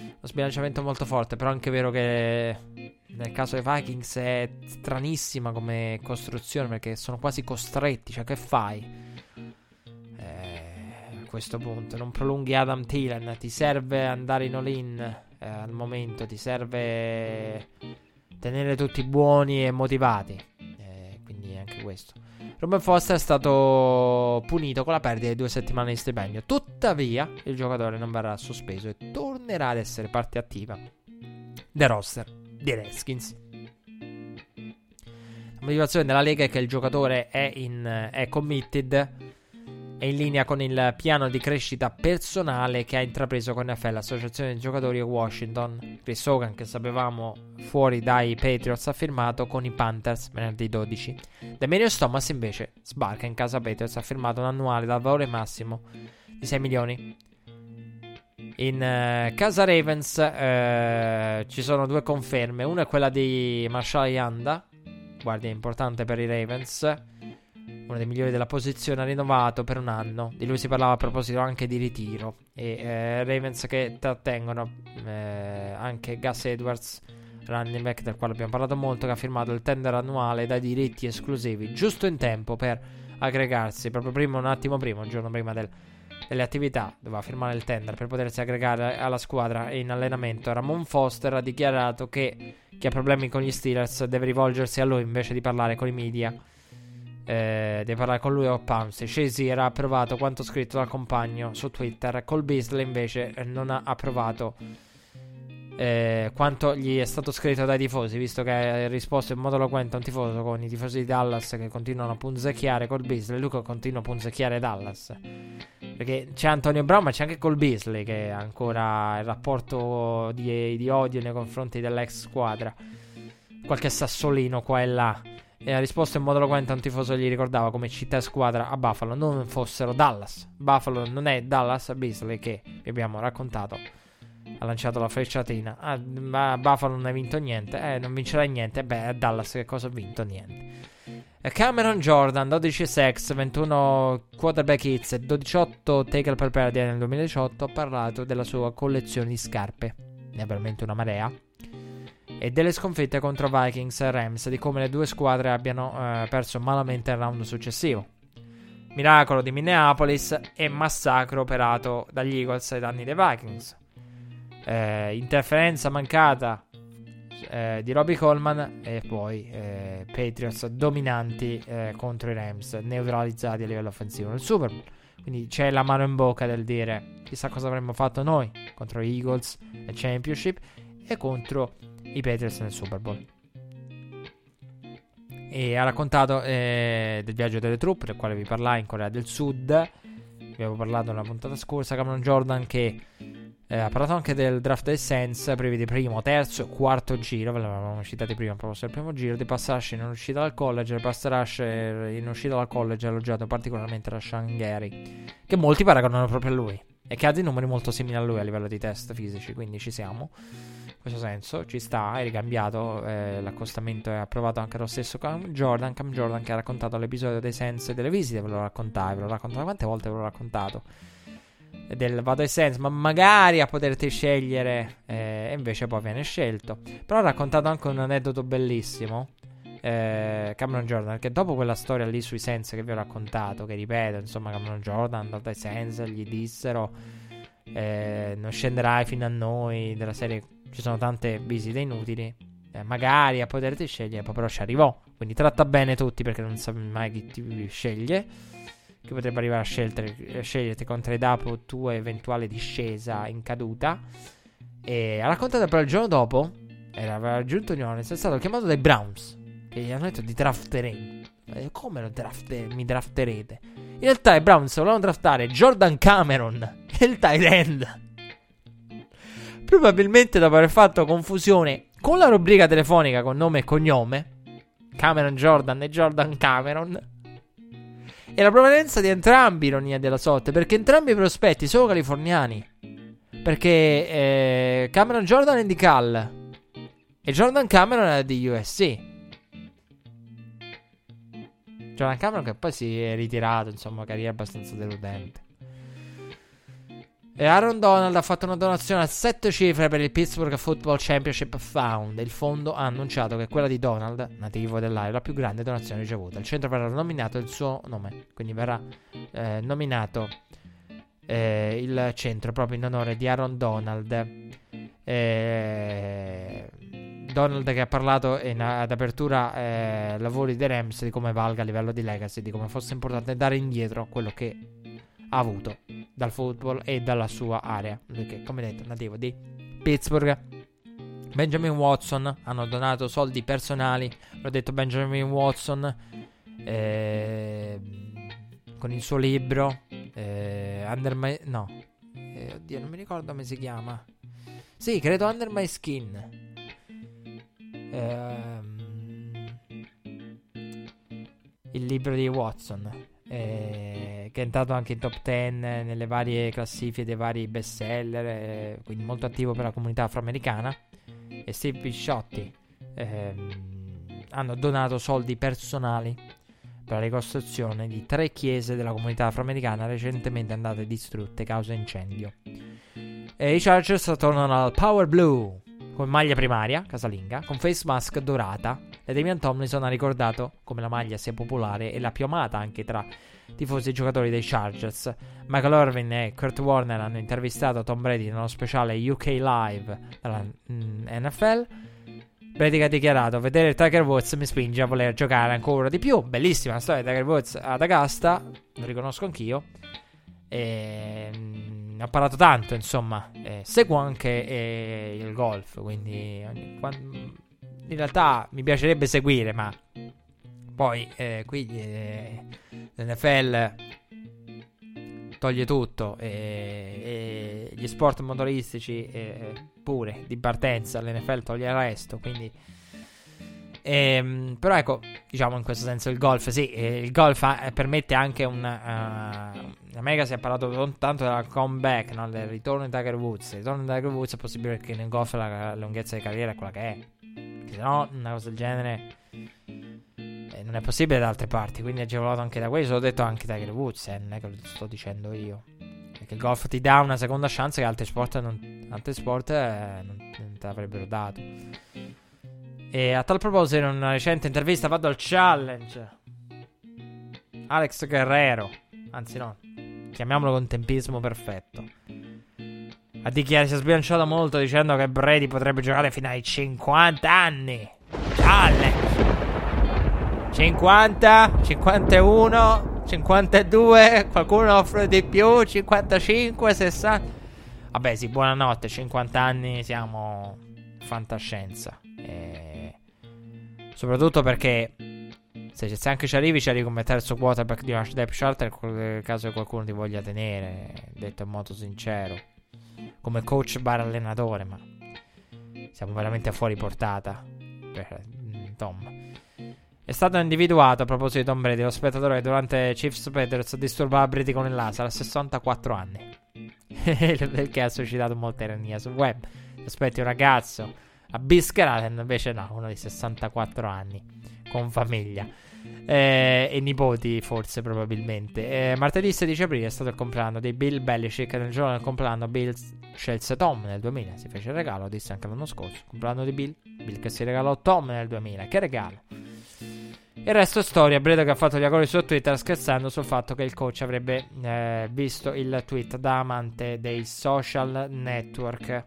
Uno sbilanciamento molto forte, però è anche vero che nel caso dei Vikings è stranissima come costruzione perché sono quasi costretti, cioè che fai? questo punto. Non prolunghi Adam Thielen. Ti serve andare in all-in eh, al momento. Ti serve tenere tutti buoni e motivati. Quindi anche questo. Robin Foster è stato punito con la perdita di due settimane di stipendio. Tuttavia, il giocatore non verrà sospeso e tornerà ad essere parte attiva del roster di Redskins. La motivazione della Lega è che il giocatore è, in, è committed è in linea con il piano di crescita personale che ha intrapreso con NFL, l'associazione dei giocatori Washington. Chris Hogan, che sapevamo fuori dai Patriots, ha firmato con i Panthers venerdì 12. Demarius Thomas invece sbarca in casa Patriots, ha firmato un annuale dal valore massimo di 6 milioni In eh, casa Ravens eh, ci sono due conferme. Una è quella di Marshall Yanda, guardia importante per i Ravens, uno dei migliori della posizione, ha rinnovato per un anno. Di lui si parlava a proposito anche di ritiro. E eh, Ravens che trattengono eh, anche Gus Edwards, running back del quale abbiamo parlato molto, che ha firmato il tender annuale dai diritti esclusivi, giusto in tempo per aggregarsi, proprio prima, un attimo prima, un giorno prima del, delle attività, doveva firmare il tender per potersi aggregare alla squadra in allenamento. Ramon Foster ha dichiarato che chi ha problemi con gli Steelers deve rivolgersi a lui invece di parlare con i media eh, di parlare con lui o Pounce. Shazier ha approvato quanto scritto dal compagno su Twitter. Col Beasley invece eh, non ha approvato eh, quanto gli è stato scritto dai tifosi, visto che ha risposto in modo eloquente a un tifoso con i tifosi di Dallas che continuano a punzecchiare col Beasley. Luca continua a punzecchiare Dallas. Perché c'è Antonio Brown, ma c'è anche col Beasley che ha ancora il rapporto di, di odio nei confronti dell'ex squadra. Qualche sassolino qua e là e ha risposto in modo eloquente a un tifoso che gli ricordava come città e squadra a Buffalo non fossero Dallas. Buffalo non è Dallas Beasley che vi abbiamo raccontato. Ha lanciato la frecciatina. Ah, ma Buffalo non ha vinto niente. Eh, non vincerà niente. Beh, Dallas che cosa ha vinto? Niente. Cameron Jordan, 12 sex, 21 quarterback hits e 18 tackle per perdita nel 2018, ha parlato della sua collezione di scarpe. Ne ha veramente una marea e delle sconfitte contro Vikings e Rams, di come le due squadre abbiano eh, perso malamente il round successivo. Miracolo di Minneapolis e massacro operato dagli Eagles ai danni dei Vikings. Eh, interferenza mancata eh, di Robbie Coleman e poi eh, Patriots dominanti eh, contro i Rams, neutralizzati a livello offensivo nel Super Bowl. Quindi c'è la mano in bocca del dire chissà cosa avremmo fatto noi contro gli Eagles nel Championship e contro i Patriots nel Super Bowl. E ha raccontato eh, del viaggio delle truppe, del quale vi parlai in Corea del Sud. Vi avevo parlato nella puntata scorsa. Cameron Jordan che eh, ha parlato anche del draft dei Sense, di primo, terzo e quarto giro. Ve l'avevamo citati prima, proprio sul primo giro. Di pass rush in uscita dal college. Il pass rush in uscita dal college è elogiato particolarmente da Sean Gary, che molti paragonano proprio a lui. E che ha dei numeri molto simili a lui a livello di test fisici, quindi ci siamo questo senso, ci sta, è ricambiato, eh, l'accostamento è approvato anche lo stesso Cam Jordan, Cam Jordan che ha raccontato l'episodio dei sensi e delle visite, ve lo raccontai, ve lo raccontato, quante volte ve l'ho raccontato? Del vado ai sense, ma magari a poterti scegliere, eh, e invece poi viene scelto. Però ha raccontato anche un aneddoto bellissimo. Eh, Cameron Jordan, che dopo quella storia lì sui sense che vi ho raccontato, che ripeto, insomma, Cameron Jordan andato ai sense, gli dissero eh, non scenderai fino a noi della serie ci sono tante visite inutili. Eh, magari a poterti scegliere, però ci arrivò. Quindi tratta bene tutti perché non sai mai chi ti sceglie. Che potrebbe arrivare a, scegliere, a sceglierti contro i dopo tua eventuale discesa in caduta. E ha raccontato però il giorno dopo, era, aveva raggiunto Orleans, è stato chiamato dai Browns. Che gli hanno detto di drafteremo. Come lo drafte, mi drafterete? In realtà i Browns volevano draftare Jordan Cameron, [laughs] il tight end. Probabilmente dopo aver fatto confusione con la rubrica telefonica con nome e cognome, Cameron Jordan e Jordan Cameron, e la provenienza di entrambi, ironia della sorte, perché entrambi i prospetti sono californiani. Perché eh, Cameron Jordan è di Cal e Jordan Cameron è di USC. Jordan Cameron che poi si è ritirato, insomma, carriera abbastanza deludente. E Aaron Donald ha fatto una donazione a 7 cifre per il Pittsburgh Football Championship Fund. Il fondo ha annunciato che quella di Donald, nativo dell'Aia, è la più grande donazione ricevuta. Il centro verrà nominato il suo nome, quindi verrà eh, nominato eh, il centro proprio in onore di Aaron Donald. Eh, Donald che ha parlato in, ad apertura eh, lavori dei Rams di come valga a livello di legacy, di come fosse importante dare indietro quello che avuto dal football e dalla sua area. Perché, come detto, nativo di Pittsburgh. Benjamin Watson hanno donato soldi personali. L'ho detto Benjamin Watson eh, con il suo libro eh, Under My no, eh, oddio, non mi ricordo come si chiama. Sì, credo Under My Skin. Ehm, il libro di Watson eh, che è entrato anche in top 10 nelle varie classifiche dei vari bestseller, eh, quindi molto attivo per la comunità afroamericana, e Steve Pisciotti ehm, hanno donato soldi personali per la ricostruzione di tre chiese della comunità afroamericana recentemente andate distrutte causa incendio. E I Chargers tornano al Power Blue con maglia primaria, casalinga, con face mask dorata. E Damian Tomlinson ha ricordato come la maglia sia popolare e la più amata anche tra tifosi e giocatori dei Chargers. Michael Irvin e Kurt Warner hanno intervistato Tom Brady nello speciale UK Live della mm, NFL. Brady ha dichiarato: Vedere Tiger Woods mi spinge a voler giocare ancora di più. Bellissima la storia di Tiger Woods ad Augusta, lo riconosco anch'io. E, mm, ho parlato tanto, insomma. E seguo anche eh, il golf, quindi ogni, in realtà mi piacerebbe seguire, ma poi eh, qui eh, l'NFL toglie tutto e, e gli sport motoristici eh, pure di partenza l'NFL toglie il resto quindi ehm, però ecco diciamo in questo senso il golf sì eh, il golf ha, permette anche un uh, in America si è parlato tanto del comeback no? del ritorno di Tiger Woods il ritorno di Tiger Woods è possibile perché nel golf la, la lunghezza di carriera è quella che è se no una cosa del genere eh, non è possibile da altre parti, quindi è agevolato anche da questo. L'ho detto anche Tiger Woods, eh, non è che lo sto dicendo io. Perché il golf ti dà una seconda chance che altri sport non, altri sport, eh, non, non te l'avrebbero dato. E a tal proposito, in una recente intervista fatto al Challenge, Alex Guerrero, anzi no, chiamiamolo con tempismo perfetto. Ha dichiarato, si è sbilanciato molto dicendo che Brady potrebbe giocare fino ai 50 anni. Challenge! 50, 51, 52, qualcuno offre di più, 55, 60. Vabbè, sì, buonanotte, 50 anni siamo fantascienza. E... Soprattutto perché se, se, anche ci arrivi, ci arrivi come terzo quarterback di una depth charter nel caso che qualcuno ti voglia tenere, detto in modo sincero. Come coach bar allenatore, ma siamo veramente fuori portata. Per Tom. È stato individuato a proposito di Tom Brady, lo spettatore durante Chiefs Patriots disturbava Brady con il laser a 64 anni. [laughs] Perché ha suscitato molta ironia sul web. Aspetti un ragazzo a Biscaraten, invece no, uno di 64 anni, con famiglia. Eh, e nipoti, forse, probabilmente. Eh, martedì 16 aprile è stato il compleanno di Bill Belichick. Nel giorno del compleanno, Bill scelse Tom nel 2000. Si fece il regalo, disse anche l'anno scorso. Compleanno di Bill. Bill che si regalò Tom nel 2000. Che regalo! Il resto è storia. Breda che ha fatto gli auguri su Twitter scherzando sul fatto che il coach avrebbe eh, visto il tweet da amante dei social network.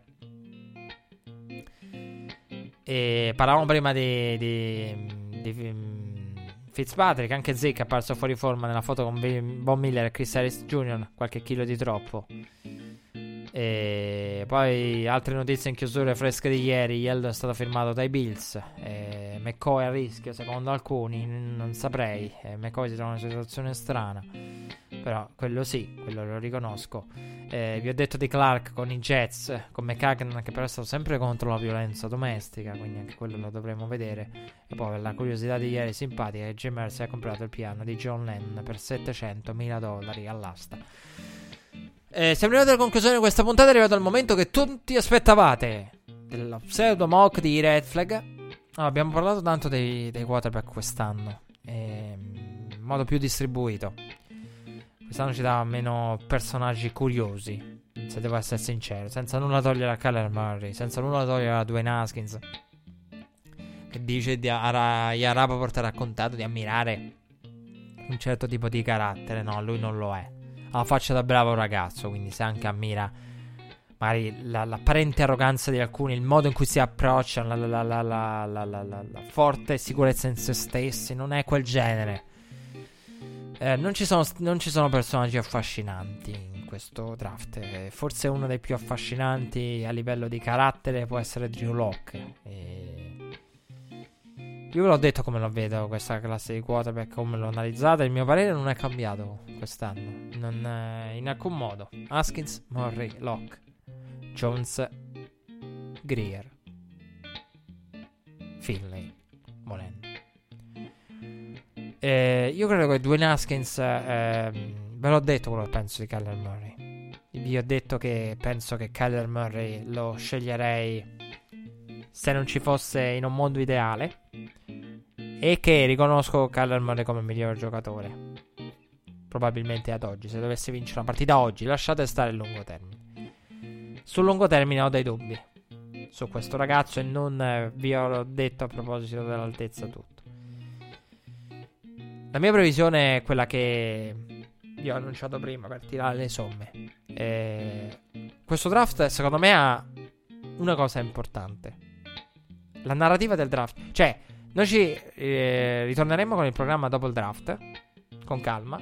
E parlavamo prima di, di, di Fitzpatrick, anche Zeke è apparso fuori forma nella foto con Von Miller e Chris Harris Jr., qualche chilo di troppo. E poi altre notizie in chiusura fresche di ieri. Yeldo è stato firmato dai Bills. E McCoy a rischio, secondo alcuni. Non saprei. E McCoy si trova in una situazione strana. Però quello sì, quello lo riconosco. Eh, vi ho detto di Clark con i Jets, con McCagan, che però è stato sempre contro la violenza domestica. Quindi anche quello lo dovremo vedere. E poi la curiosità di ieri simpatica: che Jim Mercy ha comprato il piano di John Lennon per 700 mila dollari all'asta. Eh, siamo arrivati alla conclusione di questa puntata. È arrivato il momento che tutti aspettavate. Della pseudo mock di Red Flag. Allora, abbiamo parlato tanto dei, dei quarterback quest'anno. Eh, in modo più distribuito. Quest'anno ci dava meno personaggi curiosi. Se devo essere sincero. Senza nulla togliere a Kyler Murray. Senza nulla togliere a Dwayne Haskins. Che dice di Ara, Yarapa porta raccontato di ammirare un certo tipo di carattere. No, lui non lo è alla faccia da bravo ragazzo, quindi se anche ammira magari la, l'apparente arroganza di alcuni, il modo in cui si approcciano, la, la, la, forte sicurezza in se stessi, non è quel genere. Eh, non, ci sono, non, ci sono, personaggi affascinanti in questo draft. Eh, forse uno dei più affascinanti a livello di carattere può essere Drew Locke. E io ve l'ho detto come lo vedo questa classe di quarterback, come l'ho analizzata. Il mio parere non è cambiato quest'anno. Non, eh, in alcun modo. Haskins, Murray, Locke, Jones, Greer, Finlay, volendo. Eh, io credo che Dwayne Haskins, eh, ve l'ho detto quello che penso di Kyler Murray. Vi ho detto che penso che Kyler Murray lo sceglierei se non ci fosse in un mondo ideale. E che riconosco Kyler Murray come miglior giocatore. Probabilmente ad oggi. Se dovesse vincere una partita oggi, lasciate stare il lungo termine. Sul lungo termine ho dei dubbi su questo ragazzo e non eh, vi ho detto a proposito dell'altezza tutto. La mia previsione è quella che vi ho annunciato prima per tirare le somme. Eh, questo draft secondo me ha una cosa importante. La narrativa del draft. Cioè, noi ci eh, ritorneremo con il programma dopo il draft, con calma,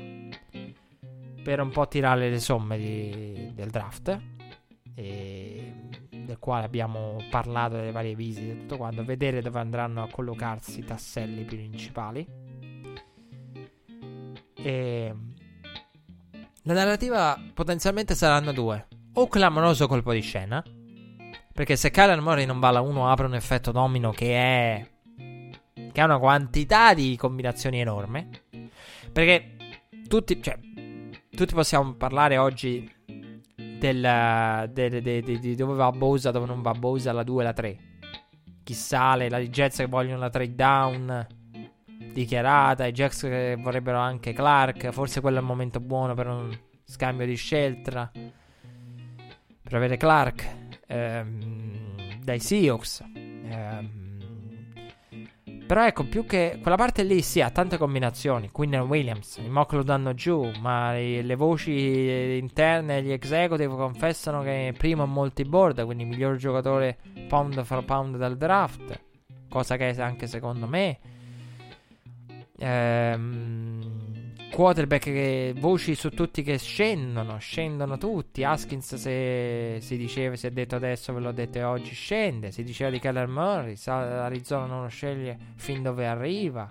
per un po' tirare le somme di, del draft, e, del quale abbiamo parlato delle varie visite e tutto quanto, vedere dove andranno a collocarsi i tasselli principali. E la narrativa potenzialmente saranno due. O clamoroso colpo di scena, perché se Kyler Murray non va alla 1 apre un effetto domino che è che ha una quantità di combinazioni enorme. Perché tutti, cioè, tutti possiamo parlare oggi del, de, de, de, di dove va Bosa, dove non va Bosa, la 2 e la 3. Chi sale, la Jets che vogliono la trade down dichiarata, i Jets che vorrebbero anche Clark, forse quello è il momento buono per un scambio di scelta, per avere Clark ehm, dai Seahawks. Ehm, però ecco, più che quella parte lì sì, ha tante combinazioni. Quinn e Williams, i mock lo danno giù, ma le, le voci interne, gli executive confessano che primo è multi-board, quindi miglior giocatore pound for pound dal draft. Cosa che è anche secondo me. Ehm, quarterback che voci su tutti che scendono, scendono tutti. Haskins se, si diceva, si è detto adesso, ve l'ho detto oggi, scende. Si diceva di Keller Murray, Arizona non lo sceglie fin dove arriva.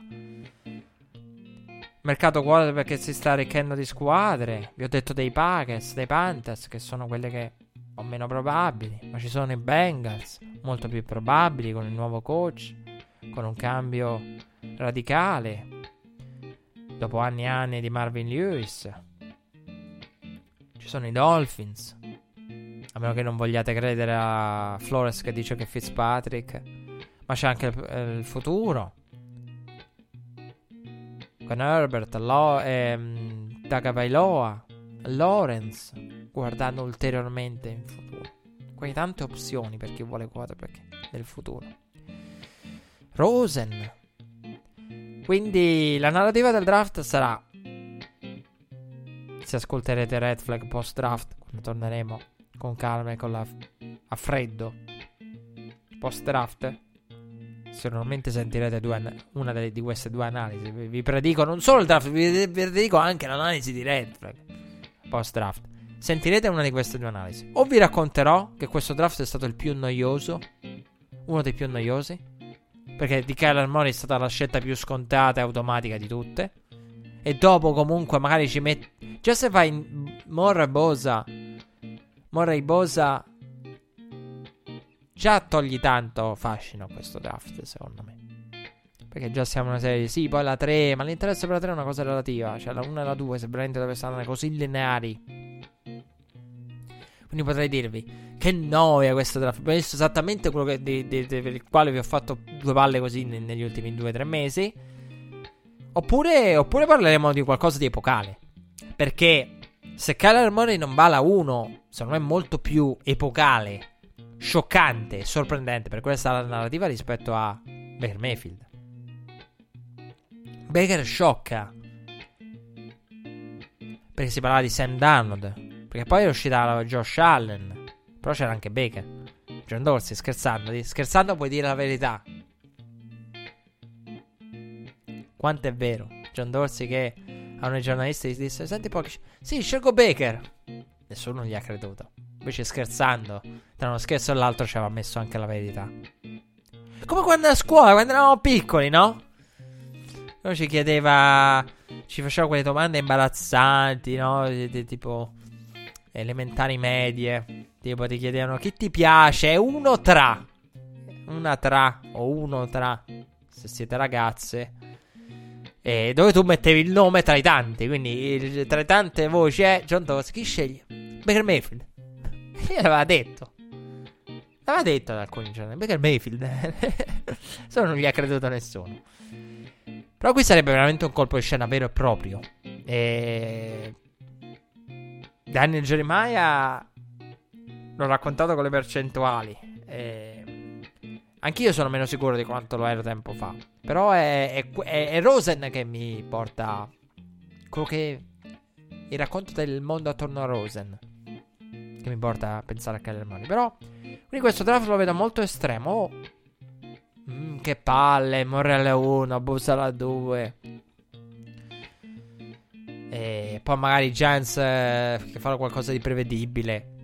Mercato quarterback che si sta arricchendo di squadre. Vi ho detto dei Packers, dei Panthers, che sono quelle che o meno probabili. Ma ci sono i Bengals, molto più probabili, con il nuovo coach, con un cambio radicale dopo anni e anni di Marvin Lewis. Ci sono i Dolphins. A meno che non vogliate credere a Flores che dice che è Fitzpatrick. Ma c'è anche il, futuro. Con Herbert, Lo, ehm, Tagovailoa, Lawrence. Guardando ulteriormente in futuro. Quindi tante opzioni per chi vuole quarterback del futuro. Rosen. Quindi la narrativa del draft sarà. Se ascolterete Red Flag post draft, quando torneremo con calma e con la a freddo post draft. Sicuramente sentirete due, una delle, di queste due analisi. Vi, vi, predico non solo il draft, vi, vi predico anche l'analisi di Red Flag post draft. Sentirete una di queste due analisi. O vi racconterò che questo draft è stato il più noioso, uno dei più noiosi perché di Kyler Murray è stata la scelta più scontata e automatica di tutte. E dopo comunque magari ci metti... Già se fai Morra e Bosa... Morra e Bosa... Già togli tanto fascino questo draft, secondo me. Perché già siamo una serie... Sì, poi la 3... Ma l'interesse per la 3 è una cosa relativa. Cioè la 1 e la 2 se veramente dovessero andare così lineari quindi potrei dirvi che noia questo draft. Visto esattamente quello che, di, di, di, per il quale vi ho fatto due palle così ne, negli ultimi due o tre mesi. Oppure, oppure parleremo di qualcosa di epocale. Perché se Kyler Murray non va alla 1, secondo me è molto più epocale, scioccante, sorprendente per questa narrativa rispetto a Baker Mayfield. Baker sciocca. Perché si parlava di Sam Darnold. Perché poi è uscita Josh Allen. Però c'era anche Baker. John Dorsey, scherzando. Scherzando puoi dire la verità. Quanto è vero? John Dorsey che a un giornalista gli disse: Senti poi. Sì, scelgo Baker. Nessuno gli ha creduto. Invece scherzando, tra uno scherzo e l'altro ci aveva messo anche la verità. Come quando a scuola, quando eravamo piccoli, no? Uno ci chiedeva, ci faceva quelle domande imbarazzanti, no? Tipo, elementari medie, tipo ti chiedevano chi ti piace, uno tra, una tra o uno tra, se siete ragazze. eh, dove tu mettevi il nome tra i tanti. Quindi tra le tante voci è John Doss. Chi sceglie? Baker Mayfield. [laughs] E l'aveva detto. L'aveva detto ad alcuni giorni. Baker Mayfield. [laughs] Solo non gli ha creduto nessuno. Però qui sarebbe veramente un colpo di scena vero e proprio. E... Daniel Jeremiah l'ho raccontato con le percentuali. E... Anch'io sono meno sicuro di quanto lo ero tempo fa. Però è, è, è, Rosen che mi porta. Quello che. Il racconto del mondo attorno a Rosen. Che mi porta a pensare a Kyler Murray. Però. Quindi questo draft lo vedo molto estremo. Oh. Mm, che palle. Morrelle 1. Busala 2. E poi magari Giants eh, che fanno qualcosa di prevedibile.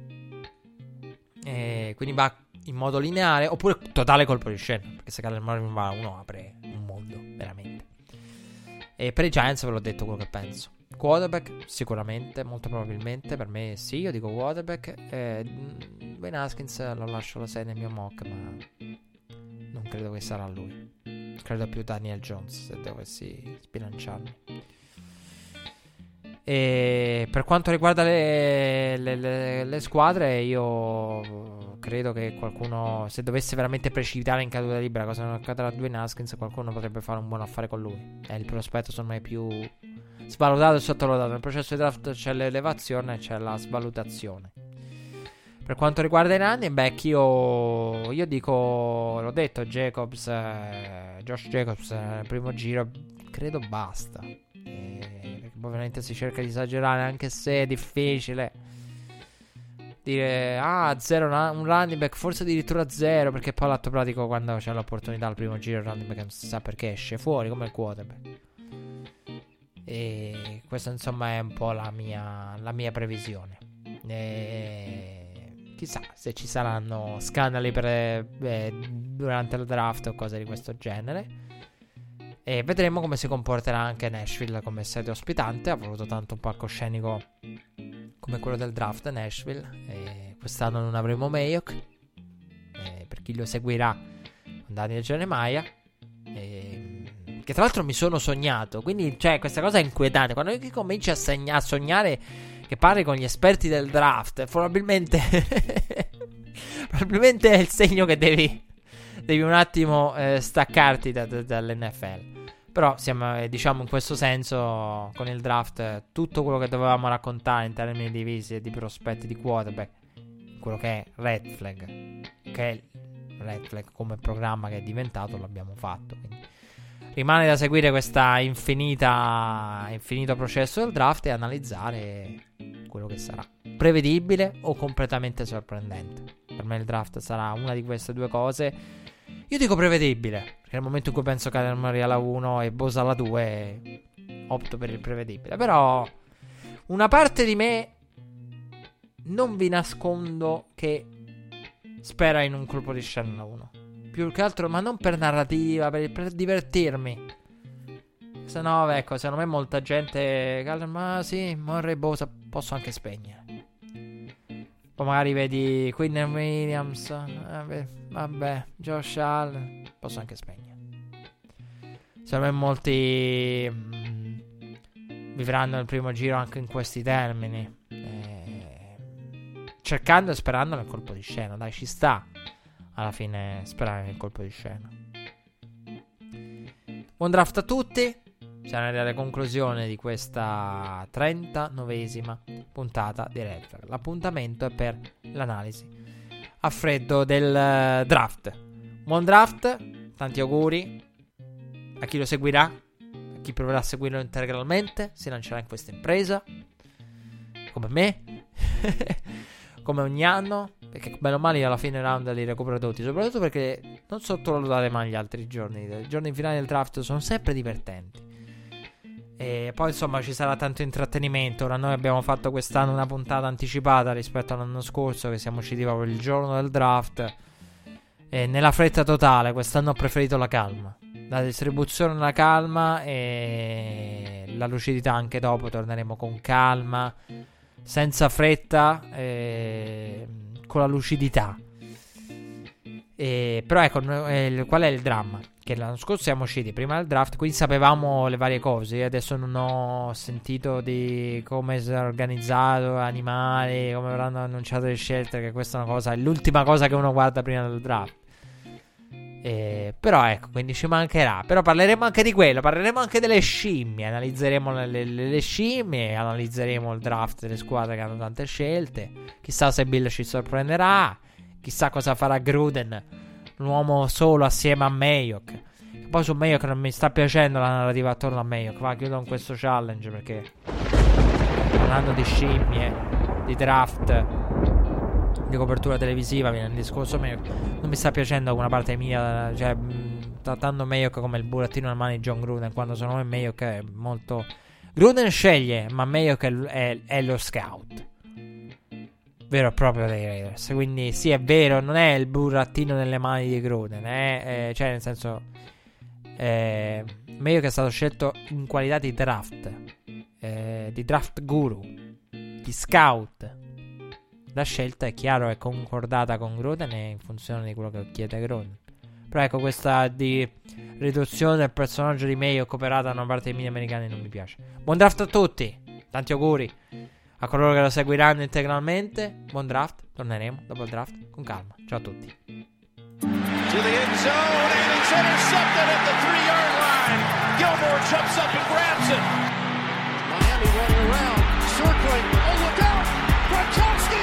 E quindi va in modo lineare oppure totale colpo di scena. Perché se il Murray va uno apre un mondo, veramente. E per i Giants ve l'ho detto quello che penso. Quarterback, sicuramente, molto probabilmente. Per me sì, io dico quarterback. Eh, ben Haskins lo lascio la 6 nel mio mock, ma non credo che sarà lui. Credo più Daniel Jones se dovessi sbilanciarmi. E per quanto riguarda le, le, le, le, squadre, io credo che qualcuno, se dovesse veramente precipitare in caduta libera, cosa non accadrà a due Naskins, qualcuno potrebbe fare un buon affare con lui. È il prospetto, secondo me, più svalutato e sottovalutato. Nel processo di draft c'è l'elevazione e c'è la svalutazione. Per quanto riguarda i running back, io, io dico, l'ho detto, Jacobs, eh, Josh Jacobs eh, nel primo giro, credo basta. E, ovviamente si cerca di esagerare, anche se è difficile dire, ah, zero un running back, forse addirittura zero, perché poi l'atto pratico quando c'è l'opportunità al primo giro il running back non si sa perché esce fuori come il quarterback. E questa insomma è un po' la mia, la mia previsione. E chissà se ci saranno scandali per, eh, durante il draft o cose di questo genere. E vedremo come si comporterà anche Nashville come sede ospitante. Ha voluto tanto un palcoscenico come quello del draft Nashville. E quest'anno non avremo Mayok. E per chi lo seguirà, Daniel Jeremiah. E, che tra l'altro mi sono sognato. Quindi, cioè, questa cosa è inquietante. Quando cominci a, segna- a sognare che parli con gli esperti del draft, probabilmente. [laughs] probabilmente è il segno che devi. Devi un attimo eh, staccarti da, da, dall'NFL. Però siamo, eh, diciamo, in questo senso, con il draft, tutto quello che dovevamo raccontare in termini di visi e di prospetti di quarterback, quello che è Red Flag, che è Red Flag come programma che è diventato, l'abbiamo fatto. Quindi rimane da seguire questo infinito processo del draft e analizzare quello che sarà. Prevedibile o completamente sorprendente. Per me il draft sarà una di queste due cose. Io dico prevedibile, perché nel momento in cui penso che Maria alla 1 e Bosa alla 2 opto per il prevedibile. Però una parte di me non vi nascondo che spera in un colpo di scena 1 più che altro, ma non per narrativa, per, per divertirmi. Se no, ecco, secondo me molta gente. Ma sì, Morre Bosa, posso anche spegnere. Poi magari vedi Quinn Williams. Vabbè, vabbè, Josh Allen. Posso anche spegnere. Secondo me molti mh, mm, vivranno il primo giro anche in questi termini. Eh, cercando e sperando nel colpo di scena. Dai, ci sta alla fine sperare nel colpo di scena. Buon draft a tutti. Siamo arrivati alla conclusione di questa 39esima puntata di Red. L'appuntamento è per l'analisi a freddo del eh, draft. Buon draft, tanti auguri a chi lo seguirà, a chi proverà a seguirlo integralmente, si lancerà in questa impresa, come me, [laughs] come ogni anno. Perché bene o male alla fine round li recupero tutti. Soprattutto perché non sottovalutate mai gli altri giorni. I giorni finali del draft sono sempre divertenti. E poi insomma ci sarà tanto intrattenimento. Ora noi abbiamo fatto quest'anno una puntata anticipata rispetto all'anno scorso. Che siamo usciti proprio il giorno del draft. E nella fretta totale, quest'anno ho preferito la calma. La distribuzione la calma e la lucidità anche dopo. Torneremo con calma, senza fretta. E con la lucidità. E, però ecco, eh, qual è il dramma? Che l'anno scorso siamo usciti prima del draft, quindi sapevamo le varie cose. Adesso non ho sentito di come si è organizzato, animali, come avranno annunciato le scelte, che questa è una cosa, è l'ultima cosa che uno guarda prima del draft. Eh, però ecco, quindi ci mancherà. Però parleremo anche di quello, parleremo anche delle scimmie, analizzeremo le, le, le scimmie, analizzeremo il draft delle squadre che hanno tante scelte. Chissà se Bill ci sorprenderà. Chissà cosa farà Gruden, un uomo solo assieme a Mayok. Poi su Mayok non mi sta piacendo la narrativa attorno a Mayok. Va, chiudo con questo challenge perché parlando di scimmie, di draft, di copertura televisiva, viene il discorso Mayok. Non mi sta piacendo una parte mia, cioè trattando Mayok come il burattino nelle mani di John Gruden, quando secondo me Mayok è molto... Gruden sceglie, ma Mayok è, è, è lo scout vero e proprio dei Raiders. Quindi sì, è vero, non è il burattino nelle mani di Gruden, eh? eh, cioè nel senso eh, meglio che è stato scelto in qualità di draft, eh, di draft guru, di scout. La scelta è chiaro, è concordata con Gruden e in funzione di quello che chiede Gruden. Però ecco, questa di riduzione del personaggio di Mayo cooperata da una parte dei media americani non mi piace. Buon draft a tutti, tanti auguri a coloro che lo seguiranno integralmente. Buon draft, torneremo dopo il draft con calma. Ciao a tutti. To the end zone and it's intercepted at the three yard line. Gilmore jumps up and grabs it. Miami running around, circling. Oh, look out! Gronkowski